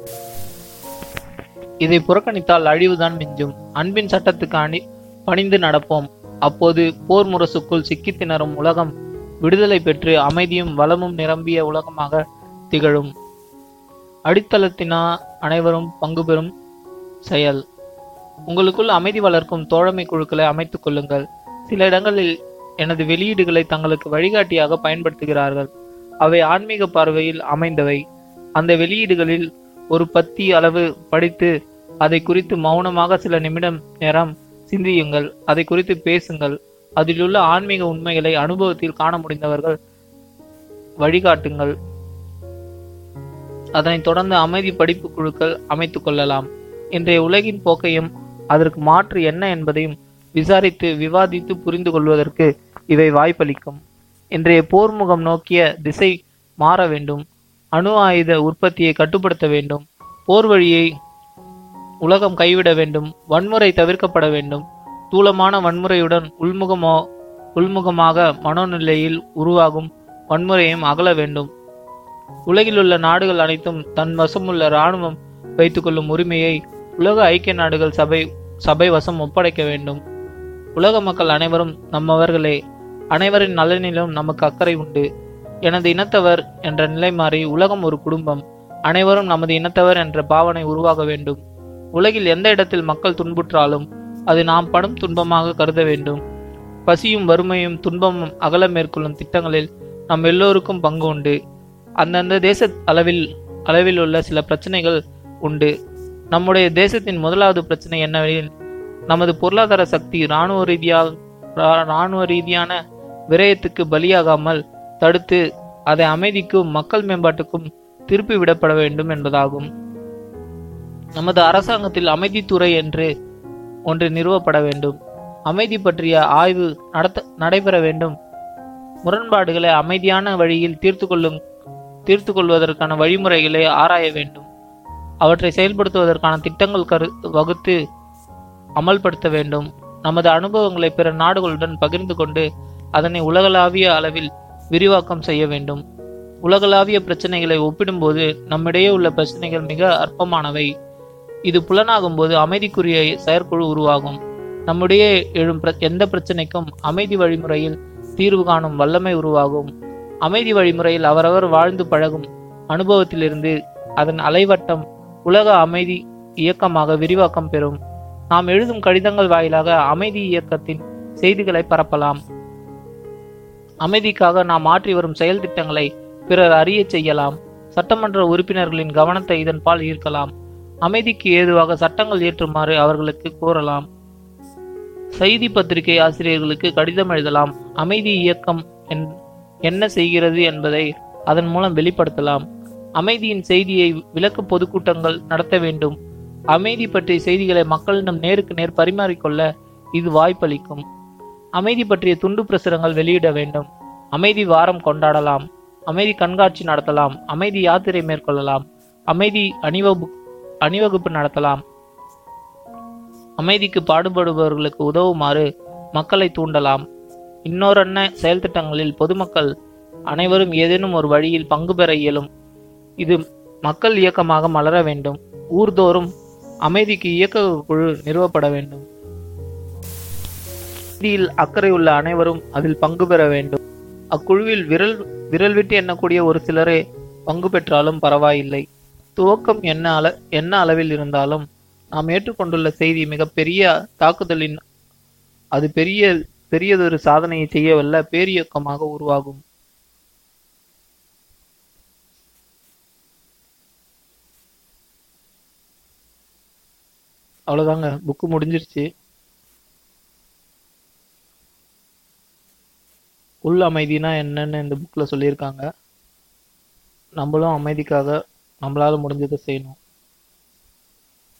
Speaker 1: இதை புறக்கணித்தால் அழிவுதான் மிஞ்சும். அன்பின் சட்டத்துக்கு அணி பணிந்து நடப்போம். அப்போது போர் முரசுக்குள் சிக்கி திணறும் உலகம் விடுதலை பெற்று அமைதியும் வளமும் நிரம்பிய உலகமாக திகழும். அடித்தளத்தினா அனைவரும் பங்கு பெறும் செயல். உங்களுக்குள் அமைதி வளர்க்கும் தோழமை குழுக்களை அமைத்துக் கொள்ளுங்கள். சில இடங்களில் எனது வெளியீடுகளை தங்களுக்கு வழிகாட்டியாக பயன்படுத்துகிறார்கள். அவை ஆன்மீக பார்வையில் அமைந்தவை. அந்த வெளியீடுகளில் ஒரு பத்தி அளவு படித்து அதை குறித்து மௌனமாக சில நிமிடம் நேரம் சிந்தியுங்கள் அதை குறித்து பேசுங்கள். அதிலுள்ள ஆன்மீக உண்மைகளை அனுபவத்தில் காண முடிந்தவர்கள் வழிகாட்டுங்கள். அதனைத் தொடர்ந்து அமைதி படிப்பு குழுக்கள் அமைத்துக் கொள்ளலாம். இன்றைய உலகின் போக்கையும் அதற்கு மாற்று என்ன என்பதையும் விசாரித்து விவாதித்து புரிந்து கொள்வதற்கு இவை வாய்ப்பளிக்கும். இன்றைய போர்முகம் நோக்கிய திசை மாற வேண்டும். அணு ஆயுத உற்பத்தியை கட்டுப்படுத்த வேண்டும். போர் வழியை உலகம் கைவிட வேண்டும் வன்முறை தவிர்க்கப்பட வேண்டும். தூளமான வன்முறையுடன் உள்முகமோ உள்முகமாக மனோநிலையில் உருவாகும் வன்முறையும் அகல வேண்டும். உலகிலுள்ள நாடுகள் அனைத்தும் தன் வசமுள்ள இராணுவம் வைத்துக்கொள்ளும் உரிமையை உலக ஐக்கிய நாடுகள் சபை சபை வசம் ஒப்படைக்க வேண்டும். உலக மக்கள் அனைவரும் நம்மவர்களே அனைவரின் நலனிலும் நமக்கு அக்கறை உண்டு. எனது இனத்தவர் என்ற நிலை மாறி உலகம் ஒரு குடும்பம். அனைவரும் நமது இனத்தவர் என்ற பாவனை உருவாக வேண்டும். உலகில் எந்த இடத்தில் மக்கள் துன்புற்றாலும் அது நாம் படும் துன்பமாக கருத வேண்டும். பசியும் வறுமையும் துன்பமும் அகல மேற்கொள்ளும் திட்டங்களில் நம் எல்லோருக்கும் பங்கு உண்டு. அந்தந்த தேச அளவில் அளவில் உள்ள சில பிரச்சனைகள் உண்டு. நம்முடைய தேசத்தின் முதலாவது பிரச்சனை என்னவெனில் நமது பொருளாதார சக்தி இராணுவ ரீதியாக ரா- இராணுவ ரீதியான விரயத்துக்கு பலியாகாமல் தடுத்து அதை அமைதிக்கும் மக்கள் மேம்பாட்டுக்கும் திருப்பி விடப்பட வேண்டும் என்பதாகும். நமது அரசாங்கத்தில் அமைதித்துறை என்று ஒன்று நிறுவப்பட வேண்டும். அமைதி பற்றிய ஆய்வு நடத்த நடைபெற வேண்டும். முரண்பாடுகளை அமைதியான வழியில் தீர்த்து கொள்ளும் தீர்த்து கொள்வதற்கான வழிமுறைகளை ஆராய வேண்டும். அவற்றை செயல்படுத்துவதற்கான திட்டங்கள் கரு வகுத்து அமல்படுத்த வேண்டும். நமது அனுபவங்களை பிற நாடுகளுடன் பகிர்ந்து கொண்டு அதனை உலகளாவிய அளவில் விரிவாக்கம் செய்ய வேண்டும். உலகளாவிய பிரச்சனைகளை ஒப்பிடும்போது நம்மிடையே உள்ள பிரச்சனைகள் மிக அற்பமானவை. இது புலனாகும்போது அமைதிக்குரிய செயற்குழு உருவாகும். நம்முடைய எழும் பிர- எந்த பிரச்சனைக்கும் அமைதி வழிமுறையில் தீர்வு காணும் வல்லமை உருவாகும். அமைதி வழிமுறையில் அவரவர் வாழ்ந்து பழகும் அனுபவத்திலிருந்து அதன் அலைவட்டம் உலக அமைதி இயக்கமாக விரிவாக்கம் பெறும். நாம் எழுதும் கடிதங்கள் வாயிலாக அமைதி இயக்கத்தின் செய்திகளை பரப்பலாம். அமைதிக்காக நாம் ஆற்றி வரும் செயல் திட்டங்களை பிறர் அறியச் செய்யலாம். சட்டமன்ற உறுப்பினர்களின் கவனத்தை இதன்பால் ஈர்க்கலாம். அமைதிக்கு ஏதுவாக சட்டங்கள் இயற்றுமாறு அவர்களுக்கு கூறலாம் செய்தி பத்திரிகை ஆசிரியர்களுக்கு கடிதம் எழுதலாம். அமைதி இயக்கம் என்- என்ன செய்கிறது என்பதை அதன் மூலம் வெளிப்படுத்தலாம். அமைதியின் செய்தியை விளக்க பொதுக்கூட்டங்கள் நடத்த வேண்டும். அமைதி பற்றிய செய்திகளை மக்களிடம் நேருக்கு நேர் பரிமாறிக்கொள்ள இது வாய்ப்பளிக்கும். அமைதி பற்றிய துண்டு பிரசுரங்கள் வெளியிட வேண்டும். அமைதி வாரம் கொண்டாடலாம். அமைதி கண்காட்சி நடத்தலாம். அமைதி யாத்திரை மேற்கொள்ளலாம். அமைதி அணிவகு அணிவகுப்பு நடத்தலாம். அமைதிக்கு பாடுபடுபவர்களுக்கு உதவுமாறு மக்களை தூண்டலாம். இன்னொரன்ன செயல் திட்டங்களில் பொதுமக்கள் அனைவரும் ஏதேனும் ஒரு வழியில் பங்கு பெற இயலும். இது மக்கள் இயக்கமாக மலர வேண்டும். ஊர்தோறும் அமைதிக்கு இயக்க குழு நிறுவப்பட வேண்டும். அமைதியில் அக்கறை உள்ள அனைவரும் அதில் பங்கு பெற வேண்டும். அக்குழுவில் விரல் விரல் விட்டு எண்ணக்கூடிய ஒரு சிலரே பங்கு பெற்றாலும் பரவாயில்லை. துவக்கம் என்ன அள என்ன அளவில் இருந்தாலும் நாம் ஏற்றுக்கொண்டுள்ள செய்தி மிகப்பெரிய தாக்குதலின் அது பெரிய பெரியதொரு சாதனையை செய்யவல்ல பேரியக்கமாக உருவாகும். அவ்வளோதாங்க புக்கு முடிஞ்சிருச்சு. உள் அமைதினா என்னன்னு இந்த புக்கில் சொல்லியிருக்காங்க. நம்மளும் அமைதிக்காக நம்மளால முடிஞ்சதை செய்யணும்.